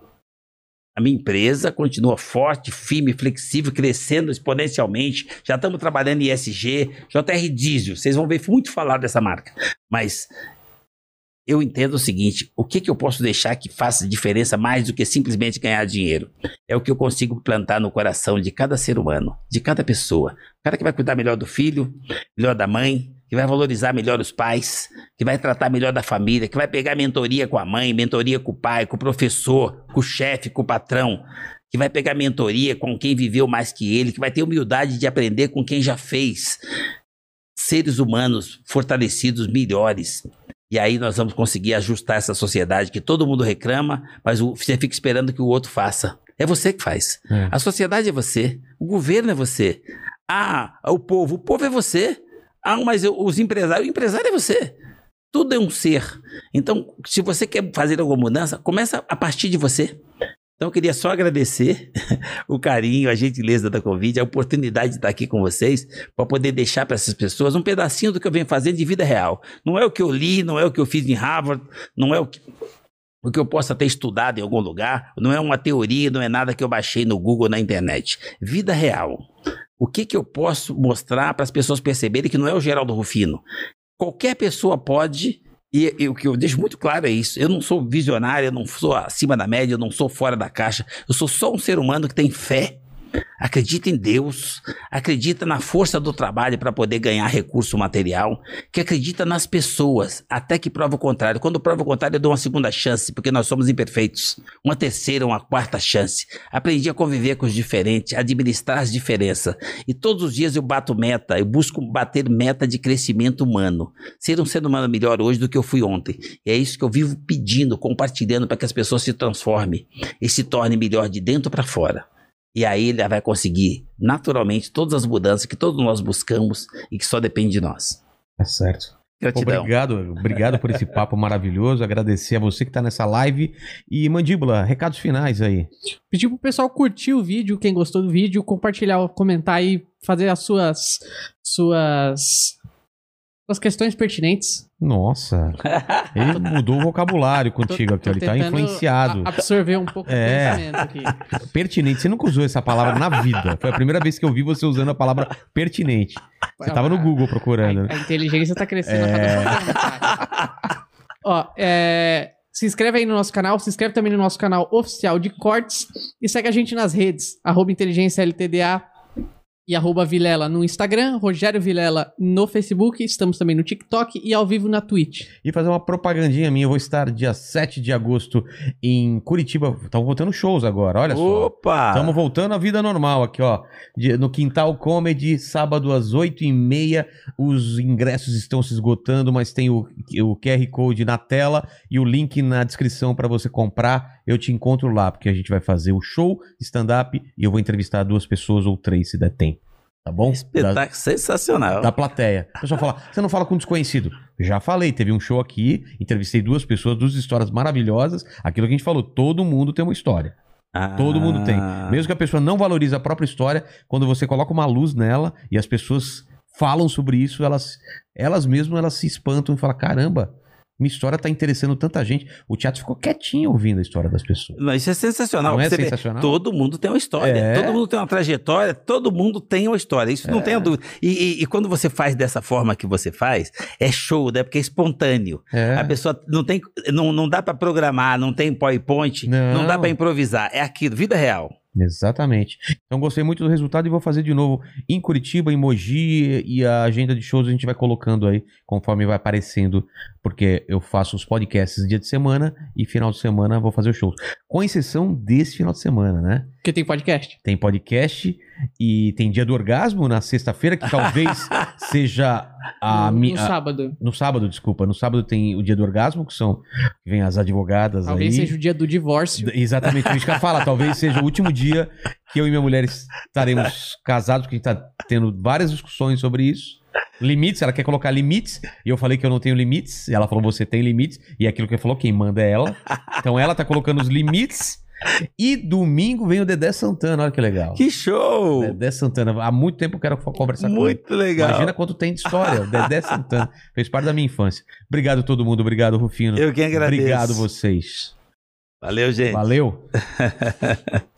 A minha empresa continua forte, firme, flexível, crescendo exponencialmente. Já estamos trabalhando em ESG, JR Diesel. Vocês vão ver muito falar dessa marca. Mas eu entendo o seguinte: o que, que eu posso deixar que faça diferença mais do que simplesmente ganhar dinheiro? É o que eu consigo plantar no coração de cada ser humano, de cada pessoa. O cara que vai cuidar melhor do filho, melhor da mãe, que vai valorizar melhor os pais, que vai tratar melhor da família, que vai pegar mentoria com a mãe, mentoria com o pai, com o professor, com o chefe, com o patrão, que vai pegar mentoria com quem viveu mais que ele, que vai ter humildade de aprender com quem já fez. Seres humanos fortalecidos, melhores. E aí nós vamos conseguir ajustar essa sociedade que todo mundo reclama, mas você fica esperando que o outro faça. É você que faz. É. A sociedade é você. O governo é você. Ah, o povo. O povo é você. Ah, mas eu- os empresários. O empresário é você. Tudo é um ser. Então, se você quer fazer alguma mudança, começa a partir de você. Então, eu queria só agradecer o carinho, a gentileza da convite, a oportunidade de estar aqui com vocês, para poder deixar para essas pessoas um pedacinho do que eu venho fazendo de vida real. Não é o que eu li, não é o que eu fiz em Harvard, não é o que, o que eu possa ter estudado em algum lugar, não é uma teoria, não é nada que eu baixei no Google, na internet. Vida real. O que, que eu posso mostrar para as pessoas perceberem que não é o Geraldo Rufino? Qualquer pessoa pode, e, o que eu deixo muito claro é isso: eu não sou visionário, eu não sou acima da média, eu não sou fora da caixa, eu sou só um ser humano que tem fé. Acredita em Deus, acredita na força do trabalho para poder ganhar recurso material, que acredita nas pessoas, até que prova o contrário. Quando prova o contrário, eu dou uma segunda chance, porque nós somos imperfeitos. Uma terceira, uma quarta chance. Aprendi a conviver com os diferentes, a administrar as diferenças. E todos os dias eu bato meta, eu busco bater meta de crescimento humano. Ser um ser humano melhor hoje do que eu fui ontem. E é isso que eu vivo pedindo, compartilhando para que as pessoas se transformem e se tornem melhor de dentro para fora. E aí ele vai conseguir naturalmente todas as mudanças que todos nós buscamos e que só depende de nós. Tá certo. Gratidão. Obrigado, obrigado por esse papo maravilhoso. Agradecer a você que tá nessa live. E, Mandíbula, recados finais aí. Pedir pro pessoal curtir o vídeo, quem gostou do vídeo, compartilhar, comentar e fazer as suas suas suas questões pertinentes. Nossa, ele mudou o vocabulário contigo aqui. Ele tá influenciado. absorver um pouco É. do pensamento aqui. Pertinente. Você nunca usou essa palavra na vida. Foi a primeira vez que eu vi você usando a palavra pertinente. Você tava no Google procurando, A, a inteligência tá crescendo a cada programa, cara. Ó, é, se inscreve aí no nosso canal, se inscreve também no nosso canal oficial de cortes e segue a gente nas redes, arroba inteligência LTDA e arroba Vilela no Instagram, Rogério Vilela no Facebook, estamos também no TikTok e ao vivo na Twitch. E fazer uma propagandinha minha, eu vou estar dia 7 de agosto em Curitiba. Estamos voltando shows agora, olha só. Opa! Estamos voltando à vida normal aqui, ó. De- no Quintal Comedy, sábado às 8h30. Os ingressos estão se esgotando, mas tem o, o QR Code na tela e o link na descrição para você comprar. Eu te encontro lá, porque a gente vai fazer o show, stand-up, e eu vou entrevistar duas pessoas ou três, se der tempo. Tá bom? Da- Espetáculo sensacional. da plateia. O pessoal fala, você não fala com desconhecido. Já falei, teve um show aqui, entrevistei duas pessoas, duas histórias maravilhosas. Aquilo que a gente falou, todo mundo tem uma história. Ah. Todo mundo tem. Mesmo que a pessoa não valorize a própria história, quando você coloca uma luz nela e as pessoas falam sobre isso, elas, elas mesmas elas se espantam e falam: caramba, minha história tá interessando tanta gente. O teatro ficou quietinho ouvindo a história das pessoas. Não, isso é sensacional. Não é Você vê, sensacional? todo mundo tem uma história. É. Todo mundo tem uma trajetória. Todo mundo tem uma história. Isso não É. tenha dúvida. E, e- e quando você faz dessa forma que você faz, é show, né? Porque é espontâneo. É. A pessoa não tem, não, não dá pra programar, não tem PowerPoint, não, Não. dá pra improvisar. É aquilo, vida real. Exatamente. Então gostei muito do resultado e vou fazer de novo em Curitiba, em Mogi e a agenda de shows a gente vai colocando aí conforme vai aparecendo, porque eu faço os podcasts dia de semana e final de semana vou fazer os shows. Com exceção desse final de semana, né? Porque tem podcast. Tem podcast e tem dia do orgasmo na sexta-feira, que talvez seja a no, mi- no a- sábado. no sábado, desculpa. No sábado tem o dia do orgasmo, que são que vem as advogadas Talvez aí. seja o dia do divórcio. Exatamente, isso que eu ia falar. Talvez seja o último dia que eu e minha mulher estaremos casados, porque a gente tá tendo várias discussões sobre isso. Limites, ela quer colocar limites, e eu falei que eu não tenho limites, e ela falou, você tem limites, e aquilo que eu falou, quem manda é ela. Então ela tá colocando os limites, e domingo vem o Dedé Santana, olha que legal. Que show! Dedé Santana, há muito tempo eu quero conversar com ele. Muito legal. Imagina quanto tem de história, Dedé Santana, fez parte da minha infância. Obrigado todo mundo, obrigado Rufino. Eu quem agradeço. Obrigado vocês. Valeu, gente. Valeu.